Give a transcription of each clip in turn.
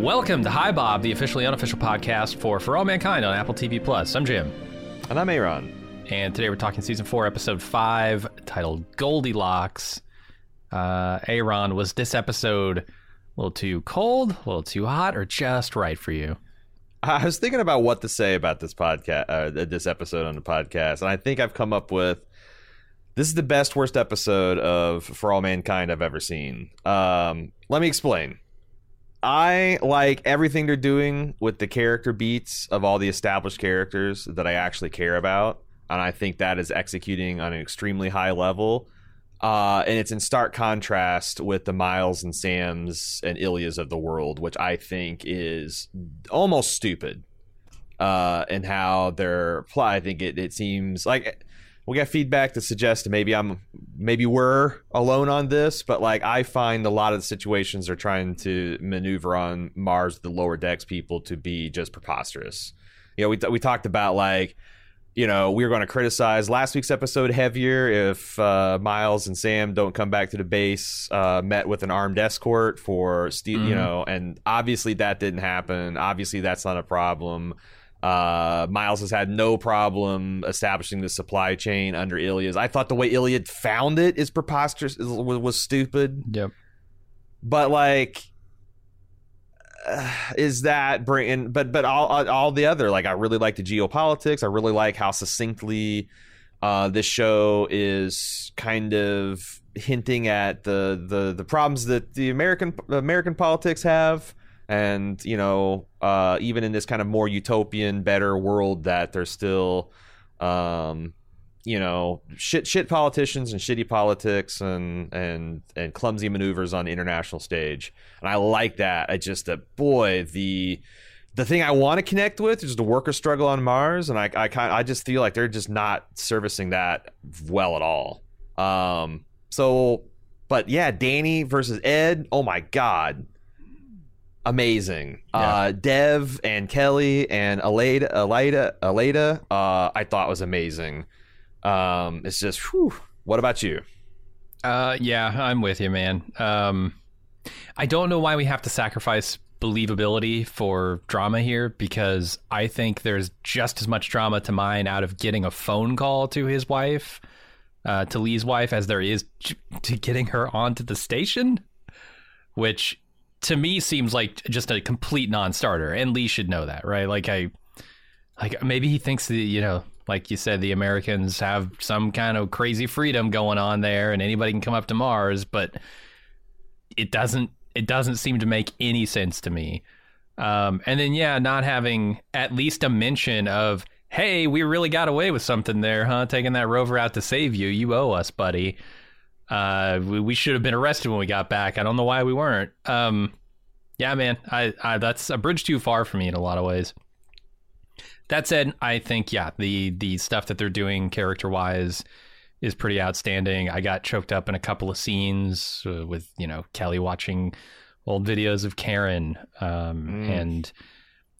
Welcome to Hi Bob, the officially unofficial podcast for For All Mankind on Apple TV Plus. I'm Jim, And I'm Aaron. and today we're talking season four, episode five, titled Goldilocks. Uh, Aaron, was this episode a little too cold, a little too hot, or just right for you? I was thinking about what to say about this podcast, uh, this episode on the podcast, and I think I've come up with this is the best worst episode of For All Mankind I've ever seen. Um, let me explain. I like everything they're doing with the character beats of all the established characters that I actually care about, and I think that is executing on an extremely high level. Uh, and it's in stark contrast with the Miles and Sam's and Ilyas of the world, which I think is almost stupid. Uh, and how they're plot. I think it, it seems like we got feedback to suggest maybe I'm maybe we're alone on this, but like I find a lot of the situations they're trying to maneuver on Mars, the lower decks people, to be just preposterous. You know, we we talked about like you know, we are going to criticize last week's episode heavier if uh, Miles and Sam don't come back to the base, uh, met with an armed escort for, Steve, you know, and obviously that didn't happen. Obviously, that's not a problem. Uh, Miles has had no problem establishing the supply chain under Ilya. I thought the way Ilya found it is preposterous, was, was stupid Yep. but like uh, is that bringing but but all all- all the other like i really like the geopolitics i really like how succinctly uh this show is kind of hinting at the the the problems that the american american politics have and you know uh even in this kind of more utopian better world that there's still um you know shit shit politicians and shitty politics and and and clumsy maneuvers on the international stage. And i like that. I just that boy the the thing i want to connect with is the worker struggle on mars. And i i kind i just feel like they're just not servicing that well at all. Um so but yeah danny versus ed. Oh my god amazing. Uh, Dev and Kelly and Aleida, Aleida, Aleida, uh, I thought was amazing. Um, it's just, whew. what about you? Uh, yeah, I'm with you, man. Um, I don't know why we have to sacrifice believability for drama here because I think there's just as much drama to mine out of getting a phone call to his wife, uh, to Lee's wife, as there is to getting her onto the station, which to me seems like just a complete non-starter. And Lee should know that, right? Like I, like maybe he thinks that you know like you said the americans have some kind of crazy freedom going on there and anybody can come up to mars but it doesn't it doesn't seem to make any sense to me um, and then yeah not having at least a mention of hey we really got away with something there huh taking that rover out to save you you owe us buddy uh, we, we should have been arrested when we got back i don't know why we weren't um, yeah man I, I that's a bridge too far for me in a lot of ways that said, I think yeah, the the stuff that they're doing character wise is pretty outstanding. I got choked up in a couple of scenes uh, with you know Kelly watching old videos of Karen um, Mm. and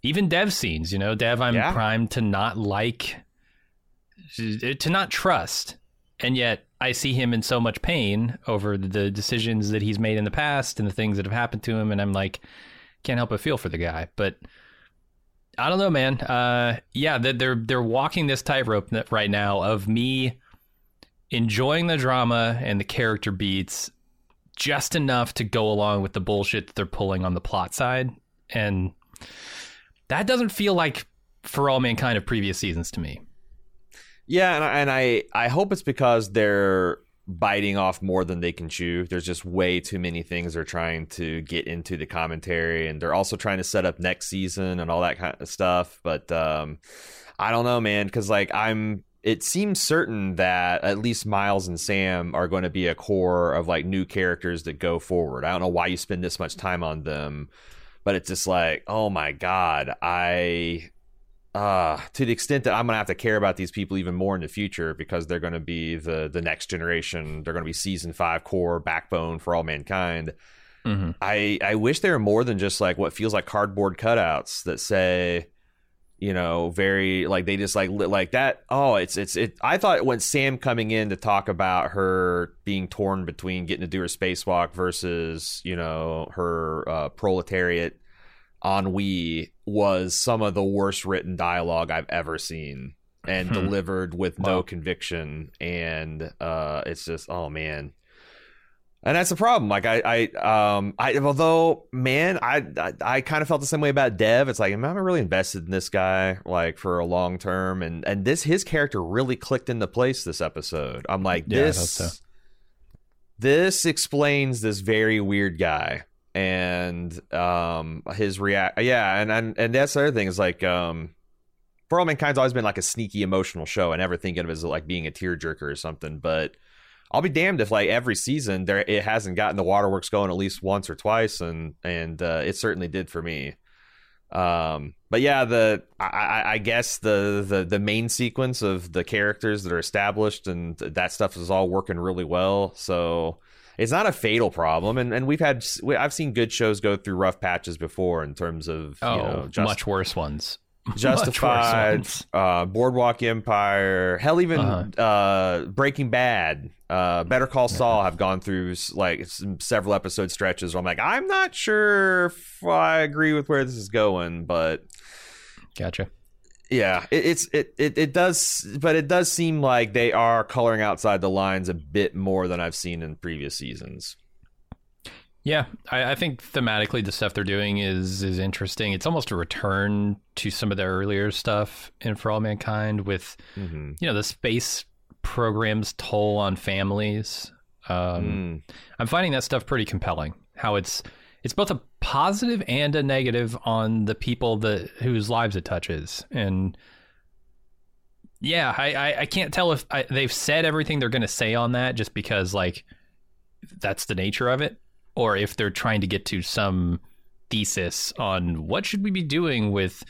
even Dev scenes. You know, Dev, I'm Yeah. primed to not like to not trust, and yet I see him in so much pain over the decisions that he's made in the past and the things that have happened to him, and I'm like, can't help but feel for the guy, but. I don't know, man. Uh, yeah, they're they're, they're walking this tightrope right now of me enjoying the drama and the character beats just enough to go along with the bullshit that they're pulling on the plot side, and that doesn't feel like for all mankind of previous seasons to me. Yeah, and I, and I I hope it's because they're biting off more than they can chew. There's just way too many things they're trying to get into the commentary, and they're also trying to set up next season and all that kind of stuff. But um, I don't know, man, because like I'm it seems certain that at least Miles and Sam are going to be a core of like new characters that go forward. I don't know why you spend this much time on them, but it's just like, oh my god, I uh to the extent that I'm gonna have to care about these people even more in the future because they're gonna be the the next generation. They're gonna be season five core backbone for all mankind. Mm-hmm. I I wish they were more than just like what feels like cardboard cutouts that say, you know, very like they just like like that. Oh, it's it's it. I thought when Sam coming in to talk about her being torn between getting to do her spacewalk versus you know her uh, proletariat ennui was some of the worst written dialogue I've ever seen and hmm. delivered with wow. no conviction. And uh it's just oh man. And that's the problem. Like i i um i although man i i, I kind of felt the same way about dev. It's like am i really invested in this guy like for a long term. And and this his character really clicked into place this episode. I'm like yeah, this so. this explains this very weird guy and um his react yeah and and and that's the other thing is like um for all mankind's always been like a sneaky emotional show. I never think of it as like being a tearjerker or something but i'll be damned if like every season there it hasn't gotten the waterworks going at least once or twice and and uh, it certainly did for me. Um but yeah the I, I guess the, the the main sequence of the characters that are established and that stuff is all working really well so it's not a fatal problem, and and we've had I've seen good shows go through rough patches before in terms of oh, you know, just, much worse ones. Justified, uh, Boardwalk Empire, hell, even uh-huh. uh, Breaking Bad, uh, Better Call Saul have gone through like several episode stretches where I'm like, I'm not sure if I agree with where this is going, but gotcha. Yeah, it, it's it, it it does, but it does seem like they are coloring outside the lines a bit more than I've seen in previous seasons. Yeah, I, I, think thematically the stuff they're doing is is interesting. It's almost a return to some of their earlier stuff in For All Mankind with mm-hmm. you know the space program's toll on families. Um, mm. I'm finding that stuff pretty compelling. How it's it's both a positive and a negative on the people that whose lives it touches, and yeah, I I, I can't tell if I, they've said everything they're going to say on that just because like that's the nature of it, or if they're trying to get to some thesis on what should we be doing with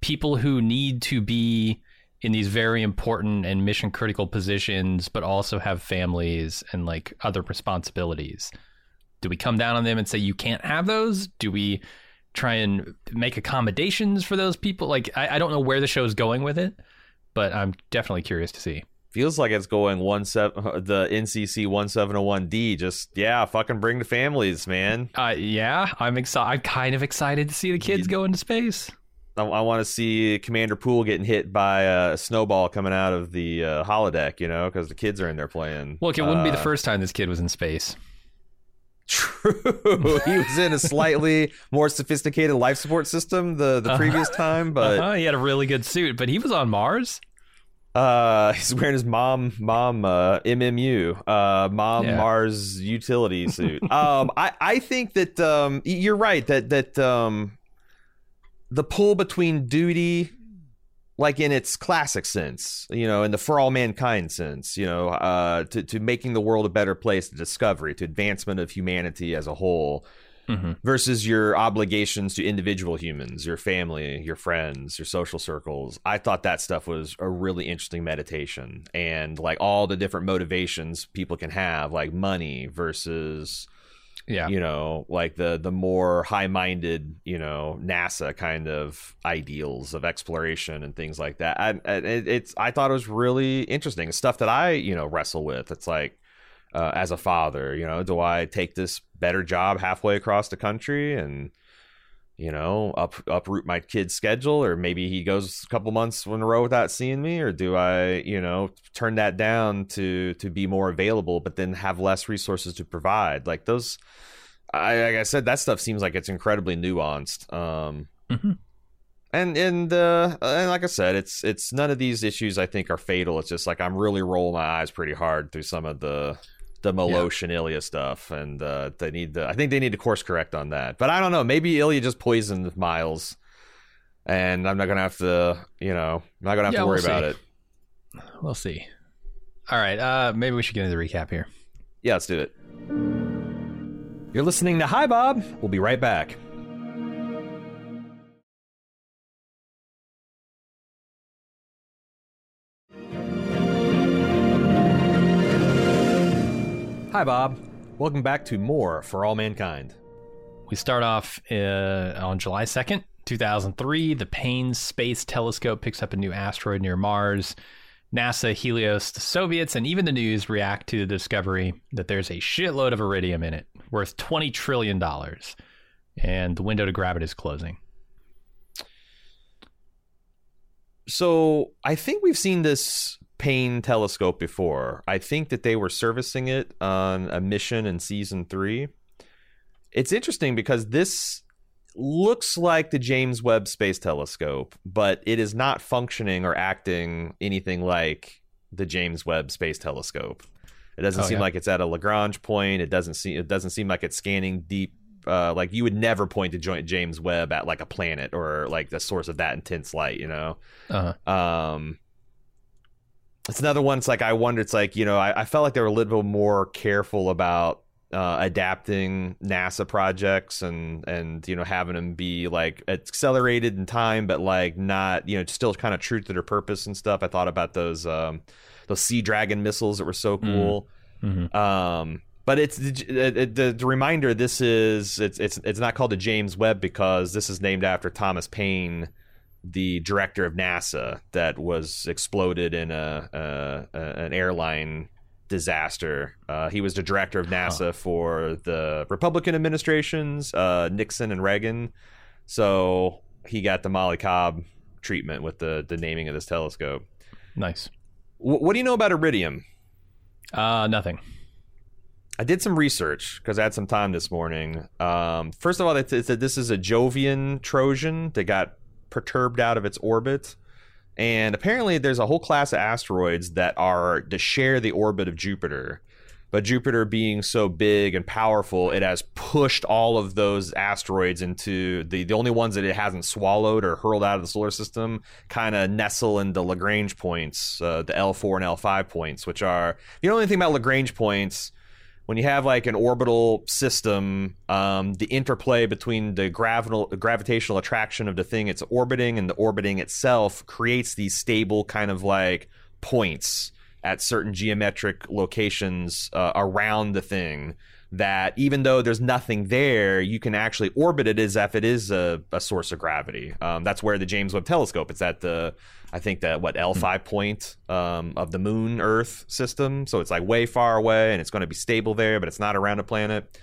people who need to be in these very important and mission critical positions but also have families and like other responsibilities do we come down on them and say you can't have those? Do we try and make accommodations for those people? Like I, I don't know where the show is going with it, but I'm definitely curious to see. Feels like it's going one seven the NCC one seven zero oh one D. Just yeah, fucking bring the families, man. Uh, yeah, I'm excited. I'm kind of excited to see the kids go into space. I, I want to see Commander Poole getting hit by a snowball coming out of the uh, holodeck, you know, because the kids are in there playing. Look, it wouldn't uh, be the uh, first time this kid was in space. True. he was in a slightly more sophisticated life support system the, the uh-huh. previous time, but uh-huh. he had a really good suit. But he was on Mars. Uh, he's wearing his mom mom uh, MMU uh, mom yeah. Mars utility suit. um, I I think that um you're right that that um the pull between duty like in its classic sense, you know, in the for all mankind sense, you know, uh, to to making the world a better place, to discovery, to advancement of humanity as a whole, mm-hmm. versus your obligations to individual humans, your family, your friends, your social circles. I thought that stuff was a really interesting meditation, and like all the different motivations people can have, like money versus yeah. you know like the the more high-minded you know nasa kind of ideals of exploration and things like that. I, it, it's i thought it was really interesting. Stuff that i you know wrestle with. It's like uh, as a father you know do i take this better job halfway across the country and you know, up uproot my kid's schedule, or maybe he goes a couple months in a row without seeing me, or do I, you know, turn that down to to be more available, but then have less resources to provide? Like those, I like I said, that stuff seems like it's incredibly nuanced. Um, mm-hmm. And and uh, and like I said, it's it's none of these issues I think are fatal. It's just like I'm really rolling my eyes pretty hard through some of the the Meloche yeah. and Ilya stuff, and uh, they need to. I think they need to course correct on that. But I don't know. Maybe Ilya just poisoned Miles, and I'm not gonna have to. You know, I'm not gonna have yeah, to worry we'll about it. we'll see. All right, uh, maybe we should get into the recap here. Yeah, let's do it. You're listening to Hi Bob. We'll be right back. Hi, Bob. Welcome back to more For All Mankind. We start off uh, on July 2nd, 2003. The Paine Space Telescope picks up a new asteroid near Mars. NASA, Helios, the Soviets, and even the news react to the discovery that there's a shitload of iridium in it, worth $20 trillion. And the window to grab it is closing. So I think we've seen this Paine telescope before. I think that they were servicing it on a mission in season three. It's interesting because this looks like the James Webb Space Telescope, but it is not functioning or acting anything like the James Webb Space Telescope. It doesn't Oh, seem yeah. like it's at a Lagrange point. It doesn't seem it doesn't seem like it's scanning deep. Uh, like you would never point to joint James Webb at like a planet or like the source of that intense light. You know. Uh-huh. Um, it's another one. It's like I wonder. It's like you know, I, I felt like they were a little bit more careful about uh, adapting NASA projects and and you know having them be like accelerated in time, but like not you know still kind of true to their purpose and stuff. I thought about those um, those Sea Dragon missiles that were so cool. Mhm. Um, but it's the, the, the, the reminder. This is it's it's it's not called the James Webb because this is named after Thomas Paine, the director of NASA that was exploded in a, a, a an airline disaster. Uh, he was the director of NASA for the Republican administrations, uh, Nixon and Reagan. So he got the Molly Cobb treatment with the the naming of this telescope. Nice. Wh- what do you know about iridium? Uh, nothing. I did some research because I had some time this morning. Um, first of all, said this is a Jovian Trojan that got perturbed out of its orbit. And apparently, there's a whole class of asteroids that are to share the orbit of Jupiter. But Jupiter being so big and powerful, it has pushed all of those asteroids into the, the only ones that it hasn't swallowed or hurled out of the solar system kind of nestle in the Lagrange points, uh, the L4 and L5 points, which are, you know, thing about Lagrange points, when you have like an orbital system, um, the interplay between the gravital, gravitational attraction of the thing it's orbiting and the orbiting itself creates these stable kind of like points at certain geometric locations uh, around the thing that even though there's nothing there, you can actually orbit it as if it is a, a source of gravity. Um, that's where the James Webb Telescope. It's at the I think that what L five point um, of the Moon Earth system. So it's like way far away, and it's going to be stable there, but it's not around a planet.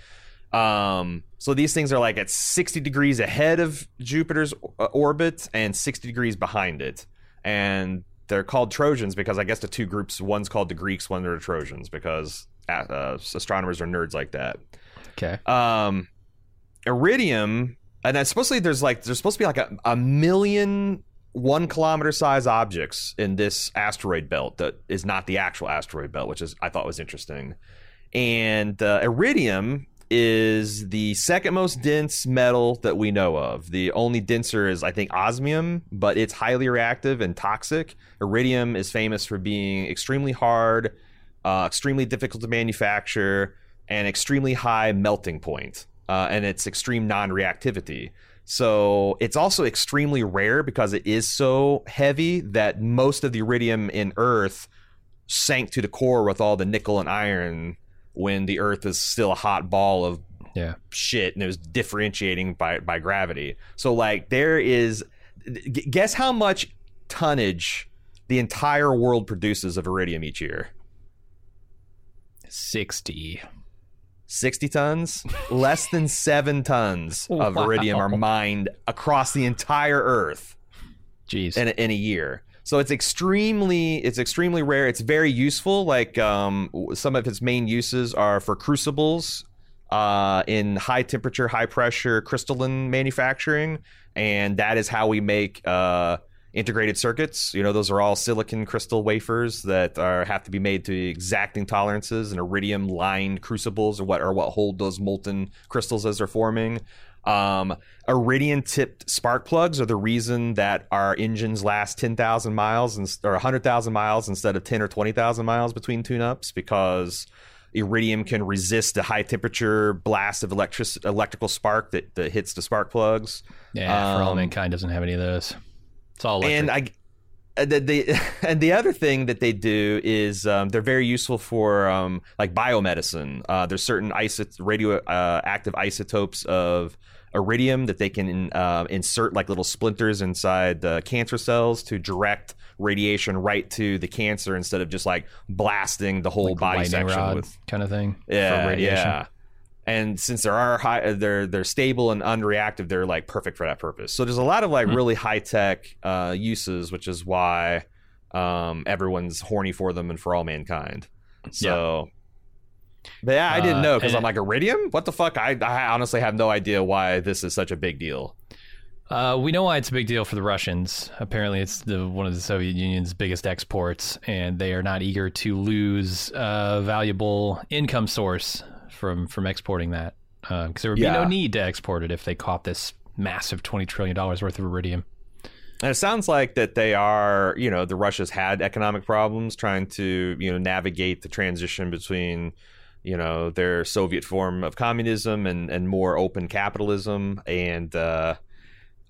Um, so these things are like at 60 degrees ahead of Jupiter's uh, orbit and 60 degrees behind it, and they're called Trojans because I guess the two groups, one's called the Greeks, one are the Trojans because uh, astronomers are nerds like that. Okay. Um, iridium, and supposedly there's like there's supposed to be like a, a million one kilometer size objects in this asteroid belt that is not the actual asteroid belt, which is I thought was interesting. And uh, iridium is the second most dense metal that we know of. The only denser is I think osmium, but it's highly reactive and toxic. Iridium is famous for being extremely hard, uh, extremely difficult to manufacture, and extremely high melting point, uh, and its extreme non-reactivity. So it's also extremely rare because it is so heavy that most of the iridium in Earth sank to the core with all the nickel and iron when the Earth is still a hot ball of Yeah. shit and it was differentiating by by gravity. So like there is g- guess how much tonnage the entire world produces of iridium each year? 60. 60 tons? Less than 7 tons of Wow. iridium are mined across the entire earth Jeez. in a, in a year. So it's extremely it's extremely rare. It's very useful. Like um, some of its main uses are for crucibles, uh, in high temperature, high pressure crystalline manufacturing, and that is how we make uh, integrated circuits. You know, those are all silicon crystal wafers that are have to be made to exacting tolerances, and iridium lined crucibles are what are what hold those molten crystals as they're forming. Um, iridium tipped spark plugs are the reason that our engines last 10,000 miles and, or 100,000 miles instead of 10 or 20,000 miles between tune ups because iridium can resist the high temperature blast of electric electrical spark that, that hits the spark plugs. Yeah, for all Um, mankind doesn't have any of those. It's all electric. and I the, the and the other thing that they do is um, they're very useful for um, like biomedicine. Uh, there's certain iso- radioactive isotopes of iridium that they can uh, insert like little splinters inside the cancer cells to direct radiation right to the cancer instead of just like blasting the whole Like body section rod with kind of thing. yeah, for radiation. yeah. And since there are high, uh, they're they're stable and unreactive. They're like perfect for that purpose. So there's a lot of like Hmm. really high tech uh, uses, which is why um, everyone's horny for them and for all mankind. So, but yeah, I didn't Uh, know because and- I'm like iridium. What the fuck? I I honestly have no idea why this is such a big deal. Uh, we know why it's a big deal for the Russians. Apparently, it's the one of the Soviet Union's biggest exports, and they are not eager to lose a valuable income source from from exporting that. Because there would be no need to export it if they caught this massive twenty trillion dollars worth of iridium. And it sounds like that they are, you know, the Russia's had economic problems trying to, you know, navigate the transition between, you know, their Soviet form of communism and, and more open capitalism. And uh,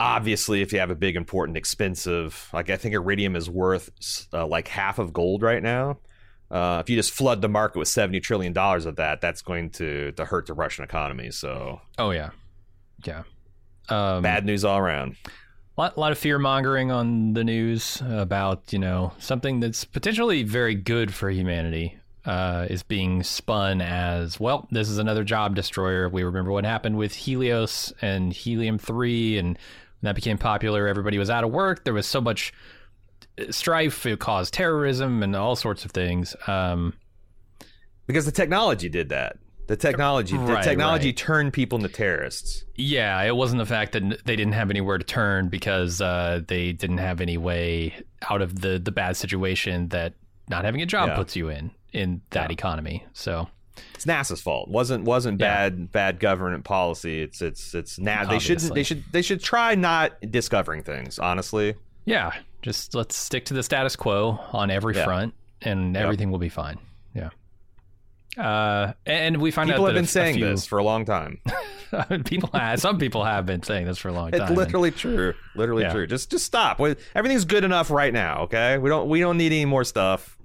obviously, if you have a big, important, expensive, like I think iridium is worth uh, like half of gold right now. Uh, if you just flood the market with seventy trillion dollars of that, that's going to to hurt the Russian economy. So Oh yeah, yeah. Um, bad news all around. lot, lot of fear mongering on the news about you know something that's potentially very good for humanity uh, is being spun as well. This is another job destroyer. We remember what happened with Helios and Helium three, and when that became popular, everybody was out of work. There was so much strife. It caused terrorism and all sorts of things. Um, because the technology did that. The technology, the Right, technology right. turned people into terrorists. Yeah, it wasn't the fact that they didn't have anywhere to turn because uh, they didn't have any way out of the the bad situation that not having a job Yeah. puts you in in that Yeah. economy. So It's NASA's fault. wasn't wasn't Yeah. bad bad government policy. It's it's it's now they shouldn't they should they should try not discovering things. Honestly, yeah, just let's stick to the status quo on every Yeah. front, and Yep. everything will be fine. Yeah. Uh, and we find people out have that been a- a saying few- this for a long time. people have, some people have been saying this for a long time. It's and- literally true. Literally Yeah. true. Just just stop. Everything's good enough right now. Okay, we don't we don't need any more stuff.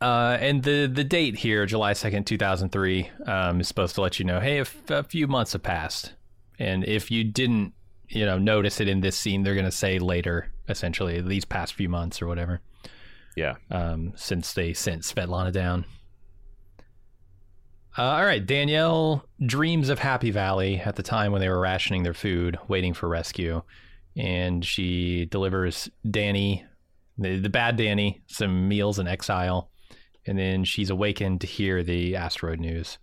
Uh, and the the date here, July second, two thousand three, um, is supposed to let you know, hey, if a few months have passed, and if you didn't, you know, notice it in this scene, they're gonna say later, essentially, these past few months or whatever, Yeah. um, since they sent Svetlana down. Uh, all right, Danielle dreams of Happy Valley at the time when they were rationing their food, waiting for rescue, and she delivers Danny, the, the bad Danny, some meals in exile, and then she's awakened to hear the asteroid news.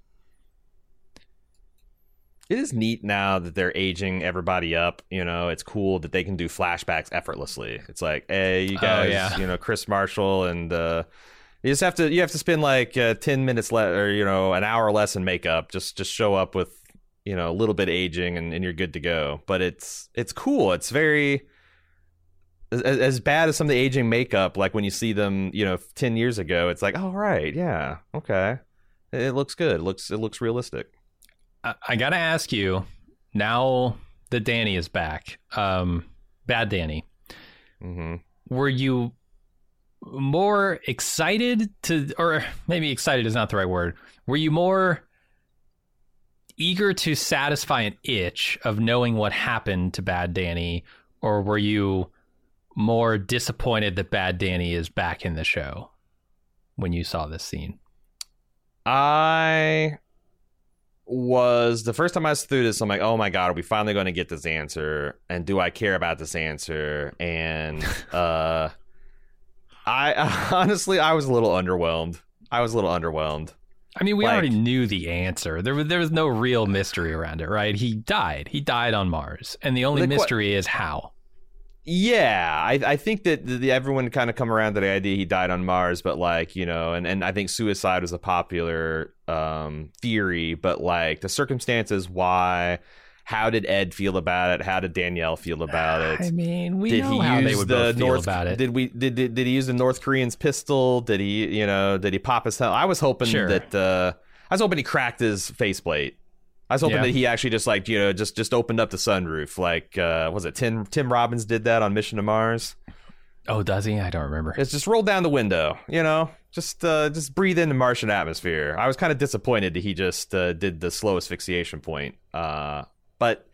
It is neat now that they're aging everybody up. You know, it's cool that they can do flashbacks effortlessly. It's like, hey, you Oh, guys, yeah. you know, Chris Marshall, and uh, you just have to you have to spend like uh, ten minutes le- or you know an hour less in makeup. Just just show up with you know a little bit aging, and, and you're good to go. But it's it's cool. It's very as, as bad as some of the aging makeup. Like when you see them, you know, ten years ago, it's like, oh right, yeah, okay, it, it looks good. It looks it looks realistic. I, I gotta ask you now that Danny is back, um, bad Danny, hmm were you more excited to, or maybe excited is not the right word, were you more eager to satisfy an itch of knowing what happened to bad Danny, or were you more disappointed that bad Danny is back in the show when you saw this scene? I was the first time I was through this, I'm like, oh my god, are we finally going to get this answer? And do I care about this answer? And uh, I honestly, I was a little underwhelmed. I was a little underwhelmed. I mean, we Like- already knew the answer. There was there was no real mystery around it, right? He died. He died on Mars, and the only The mystery is how. Yeah, I, I think that the, the, everyone kind of come around to the idea he died on Mars, but like you know, and, and I think suicide was a popular um, theory, but like the circumstances why how did Ed feel about it? How did Danielle feel about it? I mean, we did know he how they would the North? about it. Did we did, did did he use the North Korean's pistol? Did he you know did he pop his hell? I was hoping Sure. that uh, I was hoping he cracked his faceplate. I was hoping Yeah. that he actually just like you know just just opened up the sunroof like uh, was it Tim Tim Robbins did that on Mission to Mars? oh, does he? I don't remember. It's just roll down the window, you know, just uh, just breathe in the Martian atmosphere. I was kind of disappointed that he just uh, did the slow asphyxiation point, uh, but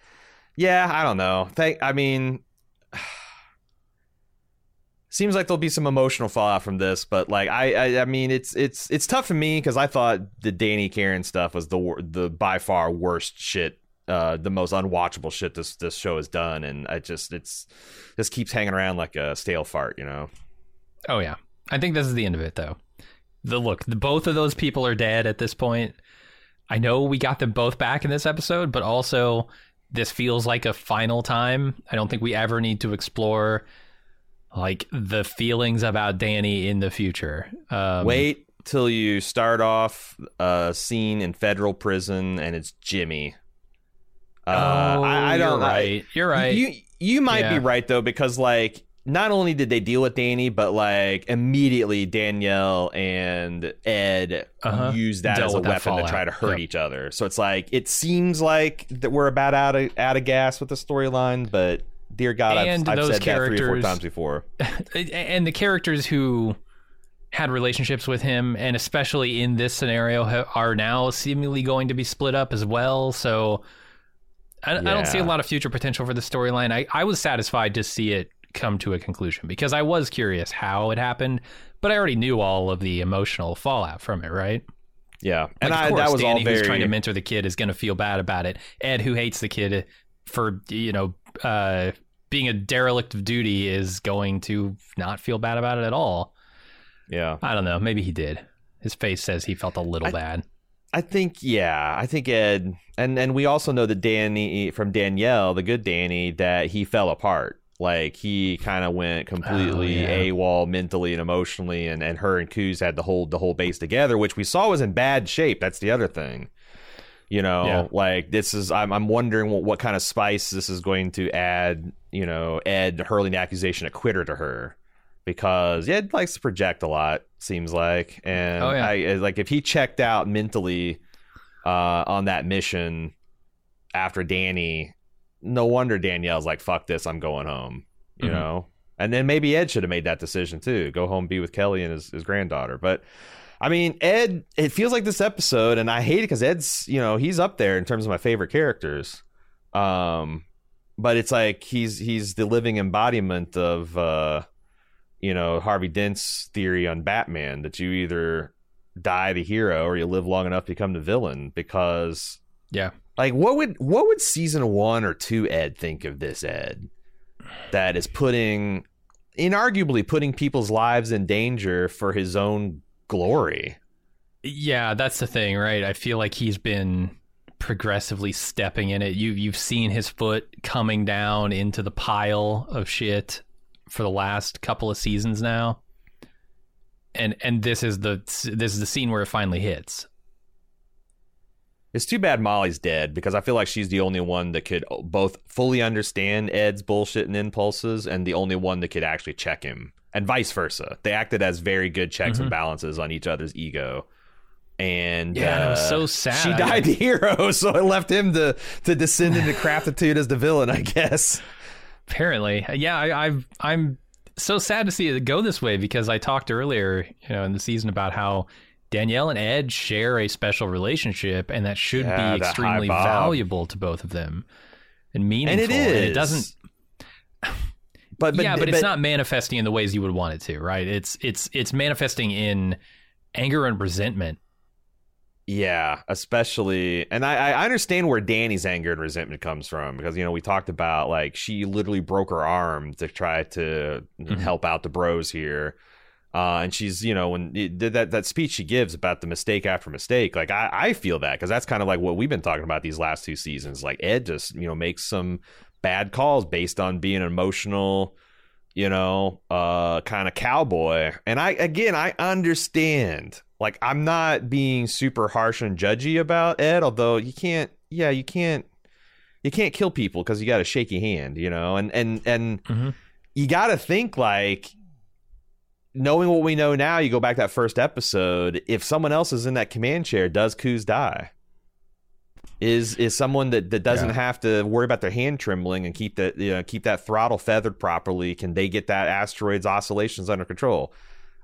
yeah, I don't know. Thank, I mean, seems like there'll be some emotional fallout from this, but like I, I, I mean, it's it's it's tough for me because I thought the Danny Karen stuff was the the by far worst shit. Uh, the most unwatchable shit this this show has done, and I just it's just keeps hanging around like a stale fart, you know. Oh yeah, I think this is the end of it though. The look, the, both of those people are dead at this point. I know we got them both back in this episode, but also this feels like a final time. I don't think we ever need to explore like the feelings about Danny in the future. Um, Wait till you start off a scene in federal prison and it's Jimmy. Oh, Uh, I, I don't You're I- right. You're right. You you might Yeah. be right though because like not only did they deal with Danny, but like immediately Danielle and Ed Uh-huh. used that Dealt as a weapon to try to hurt Yep. each other. So it's like it seems like that we're about out of out of gas with the storyline, but dear God, And I've, I've said that three or four times before. and the characters who had relationships with him and especially in this scenario are now seemingly going to be split up as well. So i, I don't see a lot of future potential for the storyline. I, I was satisfied to see it come to a conclusion because i was curious how it happened but i already knew all of the emotional fallout from it right? Yeah, and like, I course, that was Danny, all very who's trying to mentor the kid, is going to feel bad about it. Ed, who hates the kid for you know uh, being a derelict of duty, is going to not feel bad about it at all. yeah. I don't know. Maybe he did. His face says he felt a little I- bad. I think yeah, I think Ed and and we also know that Danny from Danielle, the good Danny, that he fell apart. Like he kind of went oh, completely Oh, yeah. AWOL mentally and emotionally, and and her and Kuz had to hold the whole base together, which we saw was in bad shape. That's the other thing. You know, Yeah. like this is I'm I'm wondering what, what kind of spice this is going to add. You know, Ed hurling the accusation of quitter to her because Ed likes to project a lot. Seems like, and Oh, yeah. I like if he checked out mentally uh, on that mission after Danny, no wonder Danielle's like, "Fuck this, I'm going home." You Mhm. know, and then maybe Ed should have made that decision too, go home, be with Kelly and his, his granddaughter. But I mean, Ed, it feels like this episode, and I hate it because Ed's, you know, he's up there in terms of my favorite characters. Um, but it's like he's he's the living embodiment of, uh, you know, Harvey Dent's theory on Batman that you either die the hero or you live long enough to become the villain because Yeah. like what would what would season one or two ed think of this ed that is putting inarguably putting people's lives in danger for his own glory Yeah, that's the thing, right? I feel like he's been progressively stepping in it. You you've seen his foot coming down into the pile of shit for the last couple of seasons now. And and this is the this is the scene where it finally hits. it's too bad molly's dead because i feel like she's the only one that could both fully understand ed's bullshit and impulses and the only one that could actually check him and vice versa they acted as very good checks Mhm. and balances on each other's ego and Yeah, it was uh, so sad. she died the hero so it left him to to descend into craftitude as the villain i guess Apparently, yeah. I, I've I'm so sad to see it go this way because I talked earlier, you know, in the season about how Danielle and Ed share a special relationship, and that should Yeah, be extremely valuable to both of them and meaningful. and it is it doesn't. but, but yeah, but, it's not manifesting in the ways you would want it to, right? It's it's it's manifesting in anger and resentment. Yeah, especially, and I, I understand where Danny's anger and resentment comes from because you know we talked about like she literally broke her arm to try to Mhm. help out the bros here, uh, and she's you know when it, that that speech she gives about the mistake after mistake, like I, I feel that because that's kind of like what we've been talking about these last two seasons. Like Ed just you know makes some bad calls based on being an emotional, you know, uh, kind of cowboy, and I again I understand like I'm not being super harsh and judgy about Ed, although you can't yeah, you can't you can't kill people because you got a shaky hand, you know, and and and Mhm. you got to think like knowing what we know now. You go back that first episode. If someone else is in that command chair, does Kuz die? Is is someone that, that doesn't Yeah. have to worry about their hand trembling and keep that you uh, know keep that throttle feathered properly? Can they get that asteroid's oscillations under control?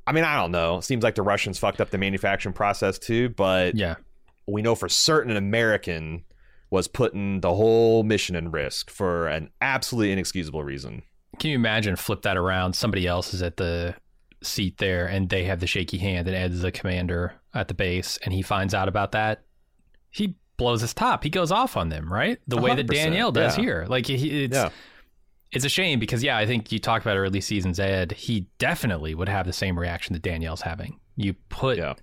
I mean, I don't know. It seems like the Russians fucked up the manufacturing process too, but Yeah. we know for certain an American was putting the whole mission in risk for an absolutely inexcusable reason. Can you imagine flip that around? Somebody else is at the seat there and they have the shaky hand and Ed's the commander at the base and he finds out about that. He blows his top. He goes off on them, right? The way that Danielle does yeah. here. Like he, it's Yeah. it's a shame because yeah, I think you talk about early seasons Ed, he definitely would have the same reaction that Danielle's having. You put Yeah.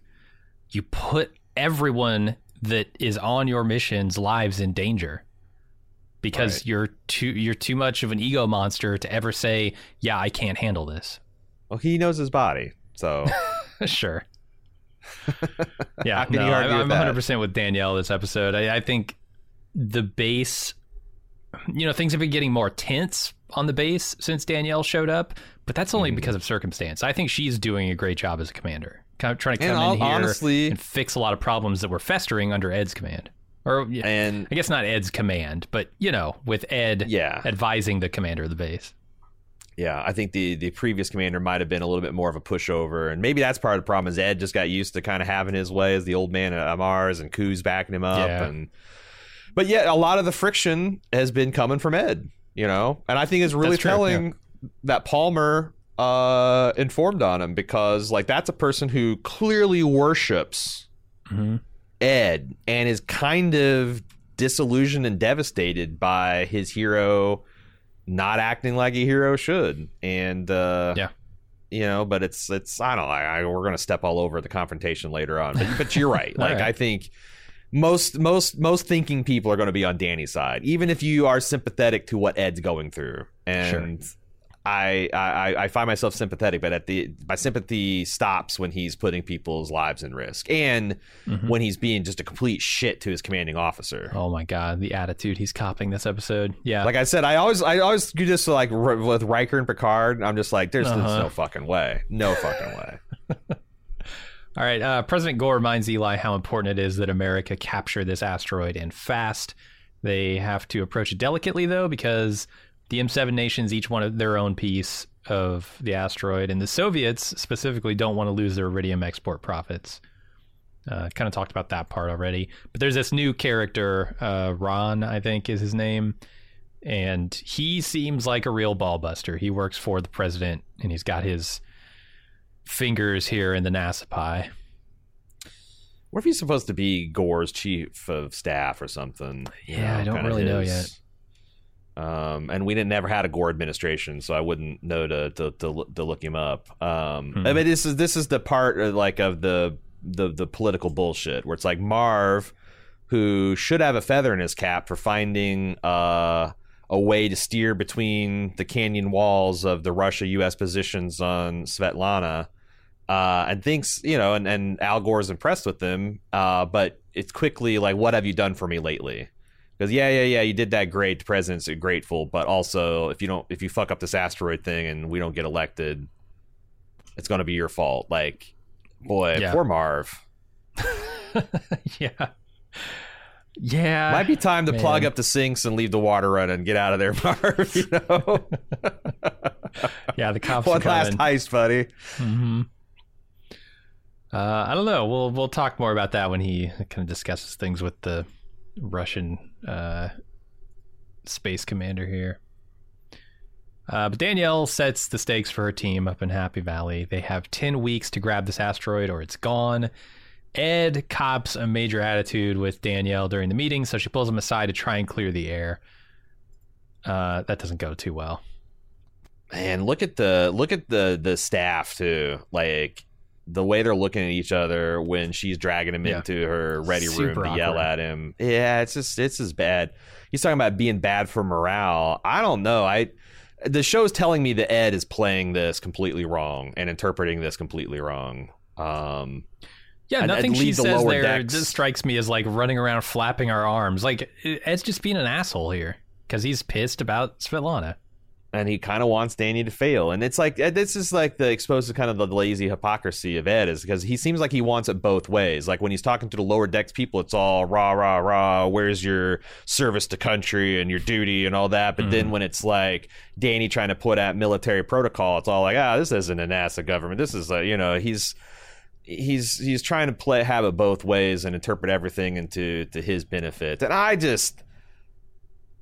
you put everyone that is on your mission's lives in danger because Right. you're too you're too much of an ego monster to ever say, "Yeah, I can't handle this." Well, he knows his body, so sure. Yeah, How can you no, I'm, I'm 100 percent with Danielle this episode. I, I think the base, you know, things have been getting more tense on the base since Danielle showed up, but that's only mm-hmm. because of circumstance. I think she's doing a great job as a commander, kind of trying to And come in hon- here honestly- and fix a lot of problems that were festering under Ed's command. Or and I guess not Ed's command, but you know, with Ed yeah, advising the commander of the base. Yeah. I think the the previous commander might have been a little bit more of a pushover, and maybe that's part of the problem. Is Ed just got used to kind of having his way as the old man at Mars, and Koo's backing him up, Yeah. and but yet a lot of the friction has been coming from Ed, you know, and I think it's really That's true, telling that Palmer uh informed on him because like that's a person who clearly worships Mm-hmm. Ed and is kind of disillusioned and devastated by his hero not acting like a hero should. And uh Yeah. You know, but it's it's I don't know. I, I, we're gonna step all over the confrontation later on, but but you're right. Like right. I think most most most thinking people are going to be on Danny's side, even if you are sympathetic to what Ed's going through. And I, I I find myself sympathetic, but at the my sympathy stops when he's putting people's lives in risk, and Mhm. when he's being just a complete shit to his commanding officer. Oh my god, the attitude he's copping this episode. Yeah. Like I said, I always I always do this like r- with Riker and Picard. I'm just like, there's, there's Uh-huh. no fucking way, no fucking way. All right. Uh, President Gore reminds Eli how important it is that America capture this asteroid and fast. They have to approach it delicately, though, because the M7 nations each want their own piece of the asteroid, and the Soviets specifically don't want to lose their iridium export profits. Uh, kind of talked about that part already. But there's this new character, uh, Ron, I think is his name. And he seems like a real ball buster. He works for the president, and he's got his fingers here in the NASA pie. What if he's supposed to be Gore's chief of staff or something? You Yeah, I don't really know his- Um, and we didn't never had a Gore administration, so I wouldn't know to to to, look- to look him up. Um, Hmm. I mean, this is this is the part uh, like of the the the political bullshit where it's like Marv, who should have a feather in his cap for finding uh, a way to steer between the canyon walls of the Russia U.S. positions on Svetlana. Uh, and thinks, you know, and, and Al Gore's impressed with them, uh, but it's quickly like, what have you done for me lately? Because yeah, yeah, yeah, you did that great. The president's grateful, but also if you don't, if you fuck up this asteroid thing and we don't get elected, it's gonna be your fault. Like, boy, Yeah. poor Marv. yeah. Yeah. Might be time to man. plug up the sinks and leave the water running and get out of there, Marv. You know, Yeah, the cops one last heist, buddy. hmm Uh, I don't know. We'll we'll talk more about that when he kind of discusses things with the Russian uh, space commander here. Uh, but Danielle sets the stakes for her team up in Happy Valley. They have 10 weeks to grab this asteroid or it's gone. Ed cops a major attitude with Danielle during the meeting, so she pulls him aside to try and clear the air. Uh, that doesn't go too well. And look at the look at the the staff too. Like the way they're looking at each other when she's dragging him Yeah. into her ready Super room to yell at him. Yeah, it's just it's as bad. He's talking about being bad for morale. I don't know. I the show's telling me that Ed is playing this completely wrong and interpreting this completely wrong. Um Yeah, nothing she the says there decks. just strikes me as like running around flapping our arms. Like Ed's just being an asshole here because he's pissed about Svetlana. And he kind of wants Danny to fail. And it's like uh, this is like the exposed to kind of the lazy hypocrisy of Ed is because he seems like he wants it both ways. Like when he's talking to the lower decks people, it's all rah rah rah. Where's your service to country and your duty and all that? But then when it's like Danny trying to put out military protocol, it's all like ah, this isn't a NASA government. This is a you know he's. He's he's trying to play have it both ways and interpret everything into to his benefit, and I just,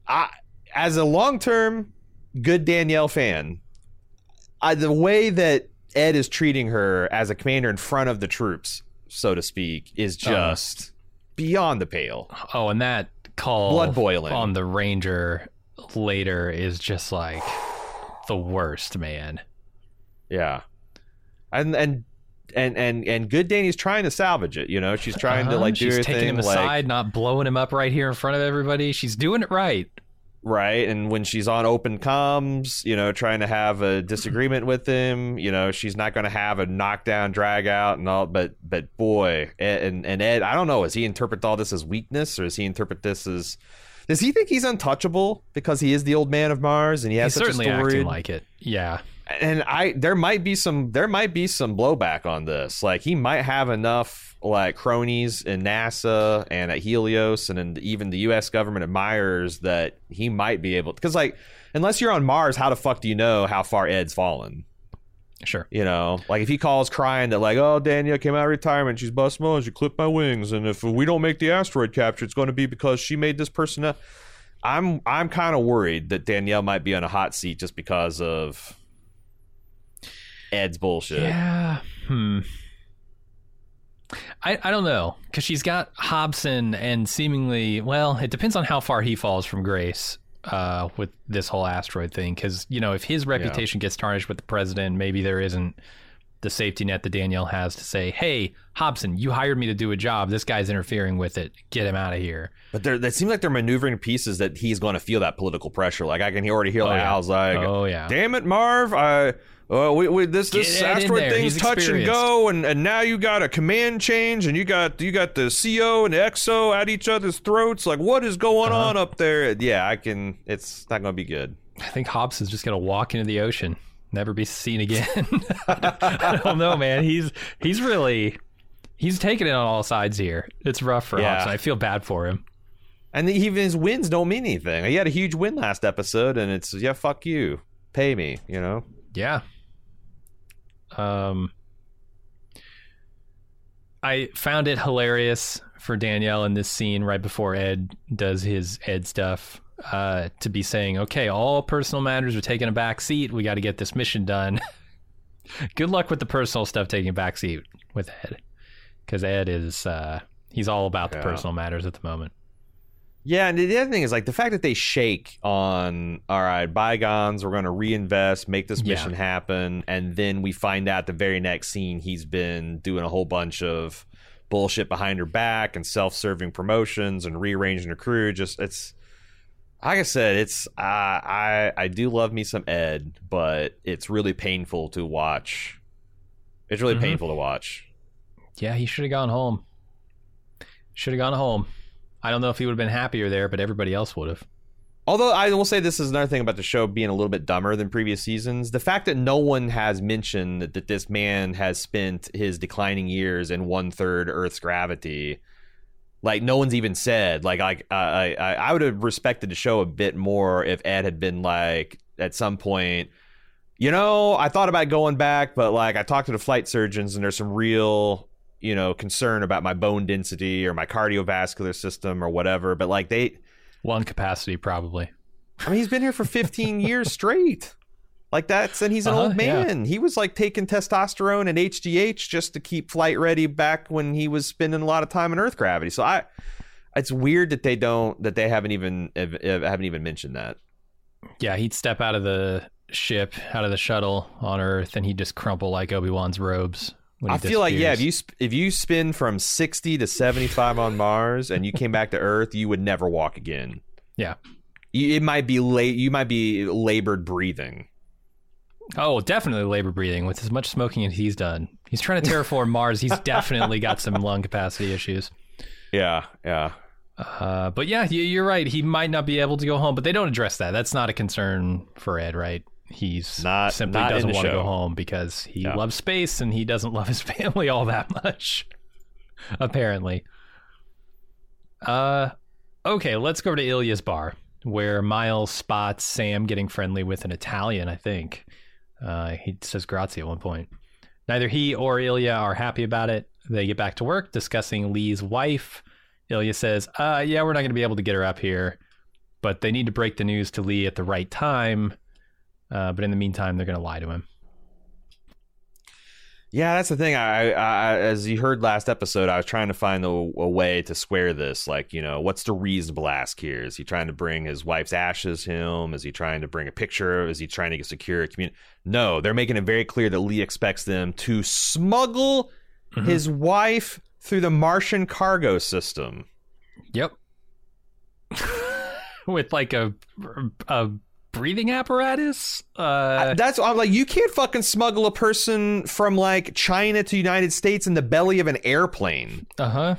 I as a long term good Danielle fan, I, the way that Ed is treating her as a commander in front of the troops, so to speak, is Uh-huh. just beyond the pale. Oh, and that call Blood boiling. on the Ranger later is just like the worst, man. Yeah, and and and and and good Dani's trying to salvage it. You know, she's trying to Uh-huh. like do She's taking thing, him like aside, not blowing him up right here in front of everybody. She's doing it right. Right. And when she's on open comms, you know, trying to have a disagreement with him, you know, she's not going to have a knockdown, drag out, and all. But but boy, Ed, and and Ed, I don't know. Does he interpret all this as weakness, or does he interpret this as? Does he think he's untouchable because he is the old man of Mars and he has He's such certainly a story? acting like it. Yeah. and I there might be some there might be some blowback on this. Like he might have enough like cronies in NASA and at Helios and in even the U.S. government admires that he might be able because like unless you're on Mars, how the fuck do you know how far Ed's fallen? Sure. You know, like if he calls crying that like, oh Danielle came out of retirement, she's bust moans, she clipped my wings, and if we don't make the asteroid capture, it's going to be because she made this person. I'm I'm kind of worried that Danielle might be on a hot seat just because of Ed's bullshit. Yeah. Hmm. I, I don't know because she's got Hobson and seemingly well it depends on how far he falls from grace uh, with this whole asteroid thing because you know if his reputation gets tarnished with the president maybe there isn't the safety net that Danielle has to say hey Hobson you hired me to do a job this guy's interfering with it get him out of here But they seem like they're maneuvering pieces that he's going to feel that political pressure. Like I can already hear Oh, yeah. Al's like, oh yeah "Damn it, Marv! I uh, we, we this this Get Ed asteroid thing's He's touch and go, and, and now you got a command change, and you got you got the CO and the XO at each other's throats. Like what is going Uh-huh. on up there? Yeah, I can. It's not going to be good. I think Hobbs is just gonna walk into the ocean, never be seen again. I don't know, man. He's he's really he's taking it on all sides here. It's rough for Yeah. Hobson. I feel bad for him. And even his wins don't mean anything. He had a huge win last episode, and it's yeah, fuck you, pay me. You know. Yeah. Um, I found it hilarious for Danielle in this scene right before Ed does his Ed stuff uh, to be saying, "Okay, all personal matters are taking a back seat. We got to get this mission done." Good luck with the personal stuff taking a back seat with Ed, because Ed is uh, he's all about the personal matters at the moment. Yeah, and the other thing is like the fact that they shake on all right, bygones, we're going to reinvest, make this Yeah. mission happen, and then we find out the very next scene he's been doing a whole bunch of bullshit behind her back and self-serving promotions and rearranging her crew. Just it's like I said, it's uh, I I do love me some Ed, but it's really painful to watch. It's really Mhm. painful to watch. Yeah, he should have gone home. Should have gone home. I don't know if he would have been happier there, but everybody else would have. Although I will say this is another thing about the show being a little bit dumber than previous seasons. The fact that no one has mentioned that, this man has spent his declining years in one third Earth's gravity, like no one's even said. Like I, I, I, I would have respected the show a bit more if Ed had been like at some point. You know, I thought about going back, but like I talked to the flight surgeons, and there's some real, you know, concern about my bone density or my cardiovascular system or whatever. But like they, Lung capacity, probably. I mean, he's been here for 15 years straight. Like that's and he's an Uh-huh, old man. He was like taking testosterone and HGH just to keep flight ready back when he was spending a lot of time in Earth gravity. So I, it's weird that they don't that they haven't even have- have- haven't even mentioned that. Yeah, he'd step out of the ship, out of the shuttle on Earth, and he'd just crumple like Obi Wan's robes. I feel like yeah, if you sp- if you spin from 60 to 75 on Mars and you came back to Earth, you would never walk again. Yeah. You, it might be late. You might be labored breathing. Oh, definitely labor breathing with as much smoking as he's done. He's trying to terraform Mars. He's definitely got some lung capacity issues. Yeah, yeah. Uh, but yeah, you- you're right. He might not be able to go home, but they don't address that. That's not a concern for Ed, right? He's Not- simply not doesn't want to go home because he loves space and he doesn't love his family all that much. Apparently. Uh, okay, let's go to Ilya's bar, where Miles spots Sam getting friendly with an Italian. I think uh, he says grazie at one point. Neither he or Ilya are happy about it. They get back to work discussing Lee's wife. Ilya says, uh, yeah, we're not going to be able to get her up here, but they need to break the news to Lee at the right time. Uh, but in the meantime, they're going to lie to him. Yeah, that's the thing. I, I, as you heard last episode, I was trying to find a, a way to square this. Like, you know, what's the reasonable ask here? Is he trying to bring his wife's ashes home? Is he trying to bring a picture? Is he trying to get secure a community? No, they're making it very clear that Lee expects them to smuggle Mhm. his wife through the Martian cargo system. Yep. With like a a breathing apparatus. Uh, That's I'm like, you can't fucking smuggle a person from like China to United States in the belly of an airplane. uh huh.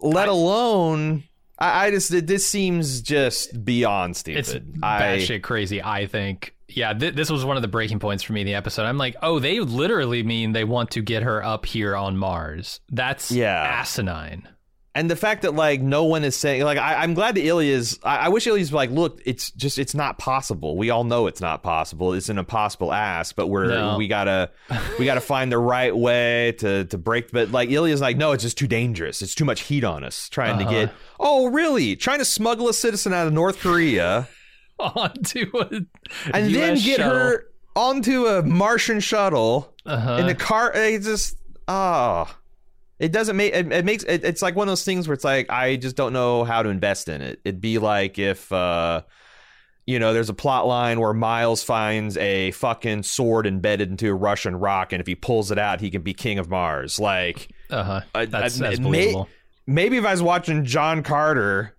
Let alone I, I just this seems just beyond stupid. It's batshit crazy. I think. Yeah, th- this was one of the breaking points for me in the episode. I'm like, oh, they literally mean they want to get her up here on Mars. That's Yeah. asinine. And the fact that like no one is saying like I, I'm glad that Ilya's I, I wish Ilya's like look it's just it's not possible. We all know it's not possible. It's an impossible ask, but we're No. we gotta we gotta find the right way to to break. But like Ilya's like no, it's just too dangerous. It's too much heat on us trying to Uh-huh. get. Oh really? Trying to smuggle a citizen out of North Korea. Onto a and then get shuttle. her onto a Martian shuttle Uh-huh. in the car. It just oh, it doesn't make it, it makes it, it's like one of those things where it's like I just don't know how to invest in it. It'd be like if uh, you know, there's a plot line where Miles finds a fucking sword embedded into a Russian rock, and if he pulls it out, he can be king of Mars. Like uh-huh. I- That's, I- that's may- believable. maybe if I was watching John Carter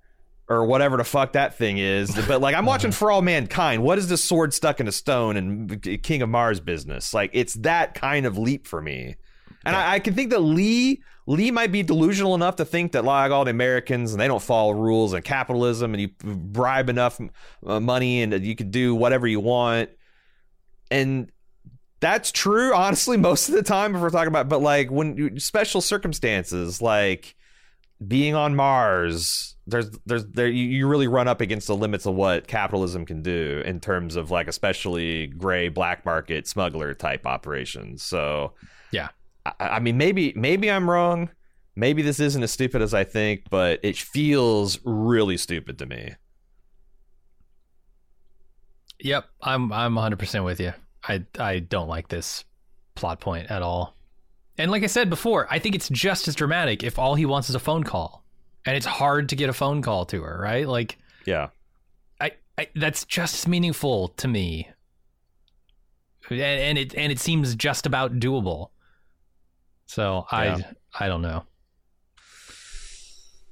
or whatever the fuck that thing is, but like I'm watching For All Mankind. What is this sword stuck in a stone and King of Mars business? Like it's that kind of leap for me. And I, I can think that Lee Lee might be delusional enough to think that like all the Americans and they don't follow rules and capitalism and you bribe enough uh, money and you could do whatever you want. And that's true, honestly, most of the time if we're talking about. But like when special circumstances, like being on Mars, there's there's there you, really run up against the limits of what capitalism can do in terms of like especially gray black market smuggler type operations. So. I, I mean maybe maybe I'm wrong. Maybe this isn't as stupid as I think, but it feels really stupid to me. Yep, I'm I'm 100% with you. I I don't like this plot point at all. And like I said before, I think it's just as dramatic if all he wants is a phone call. And it's hard to get a phone call to her, right? Like Yeah. I, I that's just as meaningful to me. And, and it and it seems just about doable. So I Yeah. I don't know.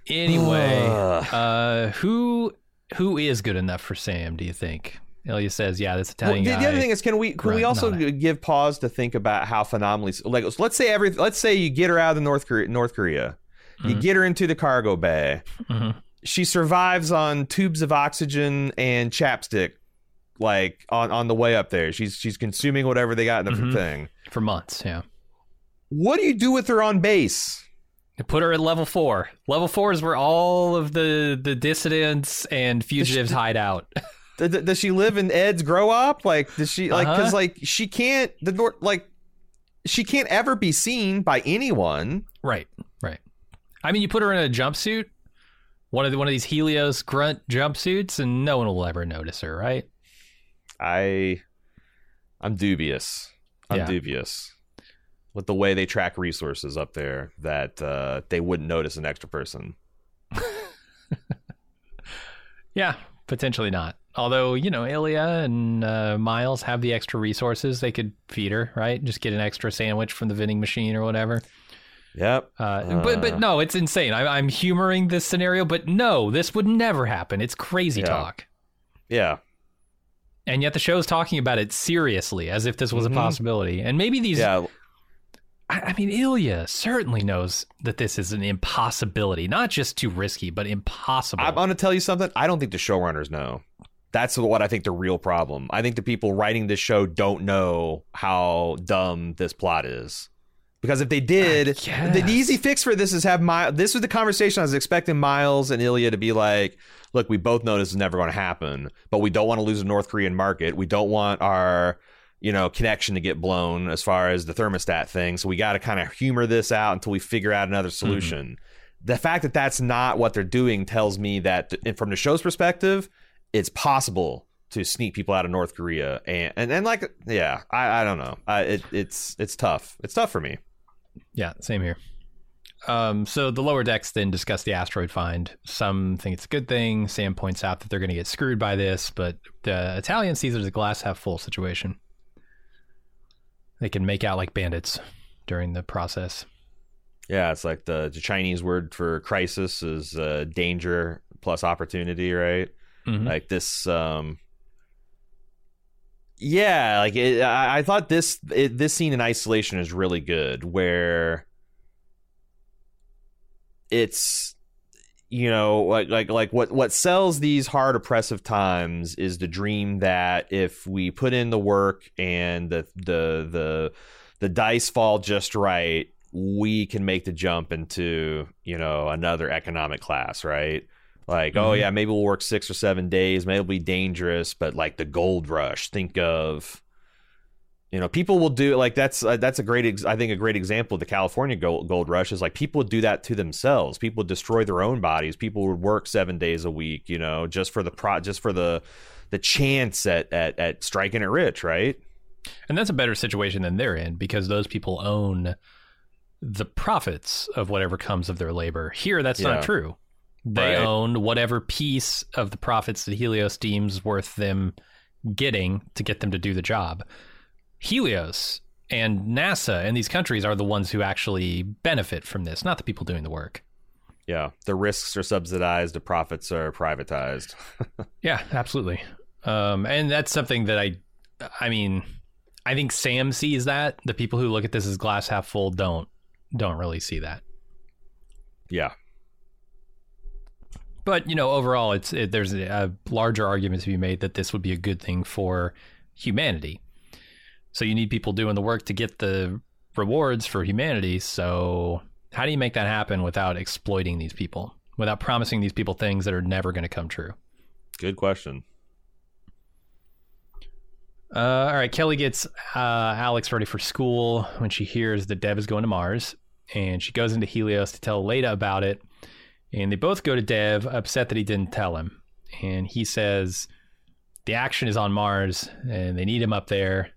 Anyway, uh who who is good enough for Sam, do you think? Ilya says, yeah, this Well, Italian the, guy. the other thing is, can we can we also give pause to think about how phenomenally like let's say every let's say you get her out of the North Korea, North Korea, you Mhm. get her into the cargo bay, Mhm. she survives on tubes of oxygen and chapstick, like on on the way up there. She's she's consuming whatever they got in the Mhm. thing. for months, yeah. What do you do with her on base? Put her at level four. Level four is where all of the the dissidents and fugitives hide out. Does she live in Ed's grow up? Like does she like because Uh-huh. like she can't the North like she can't ever be seen by anyone. right, right. I mean, you put her in a jumpsuit, one of the, one of these Helios grunt jumpsuits, and no one will ever notice her, right? I I'm dubious. I'm Yeah. dubious with the way they track resources up there that uh, they wouldn't notice an extra person. Yeah, potentially not. Although you know, Ilya and uh, Miles have the extra resources; they could feed her, right? Just get an extra sandwich from the vending machine or whatever. Yep. Uh, but Uh. but no, it's insane. I, I'm humoring this scenario, but no, this would never happen. It's crazy Yeah. talk. Yeah. And yet the show's talking about it seriously, as if this was Mhm. a possibility. And maybe these Yeah, I, I mean, Ilya certainly knows that this is an impossibility, not just too risky, but impossible. I'm going to tell you something. I don't think the showrunners know. That's what I think the real problem. I think the people writing this show don't know how dumb this plot is. Because if they did, the, easy fix for this is have my. This was the conversation I was expecting Miles and Ilya to be like, "Look, we both know this is never going to happen, but we don't want to lose the North Korean market. We don't want our, you know, connection to get blown as far as the thermostat thing. So we got to kind of humor this out until we figure out another solution." The fact that that's not what they're doing tells me that, th- from the show's perspective, it's possible to sneak people out of North Korea, and and, and like, yeah, I, I don't know, I, it, it's it's tough. It's tough for me. Yeah, same here. Um, so the lower decks then discuss the asteroid find. Some think it's a good thing. Sam points out that they're going to get screwed by this, but the Italian sees it as a glass half full situation. They can make out like bandits during the process. Yeah, it's like the, the Chinese word for crisis is uh, danger plus opportunity, right? Mhm. Like this. um Yeah, like it, I, I thought this it, this scene in isolation is really good, where it's you know like like like what what sells these hard oppressive times is the dream that if we put in the work and the the the the dice fall just right we can make the jump into you know another economic class right like oh Mhm. yeah maybe we'll work six or seven days maybe it'll be dangerous but like the gold rush think of you know people will do like that's uh, that's a great ex- i think a great example of the california gold, gold rush is like people would do that to themselves people would destroy their own bodies people would work seven days a week you know just for the pro just for the the chance at at, at striking it rich right And that's a better situation than they're in because those people own the profits of whatever comes of their labor. Here, that's Yeah. not true. They Right. own whatever piece of the profits that Helios deems worth them getting to get them to do the job. Helios and NASA and these countries are the ones who actually benefit from this, not the people doing the work. yeah the risks are subsidized the profits are privatized Yeah, absolutely. Um, and that's something that I, I mean, I think Sam sees that. The people who look at this as glass half full don't don't really see that. yeah But you know, overall, it's it, there's a, a larger argument to be made that this would be a good thing for humanity. So you need people doing the work to get the rewards for humanity. So how do you make that happen without exploiting these people? Without promising these people things that are never going to come true? good question Uh, all right, Kelly gets uh, Alex ready for school when she hears that Dev is going to Mars, and she goes into Helios to tell Leda about it. And they both go to Dev, upset that he didn't tell him. And he says the action is on Mars, and they need him up there.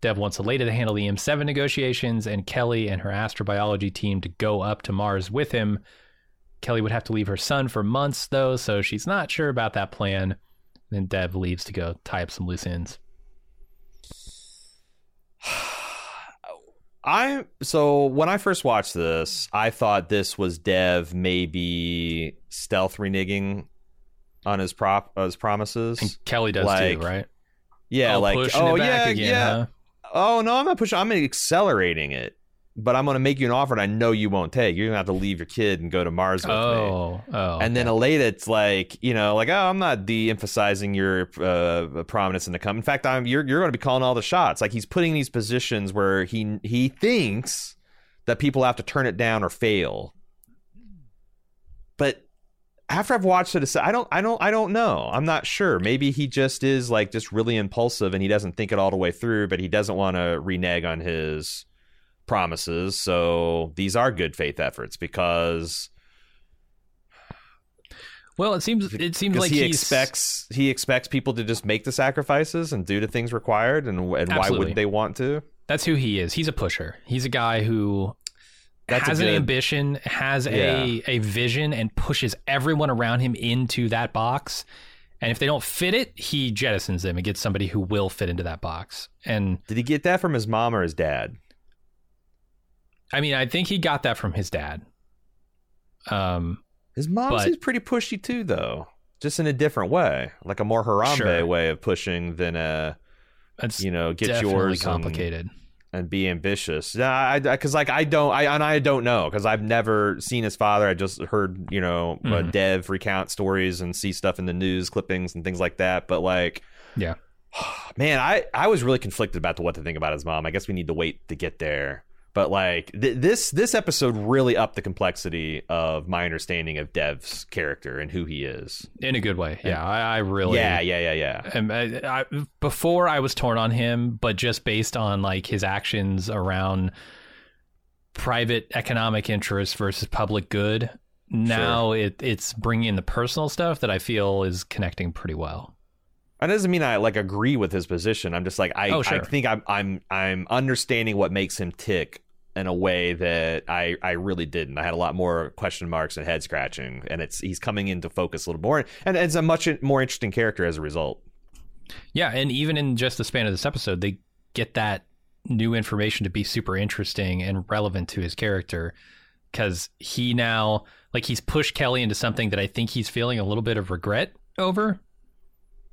Dev wants Leda to handle the M7 negotiations, and Kelly and her astrobiology team to go up to Mars with him. Kelly would have to leave her son for months, though, so she's not sure about that plan. Then Dev leaves to go tie up some loose ends. I so when I first watched this, I thought this was Dev maybe stealth reneging on his prop his promises. And Kelly does Like, too, right? yeah, Oh, like oh it back yeah, again, yeah. huh? Oh no, I'm not pushing. I'm accelerating it, but I'm going to make you an offer that I know you won't take. You're going to have to leave your kid and go to Mars with me. Oh, oh. And then okay. It's like you know, like oh, I'm not de-emphasizing your uh, prominence in the company. In fact, I'm you're you're going to be calling all the shots. Like he's putting these positions where he he thinks that people have to turn it down or fail. But after I've watched it, I don't I don't I don't know. I'm not sure. Maybe he just is like just really impulsive and he doesn't think it all the way through, but he doesn't want to renege on his promises. So these are good faith efforts because well, it seems it seems like he he's, expects he expects people to just make the sacrifices and do the things required and and why wouldn't they want to that's who he is. He's a pusher. He's a guy who That's a has an ambition, has a Yeah. a vision, and pushes everyone around him into that box. And if they don't fit it, he jettisons them and gets somebody who will fit into that box. And did he get that from his mom or his dad I mean, I think he got that from his dad. Um, his mom But- seems pretty pushy too though just in a different way, like a more Harambe Sure. way of pushing than a It's you know get yours complicated. and be ambitious. Yeah, I because like I don't I and I don't know because I've never seen his father. I just heard you know uh, Mhm. Dev recount stories and see stuff in the news clippings and things like that. But like, Yeah. man, I I was really conflicted about what to think about his mom. I guess we need to wait to get there. But like th- this this episode really upped the complexity of my understanding of Dev's character and who he is. in a good way. Yeah, I, I really. Yeah, yeah, yeah, yeah. am- I, I, before I was torn on him, but just based on like his actions around private economic interests versus public good. Now it it's bringing in the personal stuff that I feel is connecting pretty well. That doesn't mean I like agree with his position. I'm just like I, Oh, sure. I think I'm I'm I'm understanding what makes him tick in a way that I I really didn't. I had a lot more question marks and head scratching, and it's he's coming into focus a little more, and it's a much more interesting character as a result. Yeah, and even in just the span of this episode, they get that new information to be super interesting and relevant to his character because he now like he's pushed Kelly into something that I think he's feeling a little bit of regret over.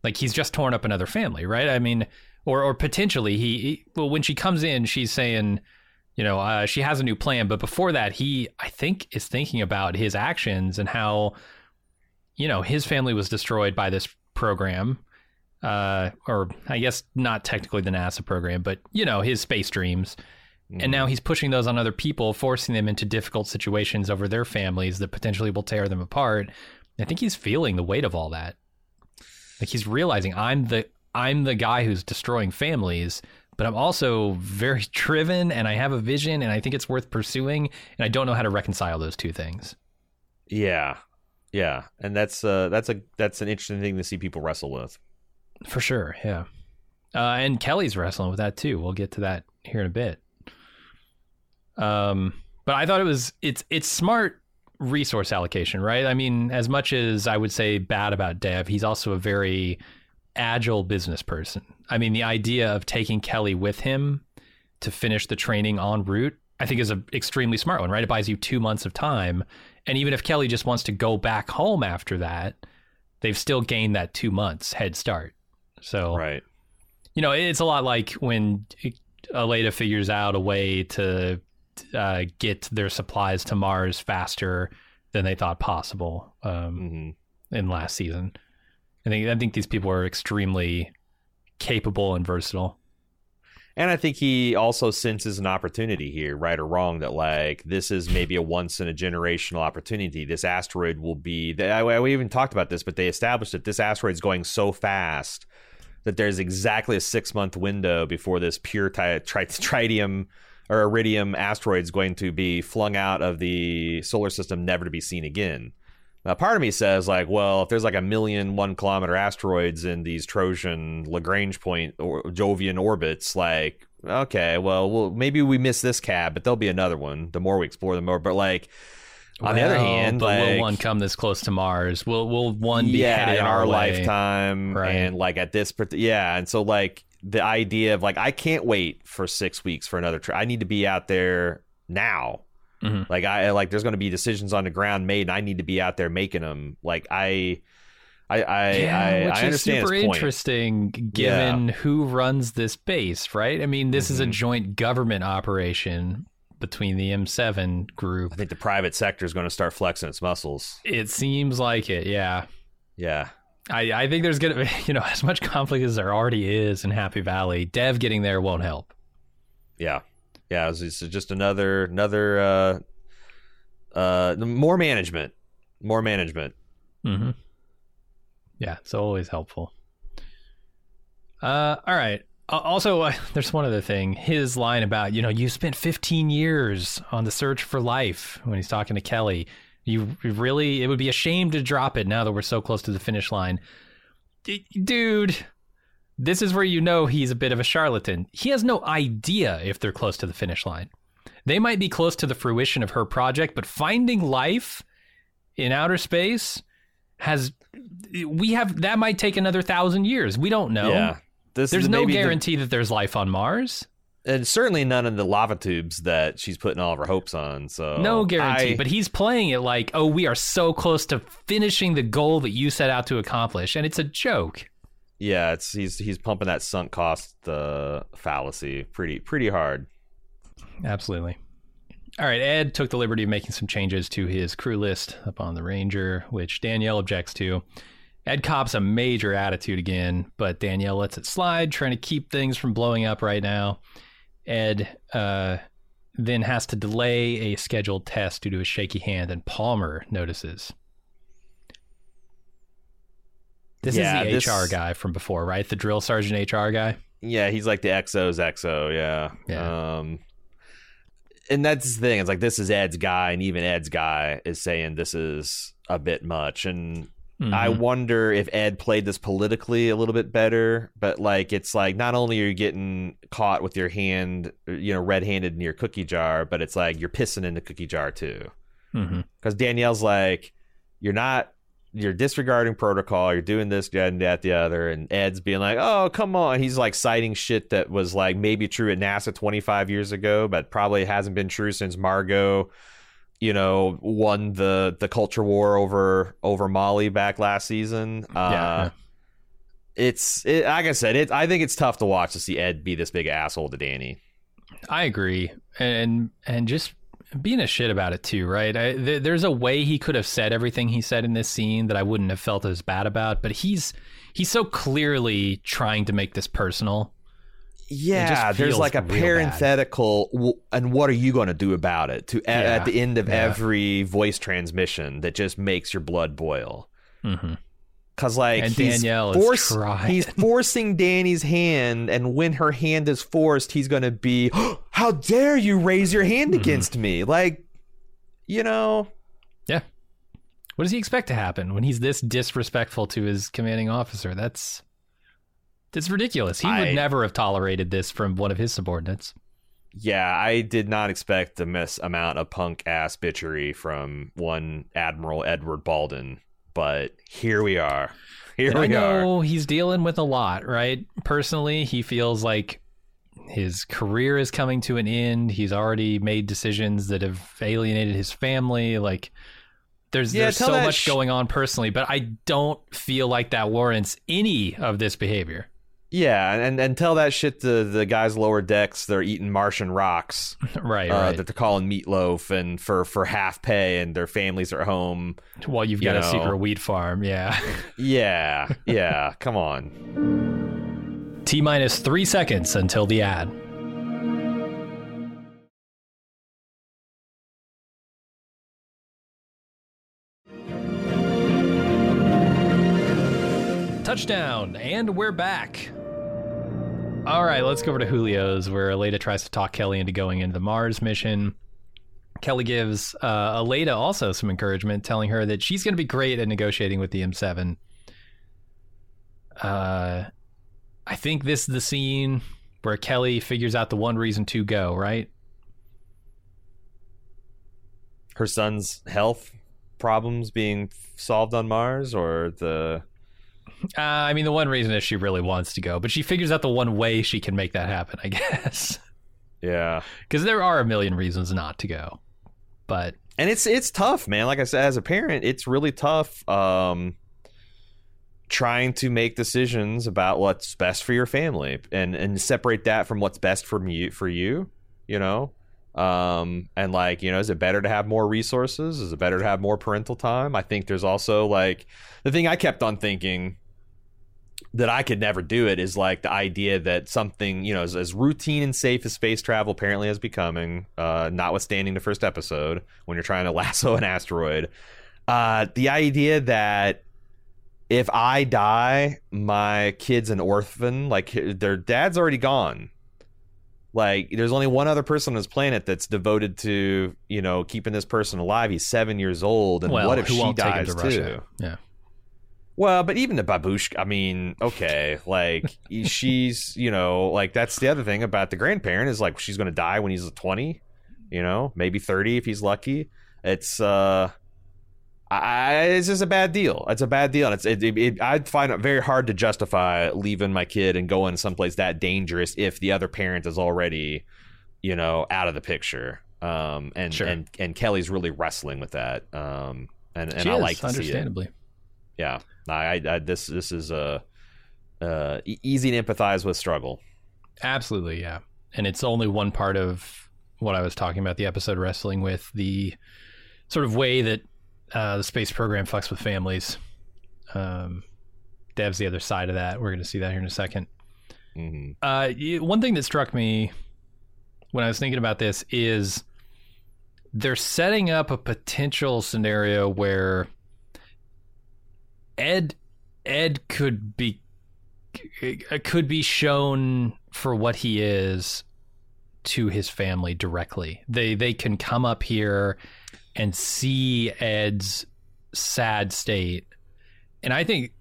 Like he's just torn up another family, right? I mean, or or potentially he, he well when she comes in, she's saying, you know, uh, she has a new plan, but before that, he I think is thinking about his actions and how, you know, his family was destroyed by this program uh, or I guess not technically the NASA program, but you know his space dreams, and now he's pushing those on other people, forcing them into difficult situations over their families that potentially will tear them apart. I think he's feeling the weight of all that. Like he's realizing I'm the I'm the guy who's destroying families, but I'm also very driven and I have a vision and I think it's worth pursuing, and I don't know how to reconcile those two things. Yeah, yeah, and that's uh that's a that's an interesting thing to see people wrestle with. For sure, yeah. Uh, and Kelly's wrestling with that too. We'll get to that here in a bit. Um, but I thought it was it's it's smart resource allocation, right? I mean, as much as I would say bad about Dev, he's also a very agile business person. I mean, the idea of taking Kelly with him to finish the training en route, I think is an extremely smart one, right? It buys you two months of time. And even if Kelly just wants to go back home after that, they've still gained that two months head start. So, Right. you know, it's a lot like when Aleida figures out a way to uh, get their supplies to Mars faster than they thought possible um, hmm in last season. I think I think these people are extremely capable and versatile. And I think he also senses an opportunity here, right or wrong, that like this is maybe a once in a generational opportunity. This asteroid will be. they- I- We even talked about this, but they established that this asteroid is going so fast that there's exactly a six month window before this pure tri- tri- tritium or iridium asteroid is going to be flung out of the solar system, never to be seen again. Now, part of me says, like, well, if there's like a million one kilometer asteroids in these Trojan Lagrange point or Jovian orbits, like, okay, well, well, maybe we miss this cab, but there'll be another one. The more we explore, the more. But like, on the other hand, but like, will one come this close to Mars? Will will one be yeah, headed in our, our lifetime, Right. and like at this, yeah, and so like the idea of like I can't wait for six weeks for another trip. I need to be out there now. Mhm. Like I like, there's going to be decisions on the ground made, and I need to be out there making them. Like I, I, I, yeah, I, which I is super interesting given who runs this base, right? I mean, this is a Mhm. joint government operation between the M7 group. I think the private sector is going to start flexing its muscles. It seems like it, yeah. Yeah, I, I think there's gonna be, you know, as much conflict as there already is in Happy Valley, Dev getting there won't help. yeah, yeah. It's, it's just another, another, uh, uh, more management, more management. Mm-hmm. Yeah, it's always helpful. Uh, all right. Also, uh, there's one other thing. His line about, you know, you spent 15 years on the search for life when he's talking to Kelly. You really, it would be a shame to drop it now that we're so close to the finish line. Dude, this is where you know he's a bit of a charlatan. He has no idea if they're close to the finish line. They might be close to the fruition of her project, but finding life in outer space has we have that might take another thousand years. We don't know. Yeah, this There's no maybe the- guarantee that there's life on Mars. And certainly none of the lava tubes that she's putting all of her hopes on. So no guarantee, I- but he's playing it like, oh, we are so close to finishing the goal that you set out to accomplish, and it's a joke. yeah, it's he's he's pumping that sunk cost uh, fallacy pretty pretty hard. Absolutely. All right, Ed took the liberty of making some changes to his crew list up on the Ranger, which Danielle objects to. Ed cops a major attitude again, but Danielle lets it slide, trying to keep things from blowing up right now. Ed uh, then has to delay a scheduled test due to a shaky hand, and Palmer notices. This Yeah, is the this- HR guy from before, right? The drill sergeant HR guy. Yeah, he's like the XO's XO. Yeah. Yeah. Um, and that's the thing. It's like this is Ed's guy, and even Ed's guy is saying this is a bit much. And I Mhm. wonder if Ed played this politically a little bit better. But like, it's like not only are you getting caught with your hand, you know, red-handed in your cookie jar, but it's like you're pissing in the cookie jar too. Because Danielle's like, you're not. You're disregarding protocol. You're doing this, that, and that, the other. And Ed's being like, "Oh, come on." He's like citing shit that was like maybe true at NASA 25 years ago, but probably hasn't been true since Margo, you know, won the the culture war over over Molly back last season. Uh, Yeah. It's it, like I said. It. I think it's tough to watch to see Ed be this big asshole to Dani. I agree, and and just being a shit about it too, right? I, th- there's a way he could have said everything he said in this scene that I wouldn't have felt as bad about, but he's he's so clearly trying to make this personal. Yeah, there's like a parenthetical, w- and what are you going to do about it? To at, Yeah, at the end of yeah. every voice transmission, that just makes your blood boil. Mm-hmm. Cause like And he's Danielle is force- trying. he's forcing Dani's hand, and when her hand is forced, he's going to be, "How dare you raise your hand Mm-hmm. against me?" Like, you know, Yeah. What does he expect to happen when he's this disrespectful to his commanding officer? That's that's ridiculous. He I- would never have tolerated this from one of his subordinates. yeah, I did not expect the miss amount of punk ass bitchery from one Admiral Edward Baldwin, but here we are. Here And we I are. know he's dealing with a lot, right? Personally, he feels like his career is coming to an end. He's already made decisions that have alienated his family. Like there's Yeah, there's so much sh- going on personally, but I don't feel like that warrants any of this behavior. Yeah, and and tell that shit to the guys lower decks. They're eating Martian rocks right, uh, right. that they're calling meatloaf, and for for half pay, and their families are home. While you've you got a secret weed farm, yeah. Yeah, yeah. come on. T minus three seconds until the ad. Touchdown, and we're back. All right, let's go over to Julio's, where Aleida tries to talk Kelly into going into the Mars mission. Kelly gives uh, Aleda also some encouragement, telling her that she's going to be great at negotiating with the M7. Uh, I think this is the scene where Kelly figures out the one reason to go, right? Her son's health problems being solved on Mars, or the Uh, I mean, the one reason is she really wants to go, but she figures out the one way she can make that happen, I guess. yeah. Because there are a million reasons not to go. But and it's it's tough man like i said as a parent it's really tough um trying to make decisions about what's best for your family and and separate that from what's best for me for you you know um and like you know is it better to have more resources is it better to have more parental time i think there's also like the thing i kept on thinking that I could never do it is like the idea that something, you know, as, as routine and safe as space travel apparently is becoming, uh, notwithstanding the first episode when you're trying to lasso an asteroid, uh, the idea that if I die, my kid's an orphan, like their dad's already gone. Like there's only one other person on this planet that's devoted to, you know, keeping this person alive. He's seven years old, and well, what if she won't take him dies to too? Yeah. Well, but even the babushka, I mean, okay, like she's, you know, like that's the other thing about the grandparent is like she's going to die when he's 20, you know, maybe 30 if he's lucky. It's uh I, it's just a bad deal. It's a bad deal. And it's it, it, it, I'd find it very hard to justify leaving my kid and going someplace that dangerous if the other parent is already, you know, out of the picture. Um, and Sure. and and Kelly's really wrestling with that. Um, and and She I is, like to see it. understandably. Yeah, I, I, this this is uh, uh, e- easy to empathize with struggle. Absolutely, yeah. And it's only one part of what I was talking about the episode wrestling with the sort of way that uh, the space program fucks with families. Um, Dev's the other side of that. We're going to see that here in a second. hmm Uh, one thing that struck me when I was thinking about this is they're setting up a potential scenario where Ed Ed could be uh, could be shown for what he is to his family directly. They they can come up here and see Ed's sad state. And I think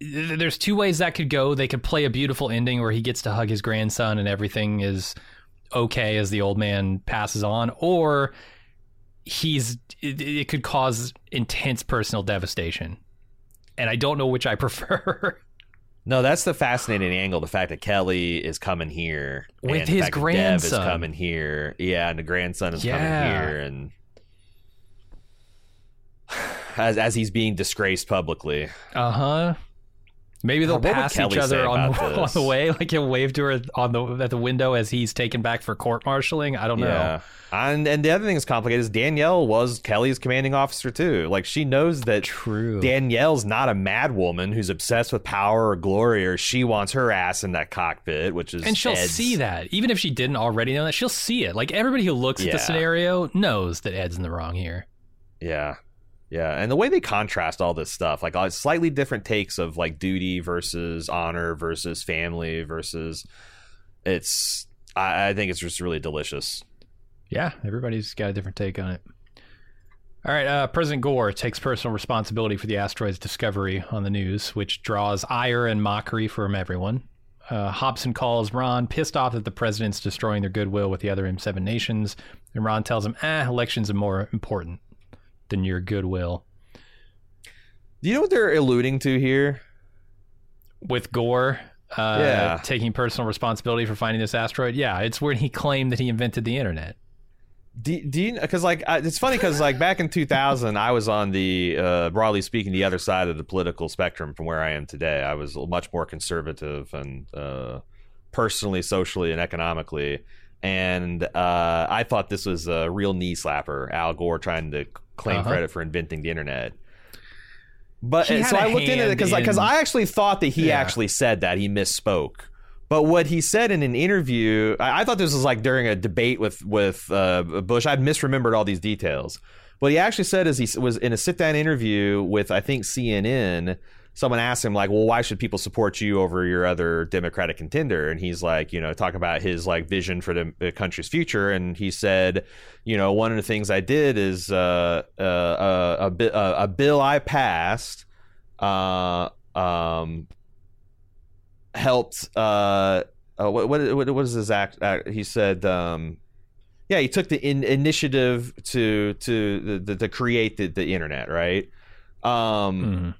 there's two ways that could go. They could play a beautiful ending where he gets to hug his grandson and everything is okay as the old man passes on, or he's it, it could cause intense personal devastation. And I don't know which I prefer. No, that's the fascinating angle. The fact that Kelly is coming here With and his Dev is coming here. Yeah, and the grandson is Yeah. coming here, and as as he's being disgraced publicly. Uh huh. Maybe they'll What pass each other on, on the way. Like he'll wave to her on the at the window as he's taken back for court martialing. I don't know. Yeah, and and the other thing that's complicated is Danielle was Kelly's commanding officer too. Like she knows that True. Danielle's not a mad woman who's obsessed with power or glory, or she wants her ass in that cockpit, which is and she'll Ed's. see that even if she didn't already know that she'll see it like everybody who looks at the scenario knows that ed's in the wrong here Yeah. Yeah. And the way they contrast all this stuff, like uh, slightly different takes of like duty versus honor versus family versus it's I, I think it's just really delicious. yeah everybody's got a different take on it all right uh, president gore takes personal responsibility for the asteroid's discovery on the news which draws ire and mockery from everyone uh, Hobson calls Ron pissed off that the president's destroying their goodwill with the other M7 nations, and Ron tells him, "Ah, elections are more important than your goodwill." Do you know what they're alluding to here? with Gore uh, Yeah. taking personal responsibility for finding this asteroid. Yeah, it's where he claimed that he invented the internet. Do, do you because like I, it's funny because like back in 2000 I was on the uh, broadly speaking the other side of the political spectrum from where I am today. I was much more conservative and uh, personally, socially, and economically. And uh, I thought this was a real knee slapper. Al Gore trying to claim Uh-huh. credit for inventing the internet. But so I looked into it because because in- I actually thought that he Yeah. actually said that he misspoke. But what he said in an interview, I, I thought this was like during a debate with with uh, Bush. I'd misremembered all these details. What he actually said is he was in a sit down interview with I think CNN. Someone asked him like, "Well, why should people support you over your other Democratic contender?" And he's like, you know, talk about his like vision for the, the country's future. And he said, you know, one of the things I did is uh, uh, uh, a, bi- uh, a bill I passed. Uh, um, helped uh, uh what, what what is his act, he said um yeah he took the in, initiative to to the, the, to create the, the internet right um Mhm.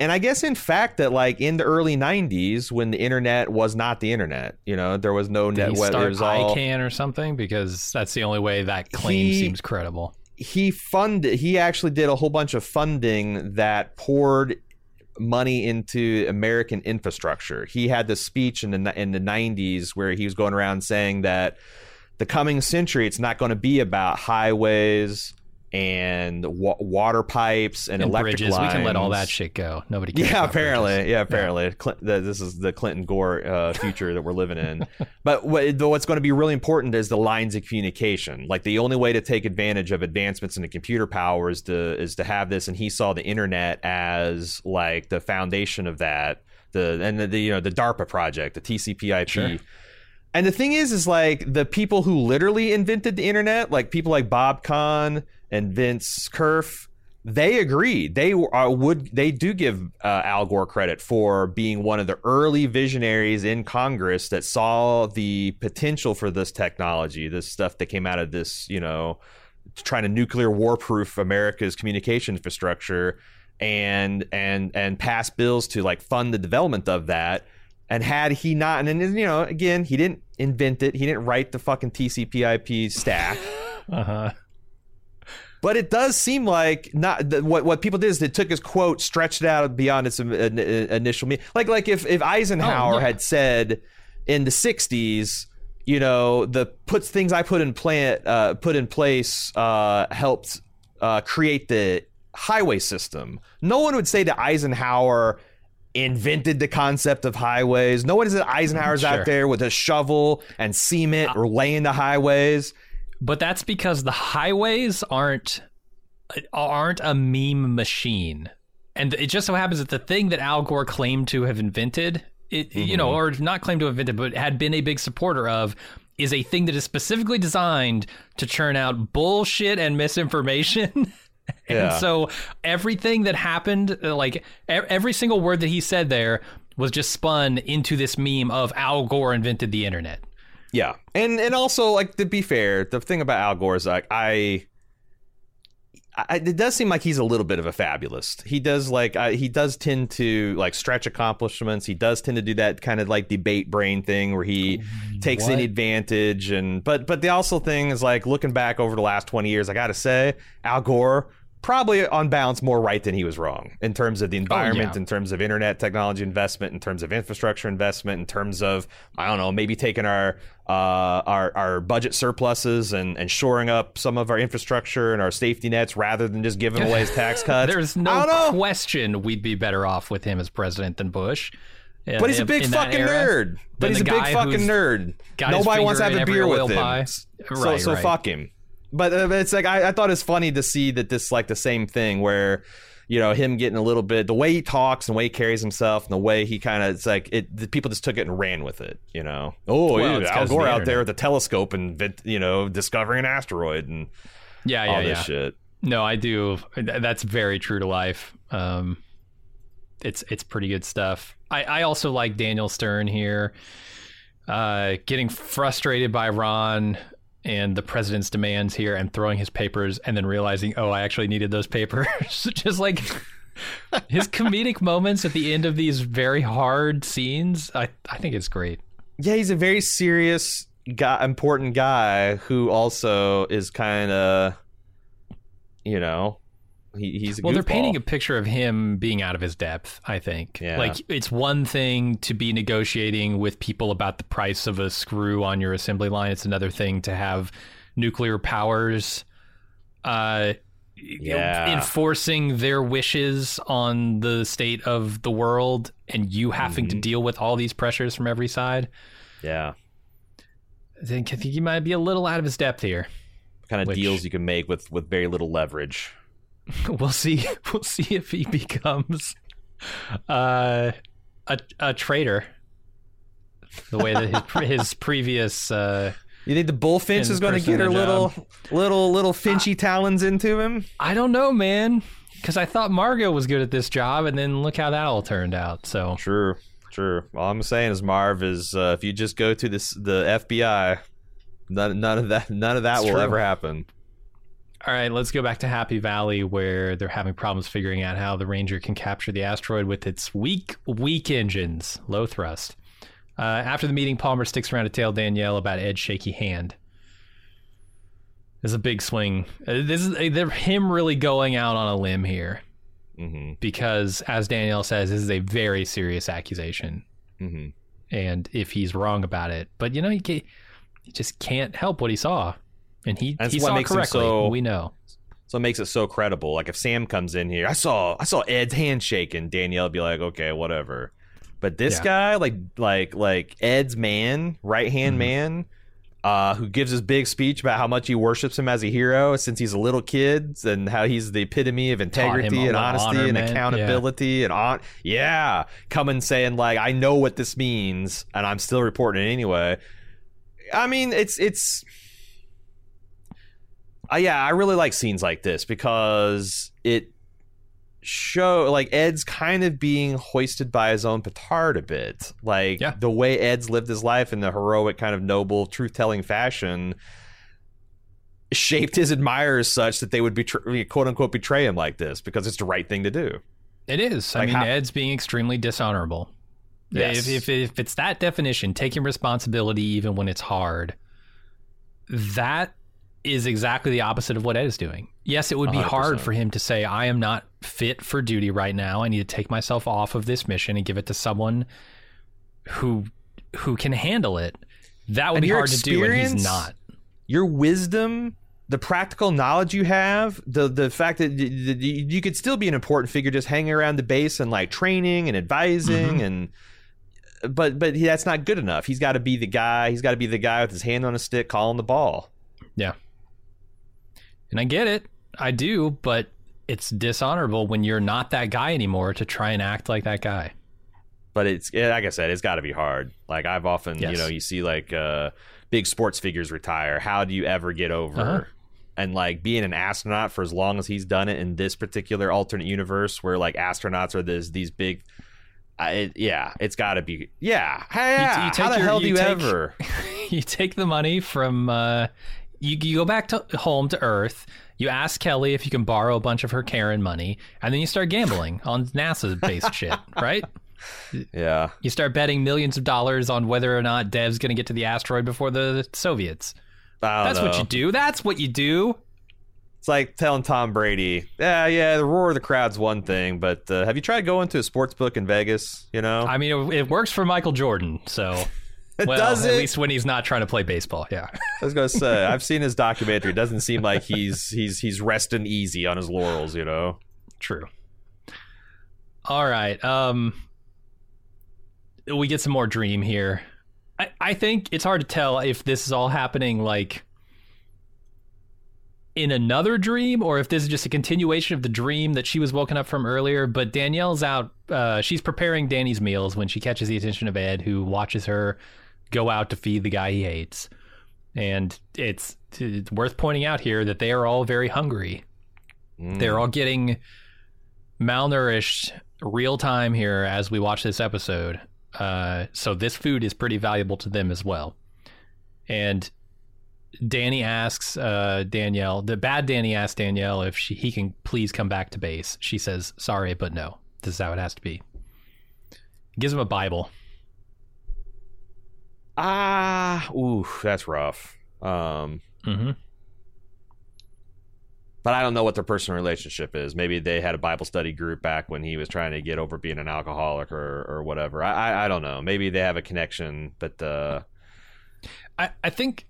And i guess in fact that like in the early 90s when the internet was not the internet you know there was no Did net he web start all ICANN or something? Because that's the only way that claim He- seems credible. he funded he actually did a whole bunch of funding that poured money into American infrastructure. He had this speech in the in the 90s where he was going around saying that the coming century it's not going to be about highways and wa- water pipes and, And electric bridges, we can let all that shit go. Nobody cares. Yeah, apparently. bridges. Yeah, apparently. Clin- the, this is the Clinton Gore uh, future that we're living in. but what, the- what's going to be really important is the lines of communication. Like the only way to take advantage of advancements in the computer power is to is to have this. And he saw the internet as like the foundation of that. The and the, the you know the DARPA project, the TCP/IP. Sure. And the thing is, is like the people who literally invented the internet, like people like Bob Kahn and Vint Cerf, they agreed. They are, would they do give uh, Al Gore credit for being one of the early visionaries in Congress that saw the potential for this technology, this stuff that came out of this, you know, trying to nuclear warproof America's communication infrastructure and and and pass bills to like fund the development of that. And had he not, and then, you know, again, he didn't invent it. He didn't write the fucking TCP/IP stack. Uh huh. But it does seem like not the, what what people did is they took his quote, stretched it out beyond its in- in- initial meaning. Like like if if Eisenhower Oh, yeah. had said in the '60s, you know, the puts things I put in plant uh, put in place uh, helped uh, create the highway system. No one would say that Eisenhower invented the concept of highways. No one said Eisenhower's Sure. out there with a shovel and cement or laying the highways. But that's because the highways aren't aren't a meme machine, and it just so happens that the thing that Al Gore claimed to have invented, it you know, or not claimed to have invented, but had been a big supporter of, is a thing that is specifically designed to churn out bullshit and misinformation. And Yeah. so everything that happened, uh, like every single word that he said there, was just spun into this meme of Al Gore invented the internet. Yeah, and and also like to be fair, the thing about Al Gore is like I, I it does seem like he's a little bit of a fabulist. He does like I, he does tend to like stretch accomplishments. He does tend to do that kind of like debate brain thing where he oh, takes any advantage and but but the also thing is like looking back over the last twenty years, I got to say Al Gore. Probably on balance more right than he was wrong in terms of the environment, yeah. in terms of internet technology investment, in terms of infrastructure investment, in terms of I don't know, maybe taking our uh, our our budget surpluses and, and shoring up some of our infrastructure and our safety nets rather than just giving away his tax cuts. There's no question we'd be better off with him as president than Bush. but he's a big fucking nerd. But he's a big fucking nerd. Nobody wants to have a beer with him. pie. So so right. fuck him. But uh, it's like I, I thought it's funny to see that this like the same thing where you know him getting a little bit the way he talks and the way he carries himself and the way he kind of it's like it the people just took it and ran with it you know oh Well, yeah, Al Gore the out there with a telescope and you know discovering an asteroid and Yeah, yeah, all this yeah. shit No, I do. That's very true to life. Um, it's it's pretty good stuff. I, I also like Daniel Stern here, uh, getting frustrated by Ron and the president's demands here, and throwing his papers, and then realizing, oh, I actually needed those papers. Just like his comedic moments at the end of these very hard scenes, I I think it's great. yeah he's a very serious guy important guy who also is kind of you know he, he's a Well, they're painting a picture of him being out of his depth, I think. Yeah. Like, it's one thing to be negotiating with people about the price of a screw on your assembly line, it's another thing to have nuclear powers uh, Yeah. enforcing their wishes on the state of the world and you having Mm-hmm. to deal with all these pressures from every side. yeah I think, I think he might be a little out of his depth here. kind of Which- deals you can make with with very little leverage we'll see we'll see if he becomes uh, a a traitor the way that his, his previous uh, You think the bullfinch is going to get her in a little, little, little finchy talons into him? I don't know man because I thought Margo was good at this job and then look how that all turned out so True, true. All I'm saying is, Marv, is uh, if you just go to this the FBI, none, none of that, none of that It's will true. ever happen. All right let's go back to Happy Valley where they're having problems figuring out how the Ranger can capture the asteroid with its weak weak engines low thrust. Uh, after the meeting Palmer sticks around to tell Danielle about Ed's shaky hand. Is a big swing. Uh, This is they're him really going out on a limb here. Hmm because, as Danielle says, this is a very serious accusation, hmm and if he's wrong about it, but you know he he just can't help what he saw, and he That's he what saw makes correctly. so- we know. So it makes it so credible. Like if Sam comes in here, I saw I saw Ed's hand shaking. Danielle would be like, okay, whatever. But this Yeah. guy, like like like Ed's man, right hand Mhm. man, uh, who gives his big speech about how much he worships him as a hero since he's a little kid, and how he's the epitome of integrity and honesty honor and yeah. accountability and on yeah, coming saying like I know what this means and I'm still reporting it anyway. I mean, it's it's uh, yeah, I really like scenes like this because it show like Ed's kind of being hoisted by his own petard a bit. Like Yeah. the way Ed's lived his life in the heroic kind of noble truth telling fashion. shaped his admirers such that they would betray, quote unquote betray him like this because it's the right thing to do. It is. I mean, how- Ed's being extremely dishonorable. Yes. If, if if it's that definition, taking responsibility even when it's hard, that is exactly the opposite of what Ed is doing. Yes, it would be hard 100%. for him to say, "I am not fit for duty right now. I need to take myself off of this mission and give it to someone who who can handle it." That would And be hard to do, and he's not. Your wisdom, the practical knowledge you have, the the fact that y- y- y- you could still be an important figure just hanging around the base and like training and advising Mhm. and but but he, that's not good enough. He's got to be the guy. He's got to be the guy with his hand on a stick calling the ball. Yeah. And I get it. I do, but it's dishonorable when you're not that guy anymore to try and act like that guy. but it's like I said, it's got to be hard. Like I've often, you know, you see like uh, big sports figures retire. How do you ever get over? Uh-huh. And like being an astronaut for as long as he's done it in this particular alternate universe, where like astronauts are this these big, I it, yeah, it's got to be yeah. Hey, yeah. you take How the your- hell do you you take- ever? you take the money from uh you, you go back to home to earth you ask kelly if you can borrow a bunch of her karen money and then you start gambling on nasa based shit right? Yeah, you start betting millions of dollars on whether or not dev's going to get to the asteroid before the soviets. That's what you do. That's what you do. It's like telling Tom Brady, yeah, yeah, the roar of the crowd's one thing, but uh, have you tried going to a sports book in Vegas? You know, i mean it, it works for michael jordan so well does at it. least when he's not trying to play baseball yeah I was gonna say I've seen his documentary. It doesn't seem like he's he's he's resting easy on his laurels, you know. True. All right. Um we get some more dream here. I, I think it's hard to tell if this is all happening like in another dream or if this is just a continuation of the dream that she was woken up from earlier. But Danielle's out uh she's preparing Danny's meals when she catches the attention of Ed, who watches her go out to feed the guy he hates. And it's it's worth pointing out here that they are all very hungry. Mm. They're all getting malnourished real time here as we watch this episode. Uh, so this food is pretty valuable to them as well. And Danny asks uh, Danielle, the bad Danny asks Danielle if she, he can please come back to base. She says, sorry, but no. This is how it has to be. Gives him a Bible. Ah, ooh, that's rough. Um, hmm but I don't know what their personal relationship is. Maybe they had a Bible study group back when he was trying to get over being an alcoholic or or whatever. I I, I don't know. Maybe they have a connection, but uh, I, I think.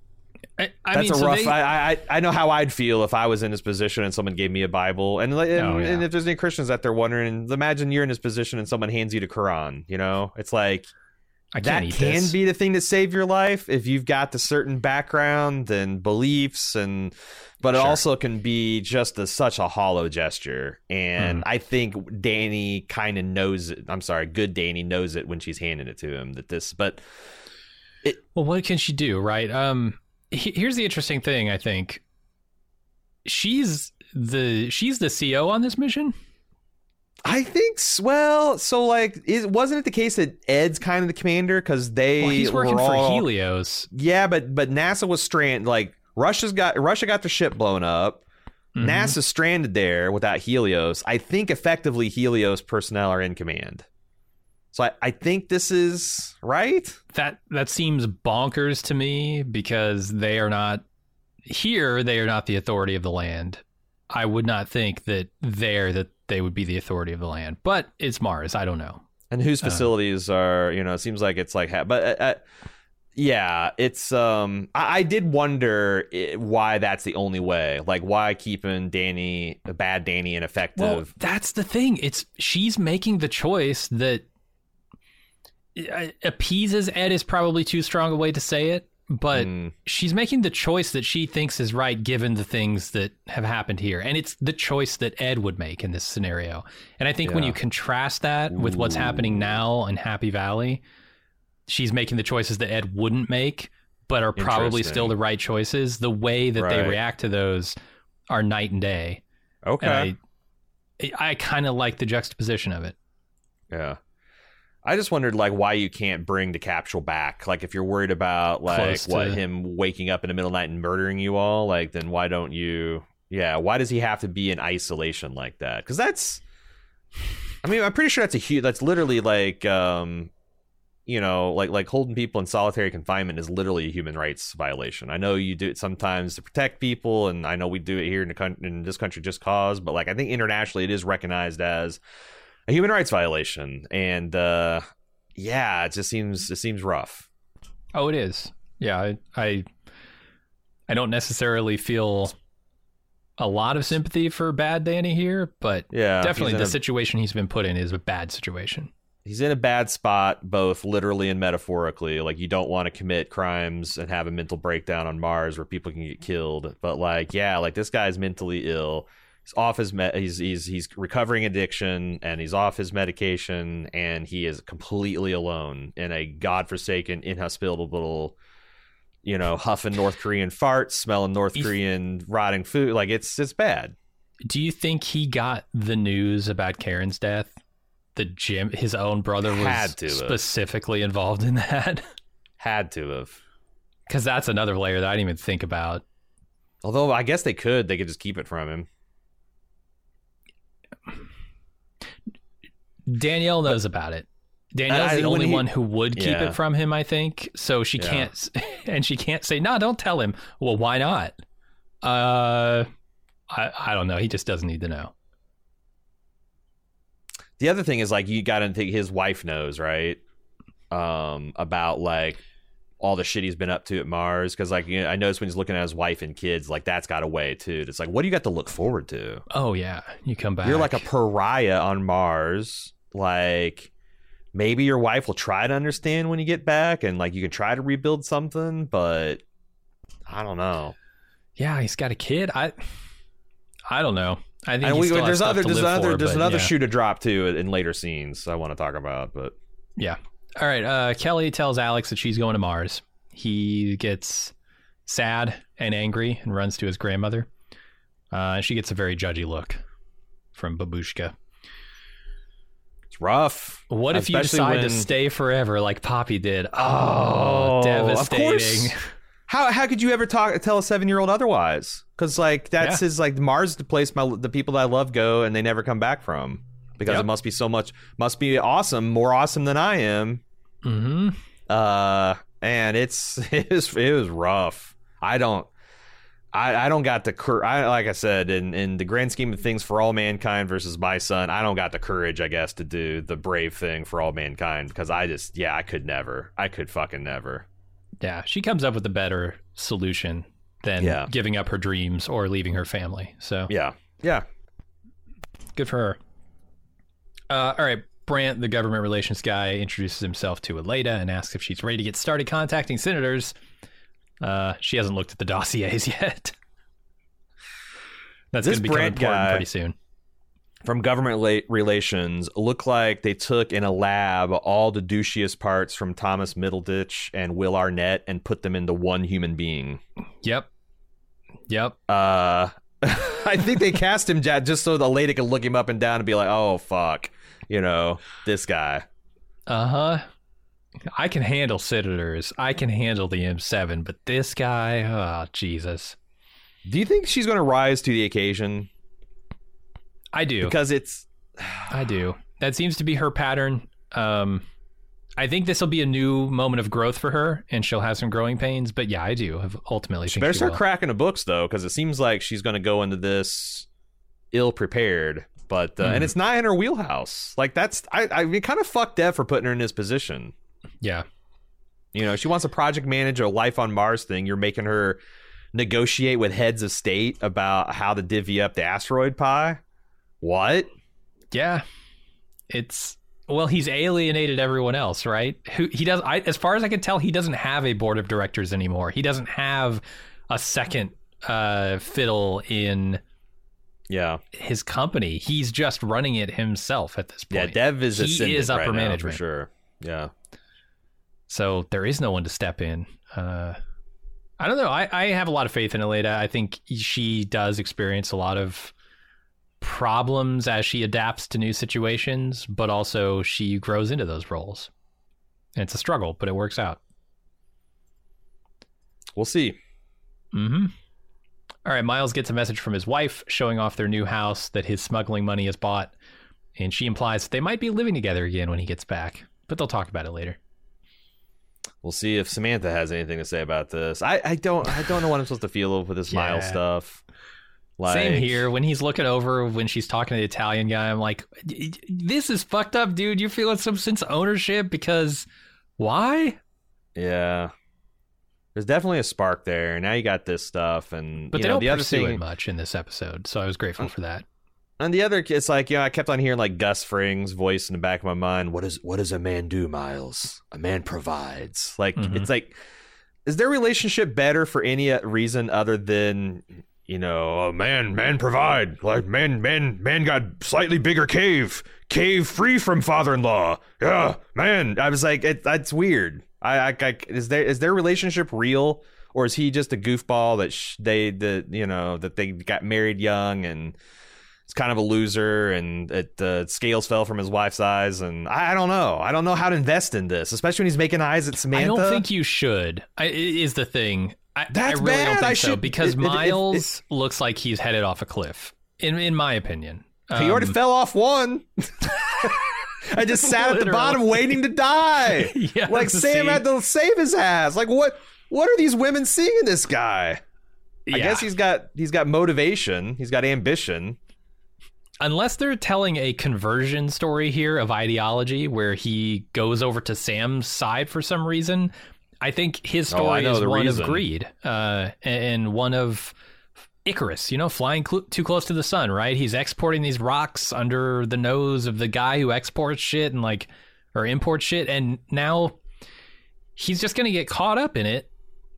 I, I that's mean, a so rough. they- I, I I know how I'd feel if I was in his position and someone gave me a Bible, and and, Oh, yeah. and if there's any Christians out there wondering, imagine you're in his position and someone hands you the Quran. You know, it's like I can't that can this. be the thing that save your life if you've got the certain background and beliefs and but it also can be just a, such a hollow gesture and Hmm. i think danny kind of knows it i'm sorry good dani knows it when she's handing it to him that this but Well, what can she do, right? Um, he- here's the interesting thing. I think she's the she's the CO on this mission. I think well so like is, wasn't it the case that ed's kind of the commander because they Well, he's working were for Helios. yeah but but nasa was stranded like russia's got russia got their ship blown up Mhm. NASA's stranded there without Helios. I think effectively Helios personnel are in command. So I, I think this is right. That that seems bonkers to me because they are not here. They are not the authority of the land. I would not think that there that they would be the authority of the land. But it's Mars. I don't know. And whose Uh. facilities are, you know, it seems like it's like, but uh, uh, yeah, it's, um, I, I did wonder i why that's the only way. Like, why keeping Danny, a bad Danny, ineffective? Well, that's the thing. It's she's making the choice that uh, appeases Ed is probably too strong a way to say it, but Mm, she's making the choice that she thinks is right given the things that have happened here. And it's the choice that Ed would make in this scenario. And I think when you contrast that with what's happening now in Happy Valley, she's making the choices that Ed wouldn't make, but are probably still the right choices. The way that they react to those are night and day. okay. And I, I kind of like the juxtaposition of it. Yeah. I just wondered like why you can't bring the capsule back. Like if you're worried about like Close what to- him waking up in the middle of the night and murdering you all, like then why don't you? Yeah, why does he have to be in isolation like that? Because that's, I mean, I'm pretty sure that's a huge. That's literally like, um, you know, like like holding people in solitary confinement is literally a human rights violation. I know you do it sometimes to protect people, and I know we do it here in the country, in this country just cause. But like, I think internationally, it is recognized as a human rights violation, and uh, yeah, it just seems it seems rough. Oh, it is. Yeah, I, I, I don't necessarily feel a lot of sympathy for bad Danny here, but Yeah, definitely the a- situation he's been put in is a bad situation. he's in a bad spot both literally and metaphorically like you don't want to commit crimes and have a mental breakdown on mars where people can get killed but like yeah like this guy's mentally ill he's off his me- he's he's he's recovering addiction and he's off his medication and he is completely alone in a godforsaken inhospitable you know huffing north korean farts smelling north korean rotting food like it's it's bad Do you think he got the news about Karen's death? The Jim, his own brother, was Had to have. specifically involved in that. had to have Because that's another layer that I didn't even think about. although i guess they could they could just keep it from him Danielle knows about it. Danielle's the only he- one who would keep Yeah. it from him, I think. So she Yeah. can't, and she can't say, "No, don't tell him." Well, why not? Uh, I I don't know. He just doesn't need to know. the other thing is like you got to think his wife knows right um about like all the shit he's been up to at mars because like you know, i noticed when he's looking at his wife and kids like that's got a way too it's like what do you got to look forward to Oh yeah, you come back. you're like a pariah on mars like maybe your wife will try to understand when you get back and like you can try to rebuild something but i don't know yeah. He's got a kid. I I don't know. I think we, there's other there's another for, there's another yeah. shoe to drop too in later scenes i want to talk about but Yeah. All right. Uh, Kelly tells Alex that she's going to Mars. He gets sad and angry and runs to his grandmother. Uh, she gets a very judgy look from Babushka. it's rough What if you decide to stay forever like Poppy did? Oh, Oh, devastating. How how could you ever talk tell a seven year old otherwise? Because like that's Yeah. his like Mars is the place my the people that I love go and they never come back from because Yep. it must be so much must be awesome more awesome than I am. hmm Uh, and it's it was it was rough. I don't. I, I don't got the cour- I like I said in, in the grand scheme of things for all mankind versus my son I don't got the courage I guess to do the brave thing for all mankind because I just yeah I could never I could fucking never Yeah, she comes up with a better solution than Yeah. giving up her dreams or leaving her family. So yeah yeah good for her. Uh, all right, Brant, the government relations guy, introduces himself to Aleida and asks if she's ready to get started contacting senators. Uh, she hasn't looked at the dossiers yet. That's going to become Brant important guy- pretty soon. from government la- relations look like they took in a lab all the douchiest parts from Thomas Middleditch and Will Arnett and put them into one human being. Yep. Yep. Uh, I think they cast him just so the lady could look him up and down and be like, "Oh fuck," you know, this guy. Uh huh. I can handle senators. I can handle the M7, but this guy, oh Jesus, Do you think she's going to rise to the occasion? I do. Because it's I do. That seems to be her pattern. Um, I think this will be a new moment of growth for her, and she'll have some growing pains. But yeah, I do ultimately she think better she start will. cracking the books though, because it seems like she's going to go into this ill prepared. But uh, Hmm. and it's not in her wheelhouse. Like that's I I mean, kind of fucked Dev for putting her in this position. yeah, You know, she wants to project manager, a life on Mars thing. You're making her negotiate with heads of state about how to divvy up the asteroid pie. What? yeah. It's well, he's alienated everyone else, right? Who he does. I, as far as I can tell, he doesn't have a board of directors anymore. He doesn't have a second uh, fiddle in Yeah. his company. He's just running it himself at this point. Yeah. Dev is He is upper right management. for sure. Yeah. So there is no one to step in. Uh, I don't know. I, I have a lot of faith in Aleida. I think she does experience a lot of problems as she adapts to new situations, but also she grows into those roles. And it's a struggle, but it works out. We'll see. Mm-hmm. All right, Miles gets a message from his wife showing off their new house that his smuggling money has bought, and she implies that they might be living together again when he gets back, but they'll talk about it later. We'll see if Samantha has anything to say about this. I, I don't I don't know what I'm supposed to feel with this Miles stuff. Like, Same here. When he's looking over when she's talking to the Italian guy, I'm like, this is fucked up, dude. You're feeling some sense of ownership because why? Yeah. There's definitely a spark there. Now you got this stuff, and But you they know, don't the other pursue thing, it much in this episode, so I was grateful for that. and the other, it's like you know, I kept on hearing like Gus Fring's voice in the back of my mind. What is what does a man do, Miles? A man provides. Like Mhm. it's like, is their relationship better for any uh, reason other than you know, a man man provide like man man man got slightly bigger cave cave free from father-in-law. Yeah, man. I was like, it, that's weird. I, I, I is there is their relationship real or is he just a goofball that sh- they the you know that they got married young and it's kind of a loser and it uh, scales fell from his wife's eyes and I, I don't know I don't know how to invest in this especially when he's making eyes at Samantha. I don't think you should. I, is the thing. I, That's I really bad. don't think I so should- because it- it- it- Miles looks like he's headed off a cliff. In in my opinion, he already Um, fell off one. I just sat at the bottom waiting to die. Yeah, like Sam had to save his ass. Like what? What are these women seeing in this guy? I guess he's got he's got motivation. He's got ambition. unless they're telling a conversion story here of ideology where he goes over to Sam's side for some reason, I think his Oh, story know is one reason. of greed uh, and one of Icarus, you know, flying cl- too close to the sun, right? He's exporting these rocks under the nose of the guy who exports shit and like, or imports shit. And now he's just going to get caught up in it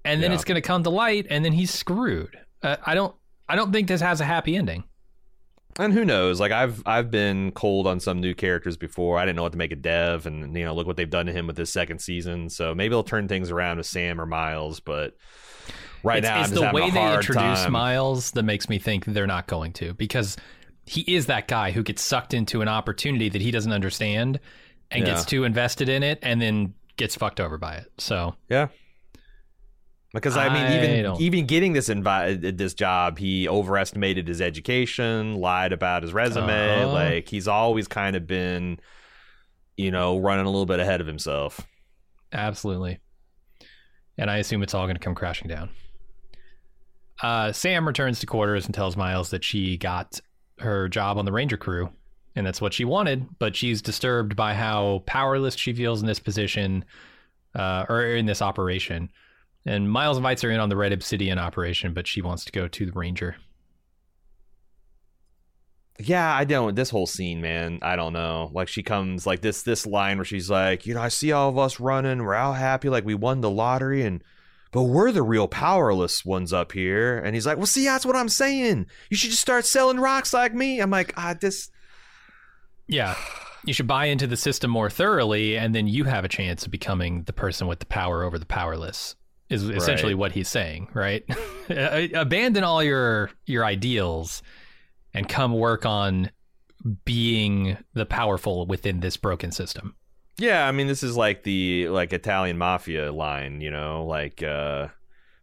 and then Yeah. it's going to come to light and then he's screwed. Uh, I don't, I don't think this has a happy ending. And who knows? Like I've I've been cold on some new characters before. I didn't know what to make of Dev, and you know, look what they've done to him with this second season. So maybe they'll turn things around with Sam or Miles. But right it's, now, it's I'm the way they introduce time. Miles that makes me think they're not going to because he is that guy who gets sucked into an opportunity that he doesn't understand and Yeah. gets too invested in it and then gets fucked over by it. So Yeah. Because I mean, even even getting this invi- this job, he overestimated his education, lied about his resume. Uh-huh. Like he's always kind of been, you know, running a little bit ahead of himself. absolutely. And I assume it's all going to come crashing down. Uh, Sam returns to quarters and tells Miles that she got her job on the Ranger crew, and that's what she wanted. But she's disturbed by how powerless she feels in this position, uh, or in this operation. And Miles invites her in on the Red Obsidian operation, but she wants to go to the Ranger. Yeah, I don't. This whole scene, man, I don't know. Like she comes like this this line where she's like, you know, I see all of us running, we're all happy, like we won the lottery, and but we're the real powerless ones up here. And he's like, well, see, that's what I'm saying. You should just start selling rocks like me. I'm like, ah, this. Yeah. You should buy into the system more thoroughly, and then you have a chance of becoming the person with the power over the powerless. Is essentially Right. what he's saying, right? Abandon all your your ideals and come work on being the powerful within this broken system. Yeah, I mean, this is like the like Italian mafia line, you know, like uh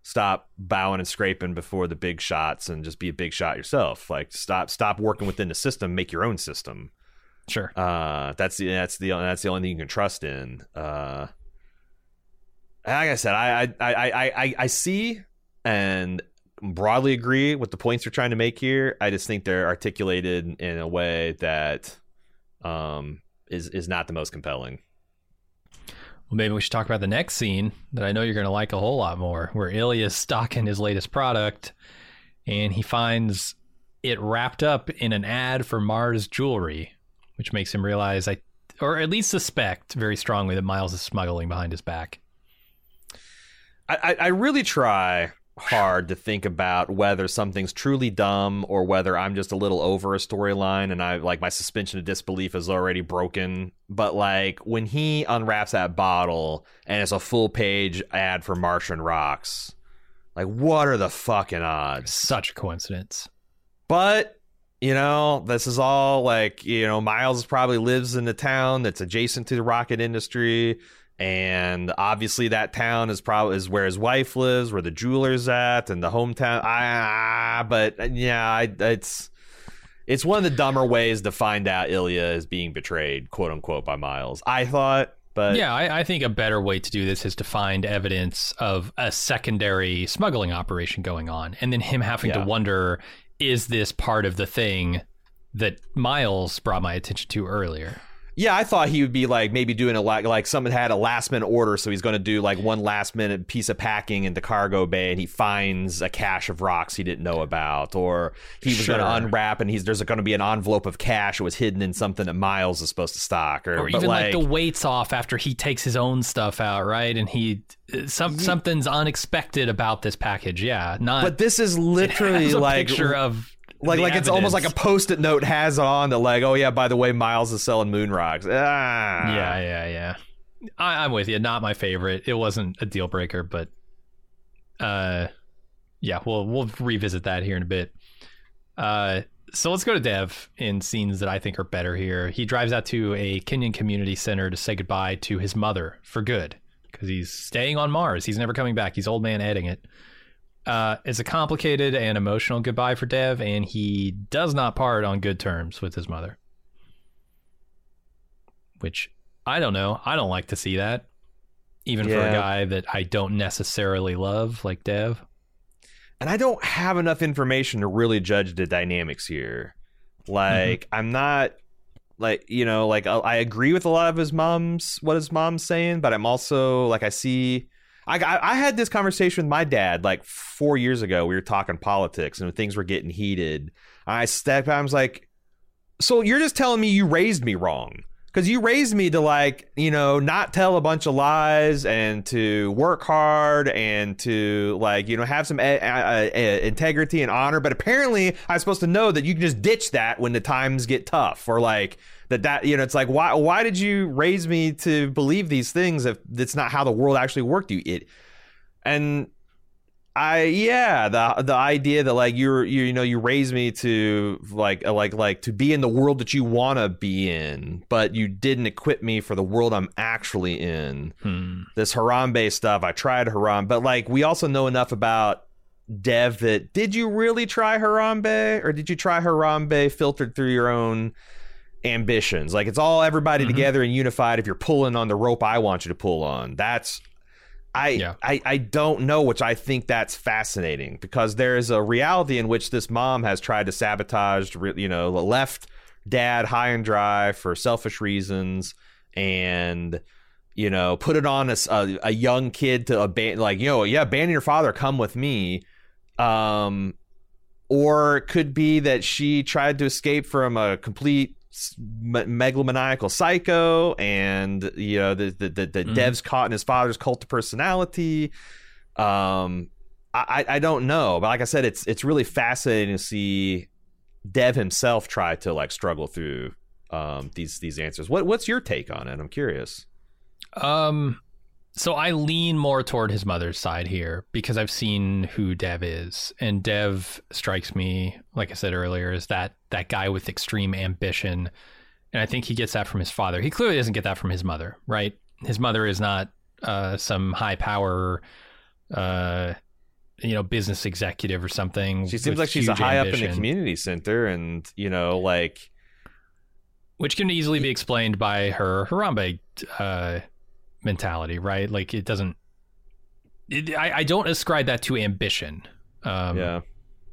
stop bowing and scraping before the big shots and just be a big shot yourself. Like stop stop working within the system, make your own system. Sure. Uh that's the that's the that's the only thing you can trust in. Uh like I said, I I I I I, I see and broadly agree with the points you're trying to make here. I just think they're articulated in a way that um is is not the most compelling. Well, maybe we should talk about the next scene that I know you're going to like a whole lot more, where Ilya's stocking his latest product, and he finds it wrapped up in an ad for Mars jewelry, which makes him realize, I, or at least suspect very strongly that Miles is smuggling behind his back. I, I I really try hard to think about whether something's truly dumb or whether I'm just a little over a storyline and I like my suspension of disbelief is already broken. But like when he unwraps that bottle and it's a full page ad for Martian rocks, like what are the fucking odds? Such a coincidence. But you know, this is all like, you know, Miles probably lives in a town that's adjacent to the rocket industry. And obviously that town is probably is where his wife lives, where the jeweler's at, and the hometown. Ah, but yeah, I, it's it's one of the dumber ways to find out Ilya is being betrayed, quote unquote, by Miles. I thought, but yeah, I, I, think a better way to do this is to find evidence of a secondary smuggling operation going on, and then him having yeah. to wonder is this part of the thing that Miles brought my attention to earlier? Yeah, I thought he would be like maybe doing a like like someone had a last minute order, so he's going to do like one last minute piece of packing in the cargo bay, and he finds a cache of rocks he didn't know about, or he was sure. going to unwrap and he's there's going to be an envelope of cash that was hidden in something that Miles is supposed to stock, or, or even like, like, the weights off after he takes his own stuff out, right? And he uh, some he, something's unexpected about this package, yeah. Not, but this is literally like picture of like like evidence. it's almost like a post-it note has on the like oh yeah by the way miles is selling moon rocks. Ah. yeah yeah yeah. I, i'm with you. Not my favorite. It wasn't a deal breaker but uh yeah we'll we'll revisit that here in a bit. Uh so let's go to dev in scenes that i think are better here. He drives out to a kenyan community center to say goodbye to his mother for good because he's staying on mars. He's never coming back. He's old man adding it uh, it's a complicated and emotional goodbye for Dev, and he does not part on good terms with his mother. Which I don't know. I don't like to see that, even yeah. for a guy that I don't necessarily love, like Dev. And I don't have enough information to really judge the dynamics here. Like, mm-hmm. I'm not like you know like I agree with a lot of his mom's what his mom's saying, but I'm also like I see I, I had this conversation with my dad like four years ago. We were talking politics and things were getting heated. I stepped. I was like, "So you're just telling me you raised me wrong?" Because you raised me to like you know not tell a bunch of lies and to work hard and to like you know have some a- a- a- integrity and honor. But apparently, I'm supposed to know that you can just ditch that when the times get tough or like that that you know it's like why why did you raise me to believe these things if that's not how the world actually worked you? It and I yeah the the idea that like you're you you know you raised me to like uh, like like to be in the world that you want to be in but you didn't equip me for the world I'm actually in. Hmm. this Harambee stuff I tried Harambee but like we also know enough about Dev that did you really try Harambee? Or did you try Harambee filtered through your own ambitions. Like it's all everybody mm-hmm. together and unified if you're pulling on the rope I want you to pull on. That's I, yeah. I I don't know, which I think that's fascinating because there is a reality in which this mom has tried to sabotage, you know, left dad high and dry for selfish reasons, and you know, put it on a, a, a young kid to abandon, like you know, yeah, abandon your father, come with me. Um, or it could be that she tried to escape from a complete megalomaniacal psycho and you know the the, the, the mm-hmm. dev's caught in his father's cult of personality. Um i i don't know but like i said it's it's really fascinating to see dev himself try to like struggle through um these these answers. What what's your take on it? I'm curious. Um so I lean more toward his mother's side here because I've seen who Dev is, and Dev strikes me, like I said earlier, as that that guy with extreme ambition, and I think he gets that from his father. He clearly doesn't get that from his mother, right? His mother is not uh, some high power, uh, you know, business executive or something. She seems like she's a high ambition. up in the community center, and you know, like, which can easily be explained by her Harambee. Uh, mentality, right? Like it doesn't. It, I, I don't ascribe that to ambition. Um, yeah.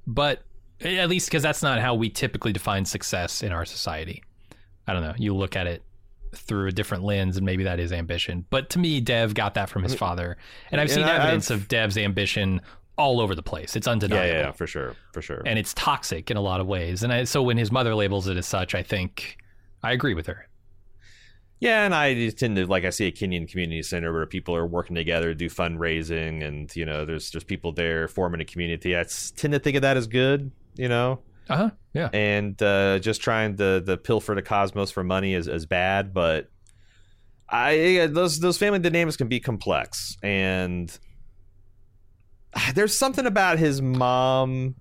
But at least because that's not how we typically define success in our society. I don't know. You look at it through a different lens, and maybe that is ambition. But to me, Dev got that from his father, and I've seen and evidence I've... of Dev's ambition all over the place. It's undeniable. Yeah, yeah, yeah, for sure, for sure. And it's toxic in a lot of ways. And I, so when his mother labels it as such, I think I agree with her. Yeah, and I tend to like I see a Kenyan community center where people are working together to do fundraising, and you know, there's there's people there forming a community. I tend to think of that as good, you know. Uh huh. Yeah. And uh, just trying to the pilfer the cosmos for money is is bad, but I those those family dynamics can be complex, and there's something about his mom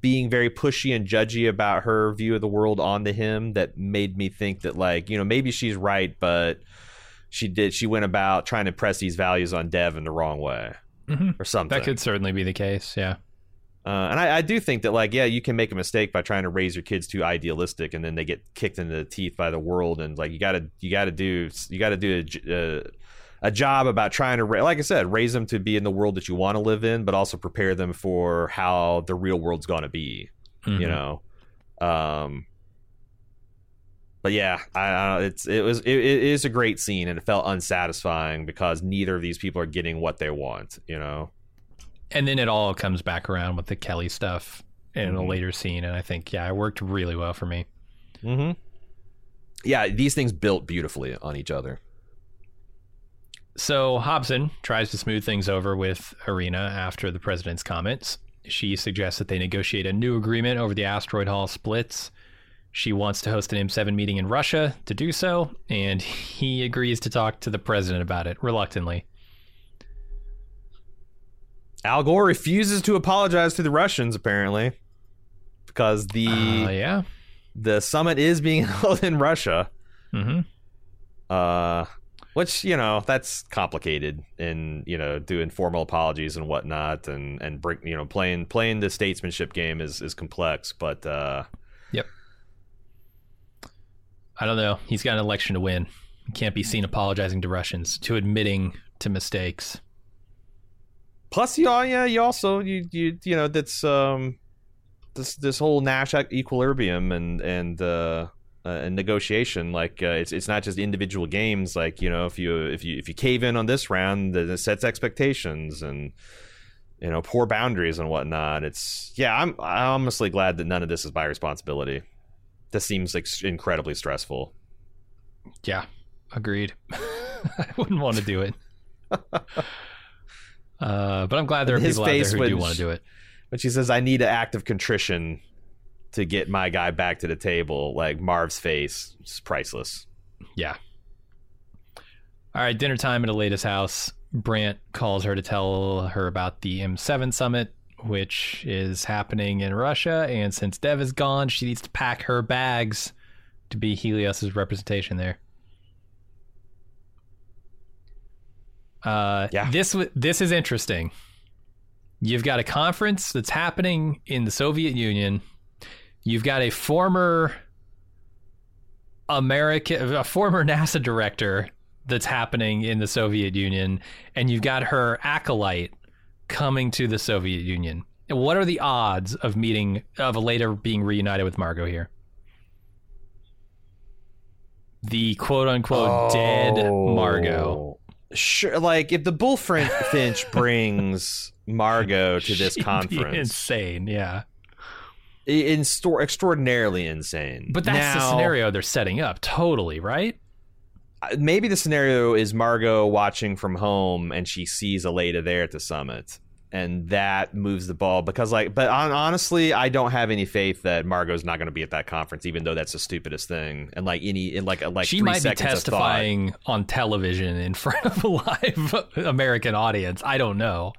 being very pushy and judgy about her view of the world onto him that made me think that like you know maybe she's right but she did she went about trying to press these values on dev in the wrong way Mhm. or something That could certainly be the case. Yeah. uh, and I, I do think that like yeah you can make a mistake by trying to raise your kids too idealistic and then they get kicked into the teeth by the world and like you gotta you gotta do you gotta do a, uh, a job about trying to ra- like i said raise them to be in the world that you want to live in but also prepare them for how the real world's going to be Mhm. you know um but yeah I, I it's it was it, it is a great scene and it felt unsatisfying because neither of these people are getting what they want you know And then it all comes back around with the Kelly stuff in a Mhm. later scene, and I think yeah, it worked really well for me. Mm-hmm. Yeah, these things built beautifully on each other. So Hobson tries to smooth things over with Irina after the president's comments. She suggests that they negotiate a new agreement over the asteroid hall splits. She wants to host an M7 meeting in Russia to do so, and he agrees to talk to the president about it reluctantly. Al Gore refuses to apologize to the Russians, apparently, because the Uh, yeah. the summit is being held in Russia. hmm Uh, which you know that's complicated, and you know doing formal apologies and whatnot, and and bring you know playing playing the statesmanship game is is complex, but uh, Yep. I don't know. He's got an election to win. He can't be seen apologizing to Russians, to admitting to mistakes. plus you all yeah you also you you you know that's um this this whole Nash equilibrium and and uh, uh and negotiation like uh, it's it's not just individual games like you know if you if you if you cave in on this round then it sets expectations and you know poor boundaries and whatnot it's yeah I'm I'm honestly glad that none of this is my responsibility this seems like incredibly stressful Yeah, agreed. I wouldn't want to do it. Uh, but I'm glad there are His people out there who do want to do it. But she says I need an act of contrition to get my guy back to the table, like Marv's face is priceless. Yeah. All right, dinner time at Aleida's house. Brant calls her to tell her about the M7 summit, which is happening in Russia. And since Dev is gone, she needs to pack her bags to be Helios's representation there. Uh, Yeah. This this is interesting. You've got a conference that's happening in the Soviet Union. You've got a former American, a former NASA director that's happening in the Soviet Union, and you've got her acolyte coming to the Soviet Union. What are the odds of meeting of later being reunited with Margo here? The quote unquote dead Margo. Oh, sure, like if the Bullfinch brings Margo to this She'd conference, insane, yeah. In store extraordinarily insane. But that's the scenario they're setting up, totally, right? Maybe the scenario is Margo watching from home and she sees Aleida there at the summit. And that moves the ball because, like, but on, honestly, I don't have any faith that Margo's not going to be at that conference, even though that's the stupidest thing. And like any, in like, like she might be testifying on television in front of a live American audience. I don't know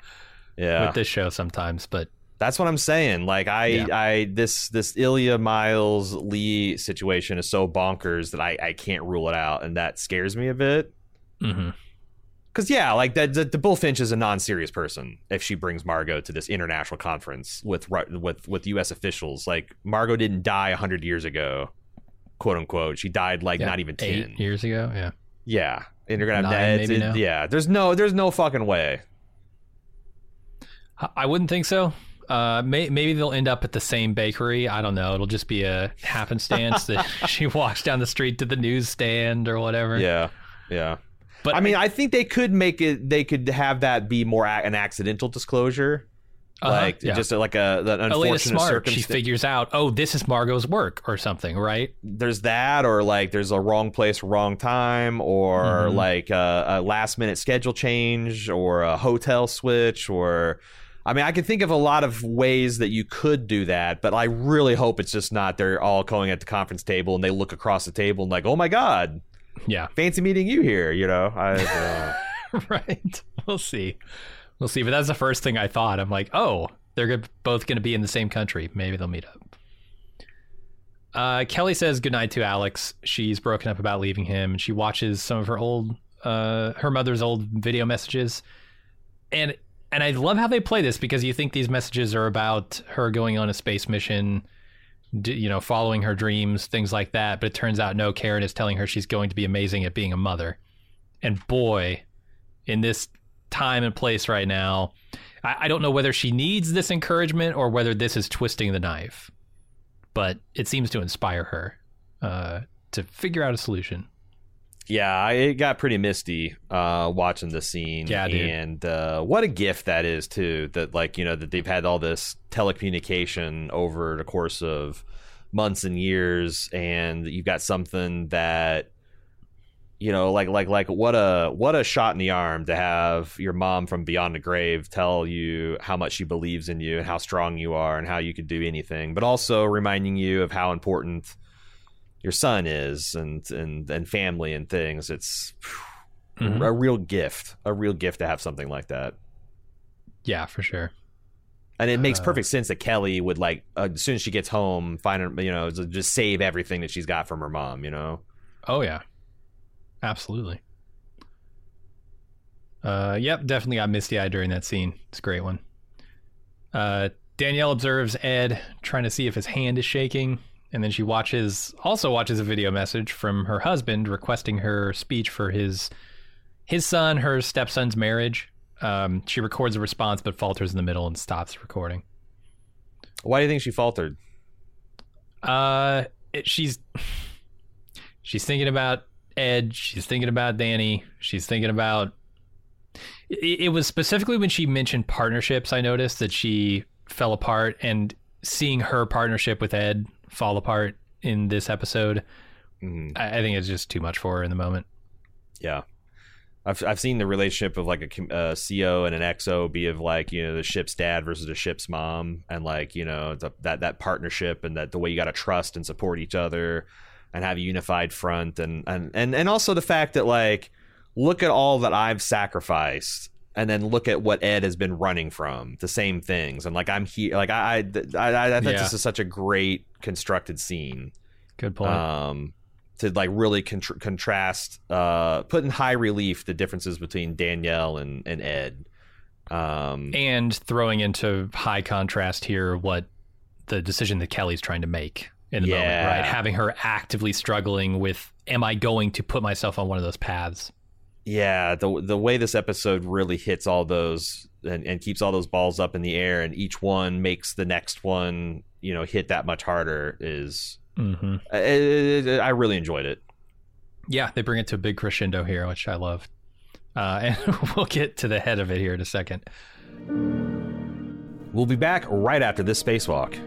Yeah, with this show sometimes, but That's what I'm saying. Like I, Yeah. I this this Ilya Miles Lee situation is so bonkers that I I can't rule it out, and that scares me a bit. mhm. Because yeah, like that the, the Bullfinch is a non-serious person if she brings Margo to this international conference with with with U.S. officials. Like Margo didn't die hundred years ago, quote unquote. She died like Yeah, not even ten. years ago. Yeah, Yeah, and you're gonna have Nine, that. maybe now? Yeah, there's no there's no fucking way. I- I wouldn't think so. Uh, may, maybe they'll end up at the same bakery. I don't know. It'll just be a happenstance that she walks down the street to the newsstand or whatever. Yeah, yeah. but I mean, I think they could make it. They could have that be more an accidental disclosure, Uh-huh, like yeah. just like a Elena's unfortunate smart. She figures out, oh, this is Margo's work or something, right? there's that, or like there's a wrong place, wrong time, or Mhm. like a, a last minute schedule change, or a hotel switch, or. I mean, I can think of a lot of ways that you could do that, but I really hope it's just not. They're all going at the conference table and they look across the table and like, "Oh my god, Yeah, fancy meeting you here." You know, I, uh, right. We'll see. We'll see. But that's the first thing I thought. I'm like, oh, They're both going to be in the same country. Maybe they'll meet up. Uh, Kelly says goodnight to Alex. She's broken up about leaving him, and she watches some of her old, uh, her mother's old video messages, and and I love how they play this because you think these messages are about her going on a space mission, you know, following her dreams, things like that. But it turns out no, Karen is telling her she's going to be amazing at being a mother, and boy, in this time and place right now, I, I don't know whether she needs this encouragement or whether this is twisting the knife but it seems to inspire her uh, to figure out a solution. Yeah, it got pretty misty uh, watching the scene. Yeah, dude. and uh, what a gift that is too. That like you know that they've had all this telecommunication over the course of months and years, and you've got something that you know like like like what a what a shot in the arm to have your mom from beyond the grave tell you how much she believes in you and how strong you are and how you could do anything but also reminding you of how important your son is and and and family and things it's mm-hmm. a real gift a real gift to have something like that yeah for sure and it makes uh, perfect sense that Kelly would like uh, as soon as she gets home find her you know just save everything that she's got from her mom you know oh yeah Absolutely. Uh, yep, definitely got misty eyed during that scene. It's a great one. Uh, Danielle observes Ed trying to see if his hand is shaking, and then she watches also watches a video message from her husband requesting her speech for his his son, her stepson's marriage. Um, she records a response but falters in the middle and stops recording. Why do you think she faltered? Uh, it, she's she's thinking about Ed. She's thinking about Danny. She's thinking about. It, it was specifically when she mentioned partnerships. I noticed that she fell apart, and seeing her partnership with Ed fall apart in this episode, mm. I, I think it's just too much for her in the moment. Yeah, I've I've seen the relationship of like a, a, CO and an XO be of like you know the ship's dad versus the ship's mom, and like you know the, that that partnership and that the way you got to trust and support each other and have a unified front and and and, and also the fact that like look at all that I've sacrificed and then look at what Ed has been running from the same things and like I'm here like I I I, I think yeah. this is such a great constructed scene. Good point. Um to like really contr- contrast uh put in high relief the differences between Danielle and and Ed. Um and throwing into high contrast here what the decision that Kelly's trying to make in the yeah. moment, right? Having her actively struggling with, am I going to put myself on one of those paths? Yeah, the the way this episode really hits all those and, and keeps all those balls up in the air, and each one makes the next one, you know, hit that much harder is. Mm-hmm. I, I really enjoyed it. Yeah, they bring it to a big crescendo here, which I love. Uh, and we'll get to the head of it here in a second. We'll be back right after this spacewalk.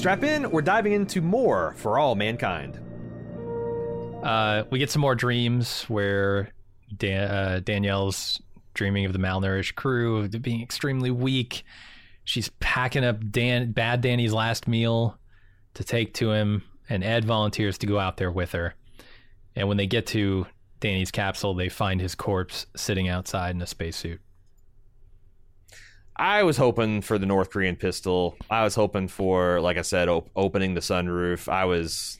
Strap in, we're diving into more for all mankind. Uh, we get some more dreams where Dan- uh, Danielle's dreaming of the malnourished crew, being extremely weak. She's packing up Dan- Bad Danny's last meal to take to him, and Ed volunteers to go out there with her. And when they get to Danny's capsule, they find his corpse sitting outside in a spacesuit. I was hoping for the North Korean pistol. I was hoping for, like I said, op- opening the sunroof. I was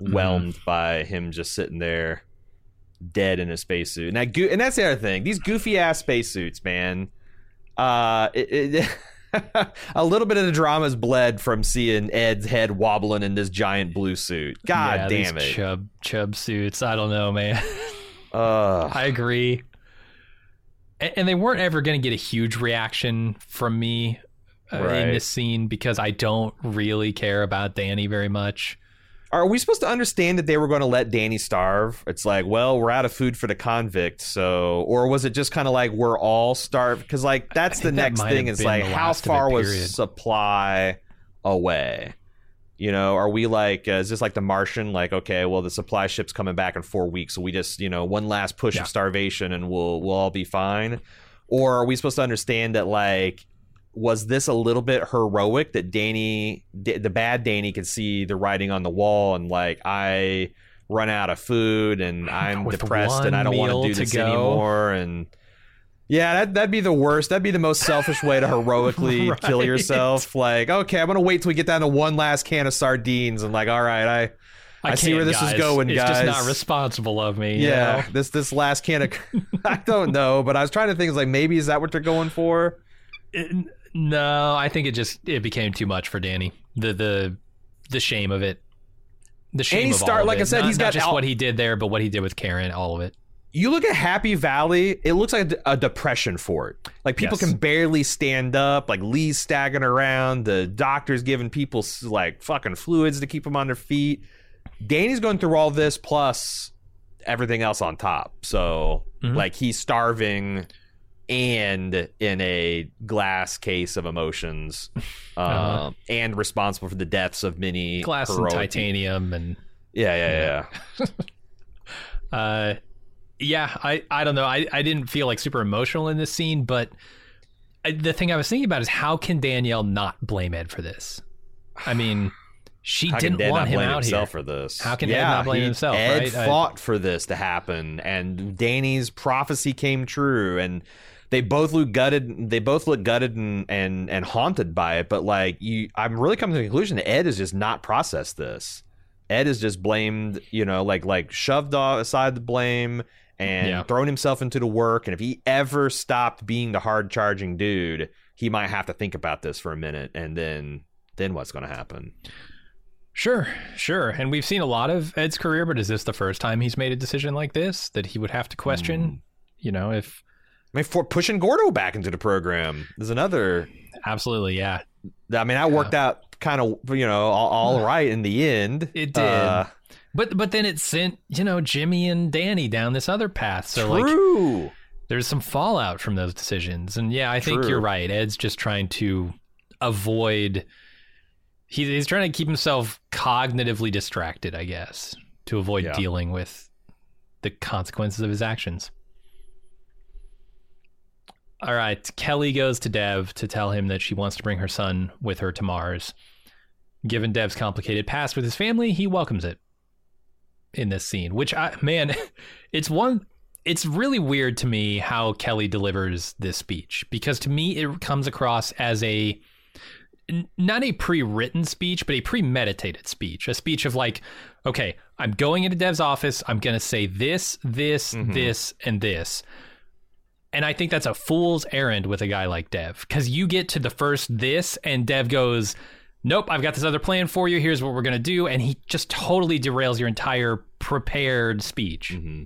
mm-hmm. whelmed mm. by him just sitting there, dead in a spacesuit. And go- and that's the other thing. These goofy ass spacesuits, man. Uh, it, it a little bit of the drama's bled from seeing Ed's head wobbling in this giant blue suit. God yeah, damn it, chub chub suits. I don't know, man. Uh, I agree and they weren't ever going to get a huge reaction from me uh, right. in this scene because I don't really care about Danny very much. Are we supposed to understand that they were going to let Danny starve? It's like, well, we're out of food for the convict, so or was it just kind of like we're all starved? Because like that's the next thing. It's like how far was supply away? You know, are we like, uh, is this like the Martian? Like, okay, well, the supply ship's coming back in four weeks, so we just, you know, one last push yeah. of starvation and we'll we'll all be fine. Or are we supposed to understand that like, was this a little bit heroic that Danny, the bad Danny, could see the writing on the wall and like, I, run out of food and I'm With depressed and I don't want to do this go. anymore and yeah, that that'd be the worst. That'd be the most selfish way to heroically kill yourself. Like, okay, I'm gonna wait till we get down to one last can of sardines and like, all right, I I see can't, where this is going, it's guys. just not responsible of me. you yeah, know? this this last can of I don't know, but I was trying to think like maybe is that what they're going for? Uh, it- no, I think it just it became too much for Danny. The the the shame of it. The shame he of start- all of like I said, Not- he's not got just al- what he did there, but what he did with Karen, all of it. You look at Happy Valley, it looks like a depression fort. Like people Yes. can barely stand up. Like Lee's staggering around. The doctor's giving people like fucking fluids to keep them on their feet. Danny's going through all this plus everything else on top. So Mhm. like he's starving and in a glass case of emotions, um, Uh-huh. and responsible for the deaths of many Glass and titanium and Yeah, yeah, yeah. uh yeah, I I don't know. I I didn't feel like super emotional in this scene, but I, the thing I was thinking about is how can Danielle not blame Ed for this? I mean, she How didn't want him blame out here. for this? How can Ed not blame he- himself, Ed right? I- fought for this to happen, and Danny's prophecy came true, and they both look gutted. They both look gutted and and and haunted by it. But like you, I'm really coming to the conclusion that Ed has just not processed this. Ed is just blamed, you know, like like shoved off- aside the blame and Yeah. thrown himself into the work. And if he ever stopped being the hard charging dude, he might have to think about this for a minute, and then then what's going to happen? Sure, sure. And we've seen a lot of Ed's career, but is this the first time he's made a decision like this that he would have to question? Hmm. You know, if I mean, for pushing Gordo back into the program is another. absolutely, yeah. I mean, that worked out kind of, you know, all, all right in the end. It did. Uh, But but then it sent, you know, Jimmy and Danny down this other path. So like there's some fallout from those decisions. And yeah, I think you're right. Ed's just trying to avoid he, he's trying to keep himself cognitively distracted, I guess, to avoid Yeah. dealing with the consequences of his actions. All right, Kelly goes to Dev to tell him that she wants to bring her son with her to Mars. Given Dev's complicated past with his family, he welcomes it in this scene, which I man, it's one it's really weird to me how Kelly delivers this speech because to me it comes across as a not a pre-written speech but a premeditated speech a speech of like okay i'm going into dev's office i'm going to say this this Mhm. this and this and i think that's a fool's errand with a guy like dev because you get to the first this and dev goes nope i've got this other plan for you here's what we're going to do and he just totally derails your entire prepared speech hmm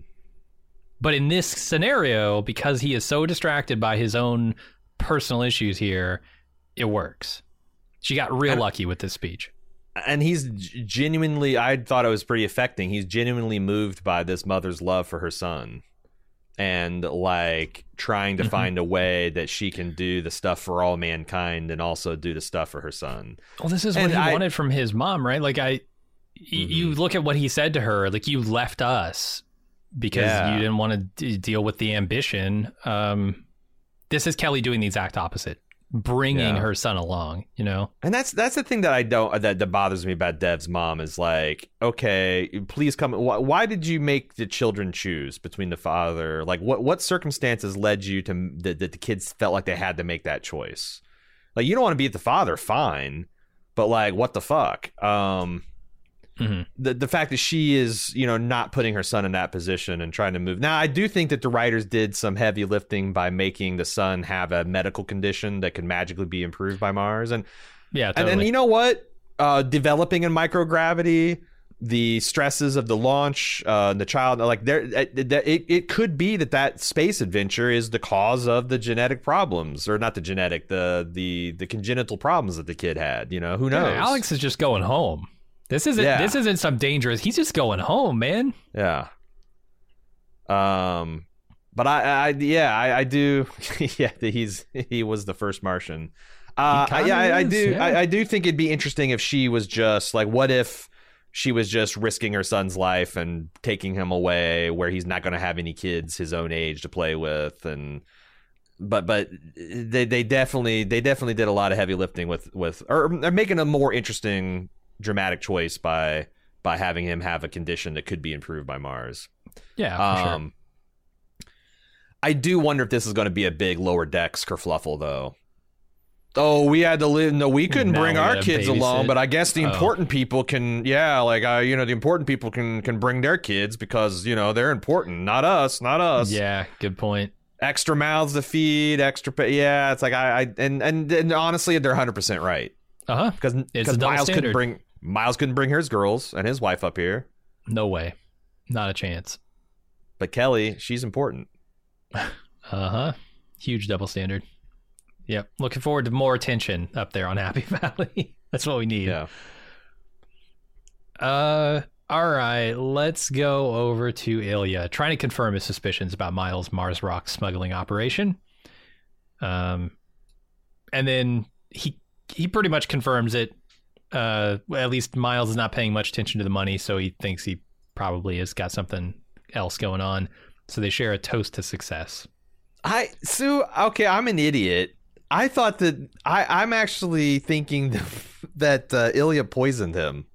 but in this scenario, because he is so distracted by his own personal issues here, it works. She got real lucky with this speech. And he's genuinely, I thought it was pretty affecting. He's genuinely moved by this mother's love for her son and like trying to Mhm. find a way that she can do the stuff for all mankind and also do the stuff for her son. Well, this is And what he I- wanted from his mom, right? Like, I, you Mhm. look at what he said to her, like, you left us because Yeah. you didn't want to d- deal with the ambition. Um, this is Kelly doing the exact opposite, bringing Yeah. her son along, you know? And that's that's the thing that I don't that, that bothers me about Dev's mom is like, okay, please come. Why, why did you make the children choose between the father? Like, what what circumstances led you to that, that the kids felt like they had to make that choice? Like, you don't want to be the father, fine, but like, what the fuck? Um, Mhm. the the fact that she is you know not putting her son in that position and trying to move. Now, I do think that the writers did some heavy lifting by making the son have a medical condition that could magically be improved by Mars and. Yeah, And, totally. and you know what? Uh, developing in microgravity, the stresses of the launch, uh, the child, like there, it, it, it could be that that space adventure is the cause of the genetic problems, or not the genetic, the the the congenital problems that the kid had. You know, who knows? Yeah, Alex is just going home. This isn't Yeah. this isn't some dangerous. He's just going home, man. Yeah. Um, but I, I yeah, I, I do. yeah, he's he was the first Martian. Uh, kinda yeah, I, I do. yeah. I, I do think it'd be interesting if she was just like, what if she was just risking her son's life and taking him away, where he's not going to have any kids his own age to play with, and. But but they they definitely they definitely did a lot of heavy lifting with with or, or making a more interesting dramatic choice by by having him have a condition that could be improved by Mars. Yeah, for sure. Um, I do wonder if this is going to be a big lower decks kerfluffle, though. Oh, we had to live. No, we couldn't Now bring we our kids along, but I guess the Oh. important people can. Yeah, like uh, you know, the important people can can bring their kids because you know they're important, not us, not us. Yeah, good point. extra mouths to feed, extra. Yeah, it's like I, I and and and honestly, they're hundred percent right Uh huh. because It's because a double Miles couldn't bring Miles couldn't bring his girls and his wife up here, No way. Not a chance. but Kelly, she's important. Uh huh. Huge double standard. Yep. Looking forward to more attention up there on Happy Valley. That's what we need. Yeah. Uh, all right. Let's go over to Ilya, trying to confirm his suspicions about Miles' Mars Rock smuggling operation. Um, and then he he pretty much confirms it. Uh, at least Miles is not paying much attention to the money, so he thinks he probably has got something else going on. So they share a toast to success. I Sue. Okay, I'm an idiot. I thought that I I'm actually thinking that uh, Ilya poisoned him.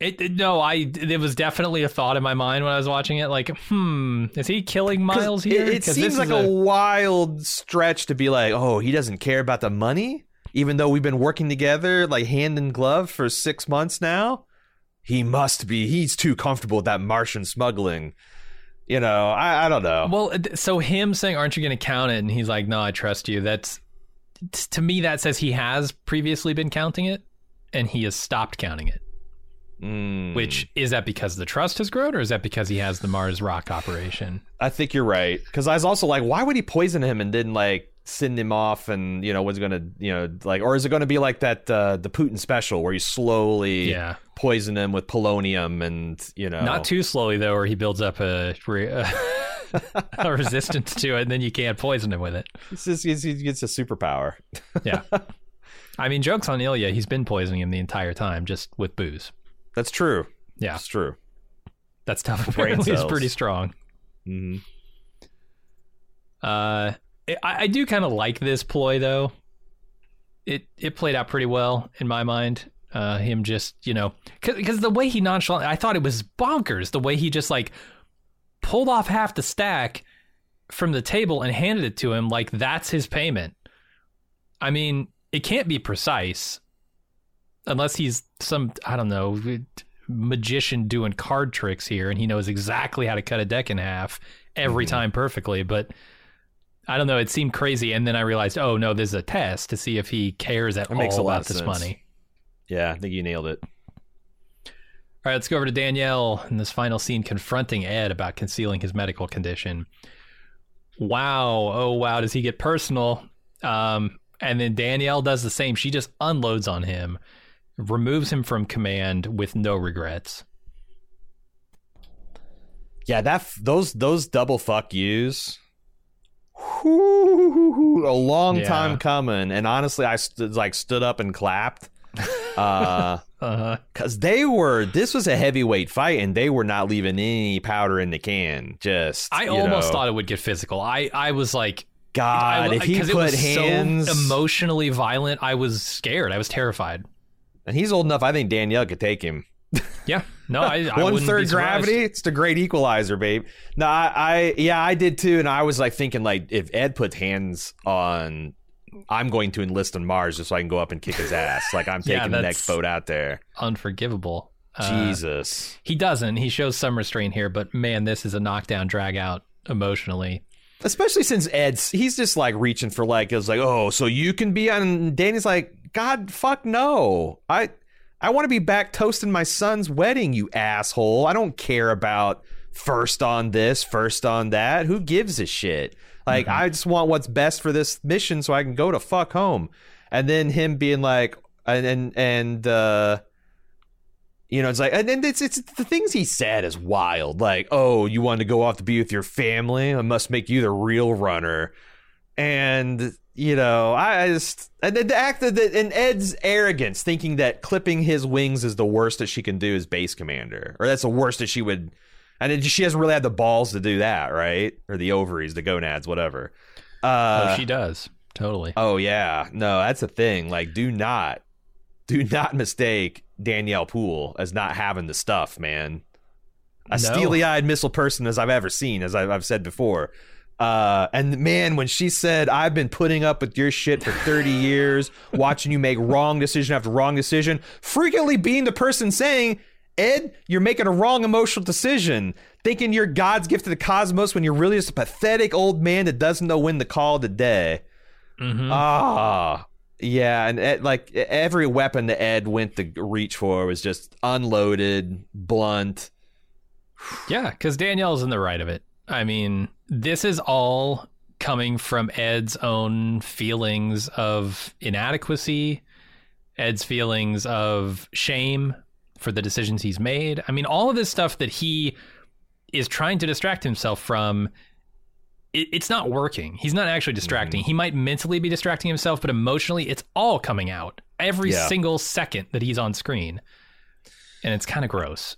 It, it- no, I it was definitely a thought in my mind when I was watching it. Like, hmm, is he killing Miles here? It, it seems this like is a, wild stretch to be like, oh, he doesn't care about the money, even though we've been working together like hand in glove for six months now. He must be. He's too comfortable with that Martian smuggling. You know, I, I don't know. Well, so him saying, "Aren't you going to count it?" and he's like, "No, I trust you." That's to me that says he has previously been counting it, and he has stopped counting it. Mm. Which is that because the trust has grown, or is that because he has the Mars Rock operation? I think you're right. Because I was also like, why would he poison him and then like send him off and you know was gonna you know like or is it going to be like that uh, the Putin special where you slowly Yeah, poison him with polonium and you know not too slowly though, or he builds up a, re- a resistance to it, and then you can't poison him with it. It's just, it's, he gets a superpower. Yeah. I mean, jokes on Ilya. He's been poisoning him the entire time, just with booze. That's true. Yeah, That's true. that stuff apparently is pretty strong. hmm Uh, I, I do kind of like this ploy though. It it played out pretty well in my mind. Uh, him just you know because the way he nonchalant, I thought it was bonkers. The way he just like pulled off half the stack from the table and handed it to him like that's his payment. I mean, it can't be precise unless he's some I don't know magician doing card tricks here and he knows exactly how to cut a deck in half every Mhm. time perfectly. But I don't know. It seemed crazy, and then I realized, oh no, this is a test to see if he cares at That makes all a lot about of this sense. money. Yeah, I think you nailed it. All right, let's go over to Danielle in this final scene confronting Ed about concealing his medical condition. Wow. Oh, wow. Does he get personal? Um, and then Danielle does the same. She just unloads on him, removes him from command with no regrets. Yeah, that f- those those double fuck yous. Whoo, A long Yeah. time coming, and honestly, I st- like stood up and clapped. Uh, Uh-huh. Cause they were, this was a heavyweight fight, and they were not leaving any powder in the can. Just, I almost know, thought it would get physical. I, I was like, God, I, if he put it was hands, so emotionally violent, I was scared. I was terrified. and he's old enough, I think Danielle could take him. Yeah. No, I, I One third gravity, it's the great equalizer, babe. No, I, I, yeah, I did too, and I was like thinking, like, if Ed puts hands on, I'm going to enlist on Mars just so I can go up and kick his ass. Like I'm Yeah, taking the next boat out there. Unforgivable. Uh, Jesus. He doesn't. He shows some restraint here, but man, this is a knockdown, drag out emotionally. especially since Ed's he's just like reaching for like it's like oh so you can be on Danny's like God fuck no I I want to be back toasting my son's wedding you asshole I don't care about first on this first on that who gives a shit like I just want what's best for this mission so I can go to fuck home and then him being like and and and uh you know, it's like, and then it's it's the things he said is wild. Like, oh, you wanted to go off to be with your family? I must make you the real runner. And you know, I, just and the act that and Ed's arrogance, thinking that clipping his wings is the worst that she can do as base commander, or that's the worst that she would. And it, she hasn't really had the balls to do that, right? Or the ovaries, the gonads, whatever. Uh, oh, she does. Totally. Oh yeah, no, that's a thing. Like, do not, do not mistake Danielle Poole as not having the stuff, man. A No. steely eyed missile person as I've ever seen, as I've, I've said before. Uh, and man, when she said, I've been putting up with your shit for 30 years, watching you make wrong decision after wrong decision, frequently being the person saying, Ed, you're making a wrong emotional decision, thinking you're God's gift to the cosmos when you're really just a pathetic old man that doesn't know when to call the day. Mhm. Ah, yeah, and Ed, like every weapon that Ed went to reach for was just unloaded, blunt. Yeah, because Danielle's in the right of it. I mean, this is all coming from Ed's own feelings of inadequacy, Ed's feelings of shame for the decisions he's made. I mean, all of this stuff that he is trying to distract himself from. It, it's not working. He's not actually distracting. Mm-hmm. He might mentally be distracting himself, but emotionally, it's all coming out every Yeah. single second that he's on screen. And it's kind of gross.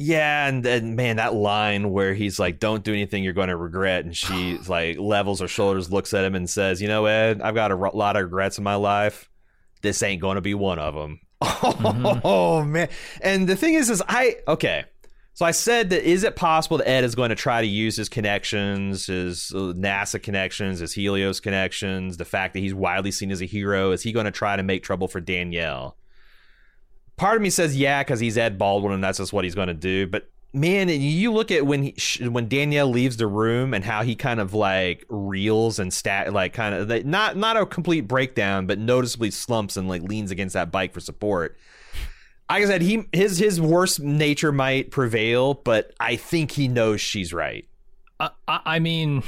Yeah, and and man, that line where he's like, "Don't do anything you're going to regret," and she like levels her shoulders, looks at him, and says, "You know, Ed, I've got a lot of regrets in my life. This ain't going to be one of them." Oh man! And the thing is, is I okay. So I said that is it possible that Ed is going to try to use his connections, his uh, NASA connections, his Helios connections, the fact that he's widely seen as a hero? Is he going to try to make trouble for Danielle? Part of me says yeah, because he's Ed Baldwin and that's just what he's going to do. But man, you look at when he, when Danielle leaves the room and how he kind of like reels and stat like kind of not not a complete breakdown, but noticeably slumps and like leans against that bike for support. Like I said, he his his worst nature might prevail, but I think he knows she's right. I mean,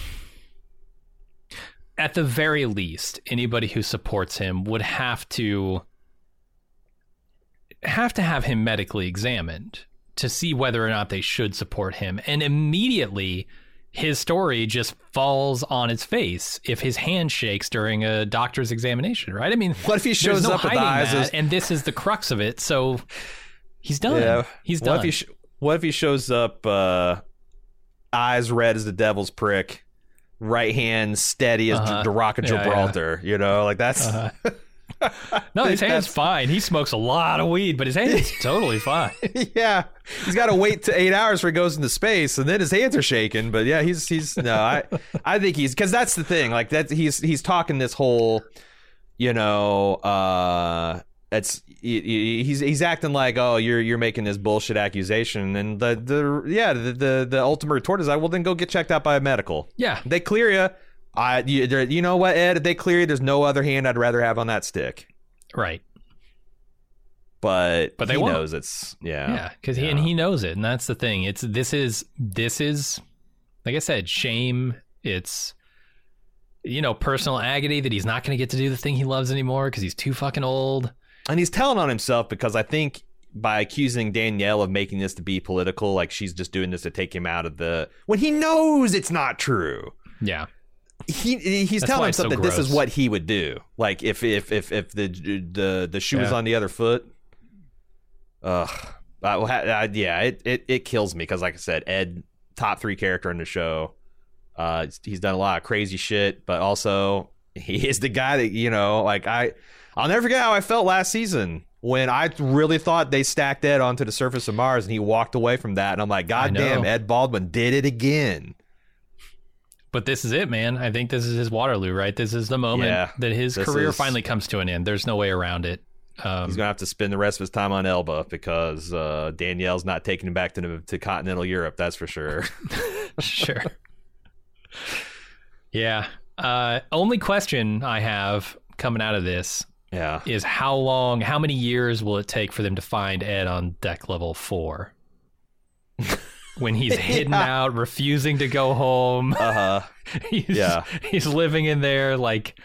at the very least, anybody who supports him would have to have to have him medically examined to see whether or not they should support him. And immediately, his story just falls on its face if his hand shakes during a doctor's examination. Right? I mean, What if he shows no up with eyes that, as- and this is the crux of it. So he's done. He's done. What if he sh- what if he shows up uh, eyes red as the devil's prick, right hand steady as Uh-huh. the rock of Yeah, yeah. Gibraltar? You know, like that's Uh-huh. No, his hand's fine. He smokes a lot of weed, but his hand's totally fine. yeah. He's got to wait to eight hours before he goes into space, and then his hands are shaking. But yeah, he's he's no, I I think he's because that's the thing. Like that he's he's talking this whole, you know, uh, he- he's he's acting like oh you're you're making this bullshit accusation, and the the yeah the the, the ultimate retort is like well then go get checked out by a medical. Yeah. They clear you. I you, you know what Ed? If they clear you, there's no other hand I'd rather have on that stick. Right. But But they he won't. knows it's yeah Yeah, because he and he knows it, and that's the thing. It's this is this is like I said, shame. It's you know personal agony that he's not going to get to do the thing he loves anymore because he's too fucking old. and he's telling on himself because I think by accusing Danielle of making this to be political, like she's just doing this to take him out of the when he knows it's not true. Yeah, He he's That's telling himself so that this is what he would do. Like if if if if the the the shoe was Yeah. on the other foot. Ugh. I, I, yeah, it, it it kills me because, like I said, Ed, top three character in the show. Uh, he's- he's done a lot of crazy shit, but also he is the guy that you know. Like I, I'll never forget how I felt last season when I really thought they stacked Ed onto the surface of Mars, and he walked away from that, and I'm like, God damn, Ed Baldwin did it again. But this is it, man. I think this is his Waterloo, right? This is the moment Yeah, that his career is- finally comes to an end. There's no way around it. Um, He's gonna have to spend the rest of his time on Elba because uh, Danielle's not taking him back to to continental Europe. That's for sure. sure. Yeah. Uh, only question I have coming out of this yeah. is how long, how many years will it take for them to find Ed on deck level four? when he's hidden Yeah. out, refusing to go home. Uh huh. Yeah. he's living in there like,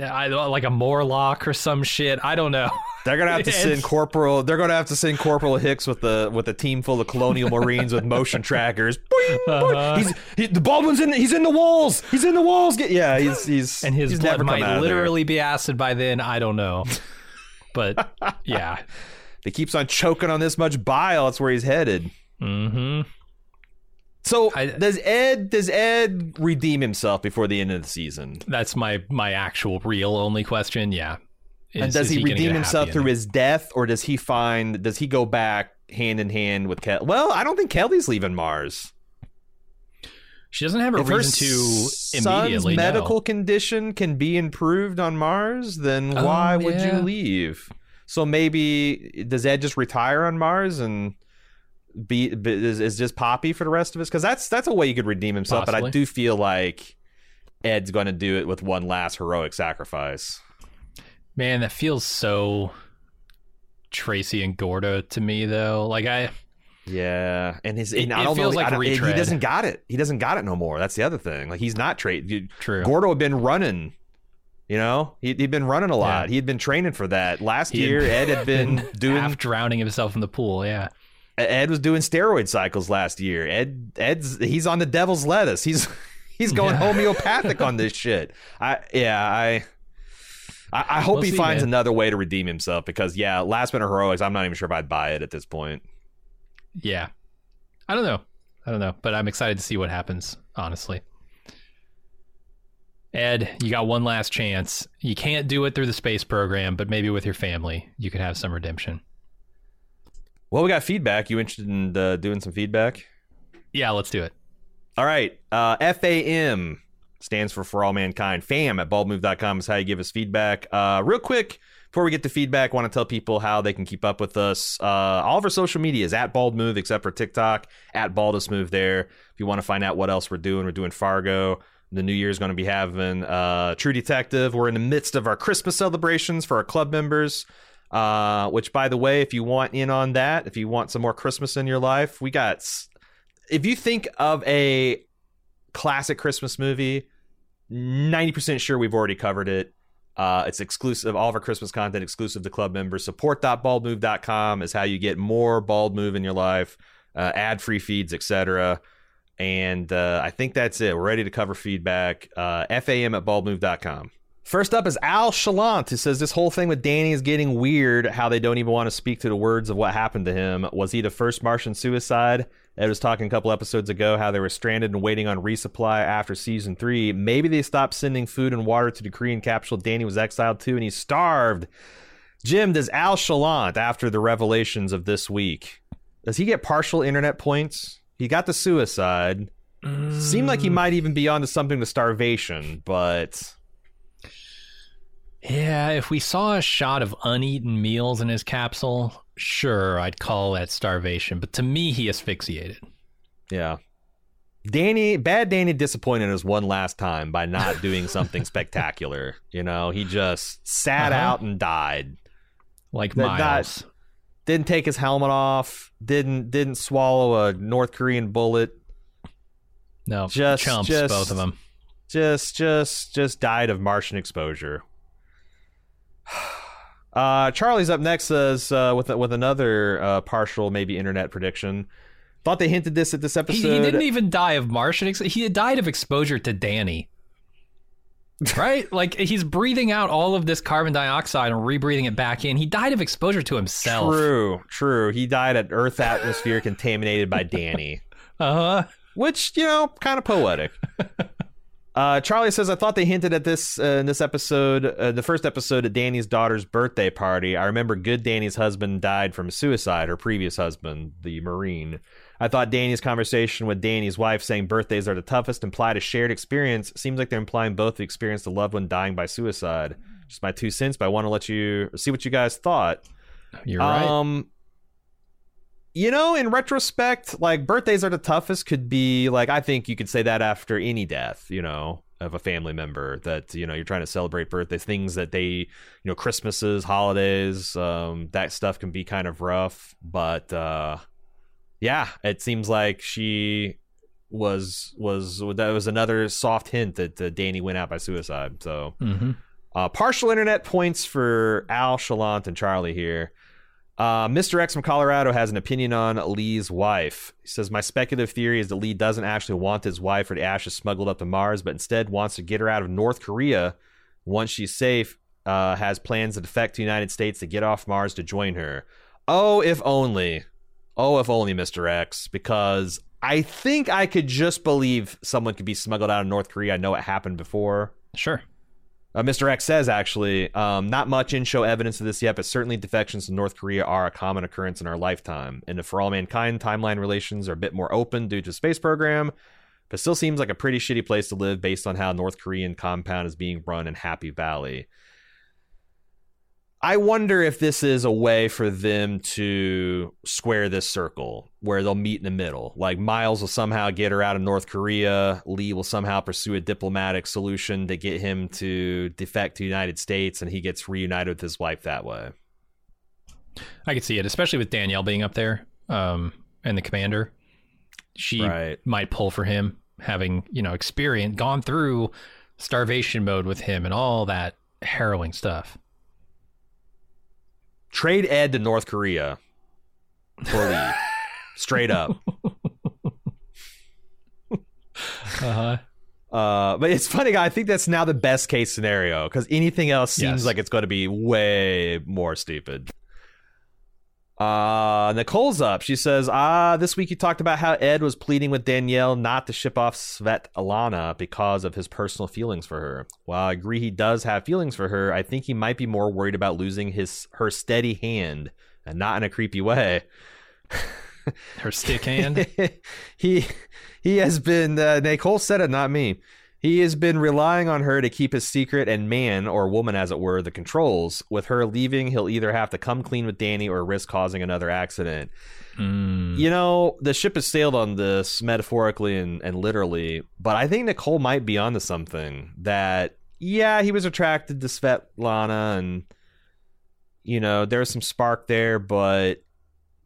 I like a Morlock or some shit. I don't know. They're gonna have to send Corporal. They're gonna have to send Corporal Hicks with the with a team full of Colonial Marines with motion trackers. Boing, boing. Uh-huh. He's he, the Baldwin's in. He's in the walls. He's in the walls. Get, yeah, he's he's and his he's blood might literally be acid by then. I don't know. But yeah. He keeps on choking on this much bile. That's where he's headed. Hmm So I- does Ed does Ed redeem himself before the end of the season? That's my my actual real only question. Yeah. Is, and does is he, redeem himself through his death, or does he find? Does he go back hand in hand with Kelly? Well, I don't think Kelly's leaving Mars. She doesn't have a if her reason to immediately. no. medical condition can be improved on Mars, then Oh, why would yeah. you leave? So maybe does Ed just retire on Mars and be, be is, is just Poppy for the rest of us? Because that's that's a way you could redeem himself. But I do feel like Ed's going to do it with one last heroic sacrifice. Man, that feels so Tracy and Gordo to me, though. Like I, Yeah, and his It- and I don't feels know. like I don't- he doesn't got it. He doesn't got it no more. That's the other thing. Like he's not trade. true. Gordo had been running. You know, he, he'd been running a lot. Yeah. He had been training for that. Last He had year, Ed had been doing. half drowning himself in the pool. Yeah, Ed was doing steroid cycles last year. Ed, Ed's he's on the devil's lettuce. He's he's going Yeah. homeopathic on this shit. I yeah I. I, I hope We'll he see, finds man. another way to redeem himself because yeah, last minute heroics. I'm not even sure if I'd buy it at this point. yeah. I don't know. I don't know, but I'm excited to see what happens. Honestly, Ed, you got one last chance. You can't do it through the space program, but maybe with your family, you could have some redemption. Well, we got feedback. You interested in uh, doing some feedback? Yeah, let's do it. All right. Uh, FAM stands for For All Mankind. FAM at baldmove.com is how you give us feedback. Uh, real quick, before we get to feedback, I want to tell people how they can keep up with us. Uh, all of our social media is at Bald Move, except for TikTok, at Baldest Move there. If you want to find out what else we're doing, we're doing Fargo. The new year is going to be having uh, True Detective. We're in the midst of our Christmas celebrations for our club members. Uh, which, by the way, if you want in on that, if you want some more Christmas in your life, we got. If you think of a classic Christmas movie. 90% sure we've already covered it. Uh, it's exclusive, all of our Christmas content exclusive to club members. Support.baldmove.com is how you get more Bald Move in your life, uh, ad free feeds, etc. And uh, I think that's it. We're ready to cover feedback. Uh, FAM at baldmove.com. First up is Al Chalant, who says this whole thing with Danny is getting weird. How they don't even want to speak to the words of what happened to him. Was he the first Martian suicide? Ed was talking a couple episodes ago how they were stranded and waiting on resupply after season three. Maybe they stopped sending food and water to the Korean capsule Danny was exiled to, and he starved. Jim, does Al Chalant, after the revelations of this week, does he get partial internet points? He got the suicide. Seemed like he mm. might even be onto something with starvation, but Yeah, if we saw a shot of uneaten meals in his capsule, sure, I'd call that starvation. But to me, he asphyxiated. Yeah. Danny, bad Danny disappointed us one last time by not doing something spectacular. You know, he just sat Uh-huh. out and died. Like that- Miles. Didn't take his helmet off. Didn't didn't swallow a North Korean bullet. no, just- chumps, just- both of them. Just just just died of Martian exposure. Uh, Charlie's up next says uh, with with another uh, partial maybe internet prediction. Thought they hinted this at this He, episode. he didn't even die of Martian. Ex- he died of exposure to Danny. right? Like he's breathing out all of this carbon dioxide and rebreathing it back in. He died of exposure to himself. True, true. He died at Earth atmosphere contaminated by Danny, Uh huh. which you know, kind of poetic. Uh, Charlie says, "I thought they hinted at this uh, in this episode, uh, the first episode at Danny's daughter's birthday party. I remember good Danny's husband died from suicide. Her previous husband, the Marine. I thought Danny's conversation with Danny's wife, saying birthdays are the toughest, implied a shared experience. Seems like they're implying both the experience a loved one dying by suicide. Just my two cents, but I want to let you see what you guys thought." You're right. You know, in retrospect, like birthdays are the toughest. Could be like I think you could say that after any death. You know, of a family member that you know you're trying to celebrate birthdays, things that they, you know, Christmases, holidays, um, that stuff can be kind of rough. But uh, yeah, it seems like she was was that was another soft hint that uh, Danny went out by suicide. So. hmm Uh, partial internet points for Al Chalant and Charlie here. Uh, Mr. X from Colorado has an opinion on Lee's wife. He says, My speculative theory is that Lee doesn't actually want his wife or the ashes smuggled up to Mars, but instead wants to get her out of North Korea once she's safe, uh, has plans to defect to the United States to get off Mars to join her. Oh, if only. Oh, if only, Mr. X, because I think I could just believe someone could be smuggled out of North Korea. I know it happened before Sure. Uh, Mr. X says, actually, um, not much in show evidence of this yet, but certainly defections to North Korea are a common occurrence in our lifetime. And if For All Mankind, timeline relations are a bit more open due to space program, but still seems like a pretty shitty place to live based on how North Korean compound is being run in Happy Valley. I wonder if this is a way for them to square this circle where they'll meet in the middle. Like Miles will somehow get her out of North Korea. Lee will somehow pursue a diplomatic solution to get him to defect to the United States and he gets reunited with his wife that way. I could see it, especially with Danielle being up there um, and the commander. She Right. might pull for him, having, you know, experience, gone through starvation mode with him and all that harrowing stuff. Trade Ed to North Korea for Lee. Straight up. Uh-huh. Uh, but it's funny. I think that's now the best case scenario because anything else seems Yes. like it's going to be way more stupid. Uh, Nicole's up. She says, "Ah, this week you talked about how Ed was pleading with Danielle not to ship off Svet Alana because of his personal feelings for her. While I agree he does have feelings for her, I think he might be more worried about losing his her steady hand and not in a creepy way." Her stick hand. he he has been uh, Nicole said it, not me. He has been relying on her to keep his secret and man or woman, as it were, the controls. With her leaving, he'll either have to come clean with Dani or risk causing another accident. Mm. You know, the ship has sailed on this metaphorically and, and literally, but I think Nicole might be onto something. That yeah, he was attracted to Svetlana, and you know, there's some spark there, but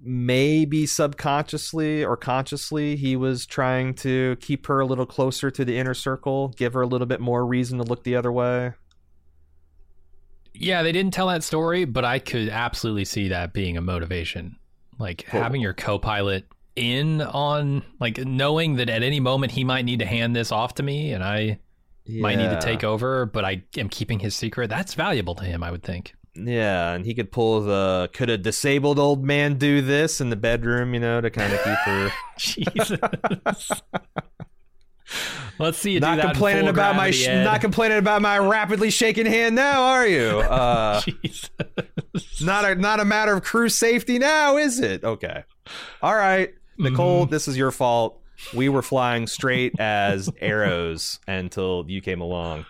maybe subconsciously or consciously he was trying to keep her a little closer to the inner circle, give her a little bit more reason to look the other way. Yeah, they didn't tell that story, but I could absolutely see that being a motivation. Like Cool. having your co-pilot in on like knowing that at any moment he might need to hand this off to me and I might need to take over, but I am keeping his secret. That's valuable to him, I would think. Yeah, and he could pull the could a disabled old man do this in the bedroom, you know, to kind of keep her Jesus. Let's see you do not complaining about my sh- not complaining about my rapidly shaking hand now, are you? Uh Jesus. not a not a matter of crew safety now, is it? Okay. All right. Nicole, this is your fault. We were flying straight as arrows until you came along.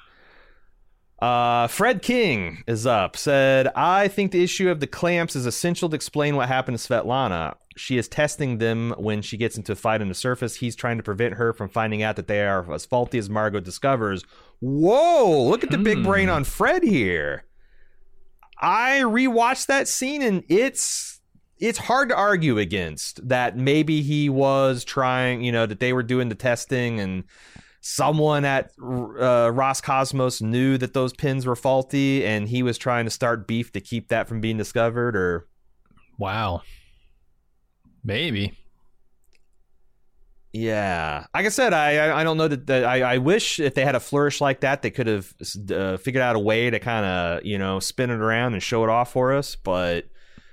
Uh, Fred King is up. Said, I think the issue of the clamps is essential to explain what happened to Svetlana. She is testing them when she gets into a fight on the surface. He's trying to prevent her from finding out that they are as faulty as Margo discovers. Whoa, look at the big Hmm. brain on Fred here. I rewatched that scene and it's it's hard to argue against that maybe he was trying, you know, that they were doing the testing and someone at uh, Roscosmos knew that those pins were faulty and he was trying to start beef to keep that from being discovered or Wow. Maybe. yeah like i said i I- i don't know that, that I, I wish if they had a flourish like that they could have uh, figured out a way to kind of you know spin it around and show it off for us but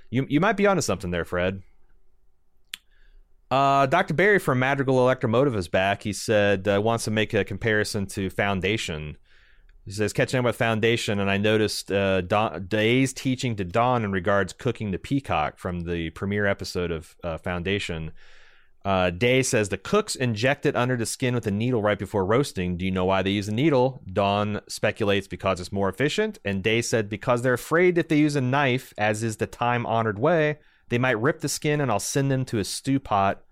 you you might be onto something there fred uh, Dr. Barry from Madrigal Electromotive is back. He said uh, wants to make a comparison to Foundation. He says catching up with Foundation, and I noticed uh, Don, Day's teaching to Dawn in regards cooking the peacock from the premiere episode of uh, Foundation. Uh, Day says the cooks inject it under the skin with a needle right before roasting. Do you know why they use a needle? Dawn speculates because it's more efficient, and Day said because they're afraid if they use a knife, as is the time honored way, they might rip the skin and I'll send them to a stew pot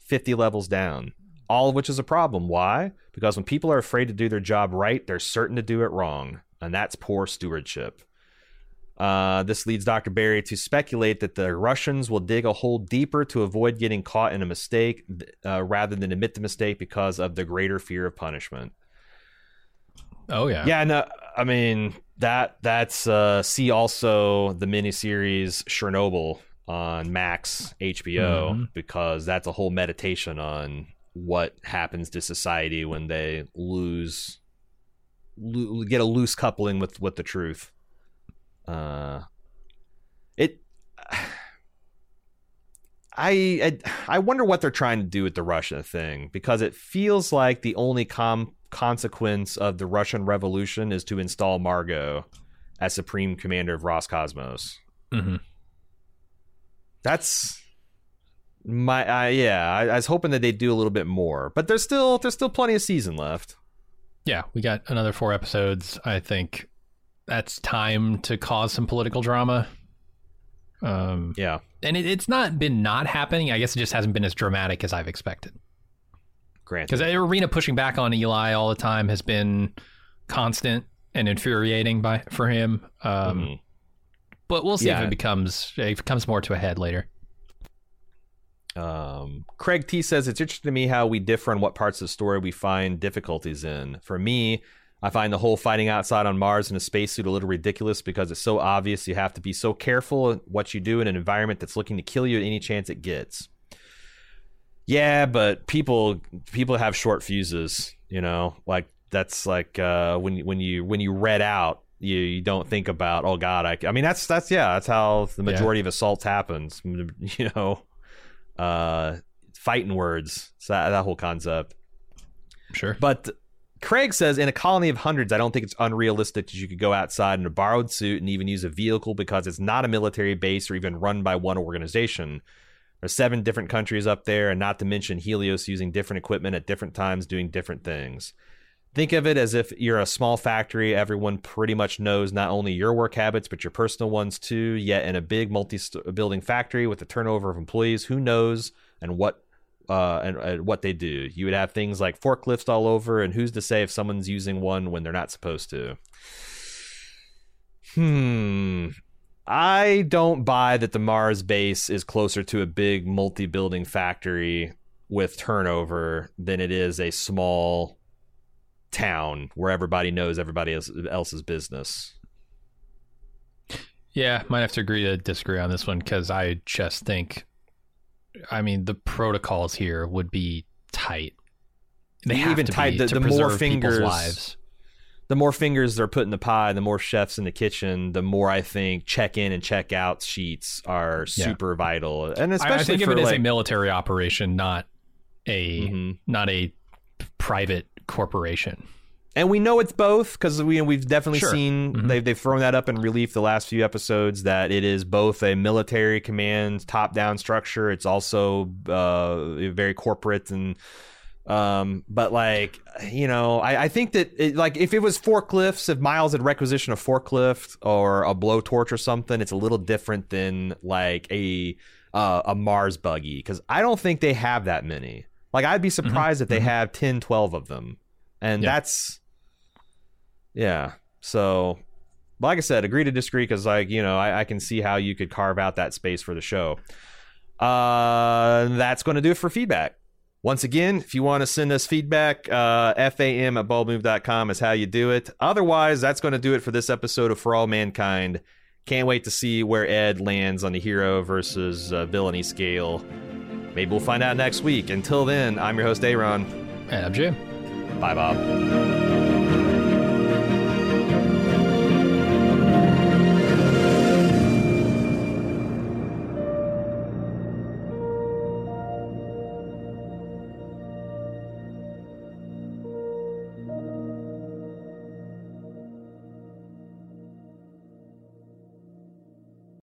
50 levels down. All of which is a problem. Why? Because when people are afraid to do their job right, they're certain to do it wrong. And that's poor stewardship. Uh, this leads Dr. Barry to speculate that the Russians will dig a hole deeper to avoid getting caught in a mistake uh, rather than admit the mistake because of the greater fear of punishment. Oh yeah. Yeah, no, I mean that that's uh see also the miniseries Chernobyl on Max HBO Mhm. because that's a whole meditation on what happens to society when they lose lo- get a loose coupling with with the truth. Uh it I, I I wonder what they're trying to do with the Russia thing because it feels like the only com consequence of the Russian Revolution is to install Margo as supreme commander of Roscosmos. Mm-hmm. That's my uh, yeah. I, I was hoping that they'd do a little bit more, but there's still there's still plenty of season left. Yeah, we got another four episodes. I think that's time to cause some political drama. Um, Yeah, and it, it's not been not happening. I guess it just hasn't been as dramatic as I've expected. granted. Because Irina pushing back on Ilya all the time has been constant and infuriating by for him. Um, Mhm. But we'll see if it becomes if it comes more to a head later. Um, Craig T says it's interesting to me how we differ on what parts of the story we find difficulties in. For me, I find the whole fighting outside on Mars in a spacesuit a little ridiculous because it's so obvious you have to be so careful what you do in an environment that's looking to kill you at any chance it gets. Yeah, but people people have short fuses, you know. Like that's like uh, when when you when you red out, you, you don't think about oh god, I, I mean that's that's yeah, that's how the Yeah. majority of assaults happens, you know uh fighting words so that, that whole concept Sure. but craig says in a colony of hundreds i don't think it's unrealistic that you could go outside in a borrowed suit and even use a vehicle because it's not a military base or even run by one organization there's seven different countries up there and not to mention helios using different equipment at different times doing different things think of it as if you're a small factory. Everyone pretty much knows not only your work habits but your personal ones too. Yet in a big multi-building factory with a turnover of employees who knows and what uh, and, and what they do? You would have things like forklifts all over and who's to say if someone's using one when they're not supposed to? Hmm. I don't buy that the mars base is closer to a big multi-building factory with turnover than it is a small town where everybody knows everybody else's business. Yeah, might have to agree to disagree on this one because I just think, I mean, the protocols here would be tight. They have Even to tight, be the- to the more fingers- lives. The more fingers they're put in the pie, the more chefs in the kitchen, the more I think check in and check out sheets are Yeah. super vital, and especially I think for of it like, as a military operation, not a Mhm. not a private corporation. and we know it's both because we we've definitely Sure. seen Mhm. they've they've thrown that up in relief the last few episodes that it is both a military command top down structure. It's also uh, very corporate and um but like you know I, I think that it, like if it was forklifts if miles had requisitioned a forklift or a blowtorch or something it's a little different than like a uh, a mars buggy because i don't think they have that many like i'd be surprised if they mhm. have 10 12 of them and Yeah. that's yeah so like i said agree to disagree because like you know I, I can see how you could carve out that space for the show uh that's going to do it for feedback once again, if you want to send us feedback, uh, fam at baldmove.com is how you do it. Otherwise, that's going to do it for this episode of For All Mankind. Can't wait to see where Ed lands on the hero versus uh, villainy scale. Maybe we'll find out next week. Until then, I'm your host, Aaron. And I'm Jim. Bye, Bob.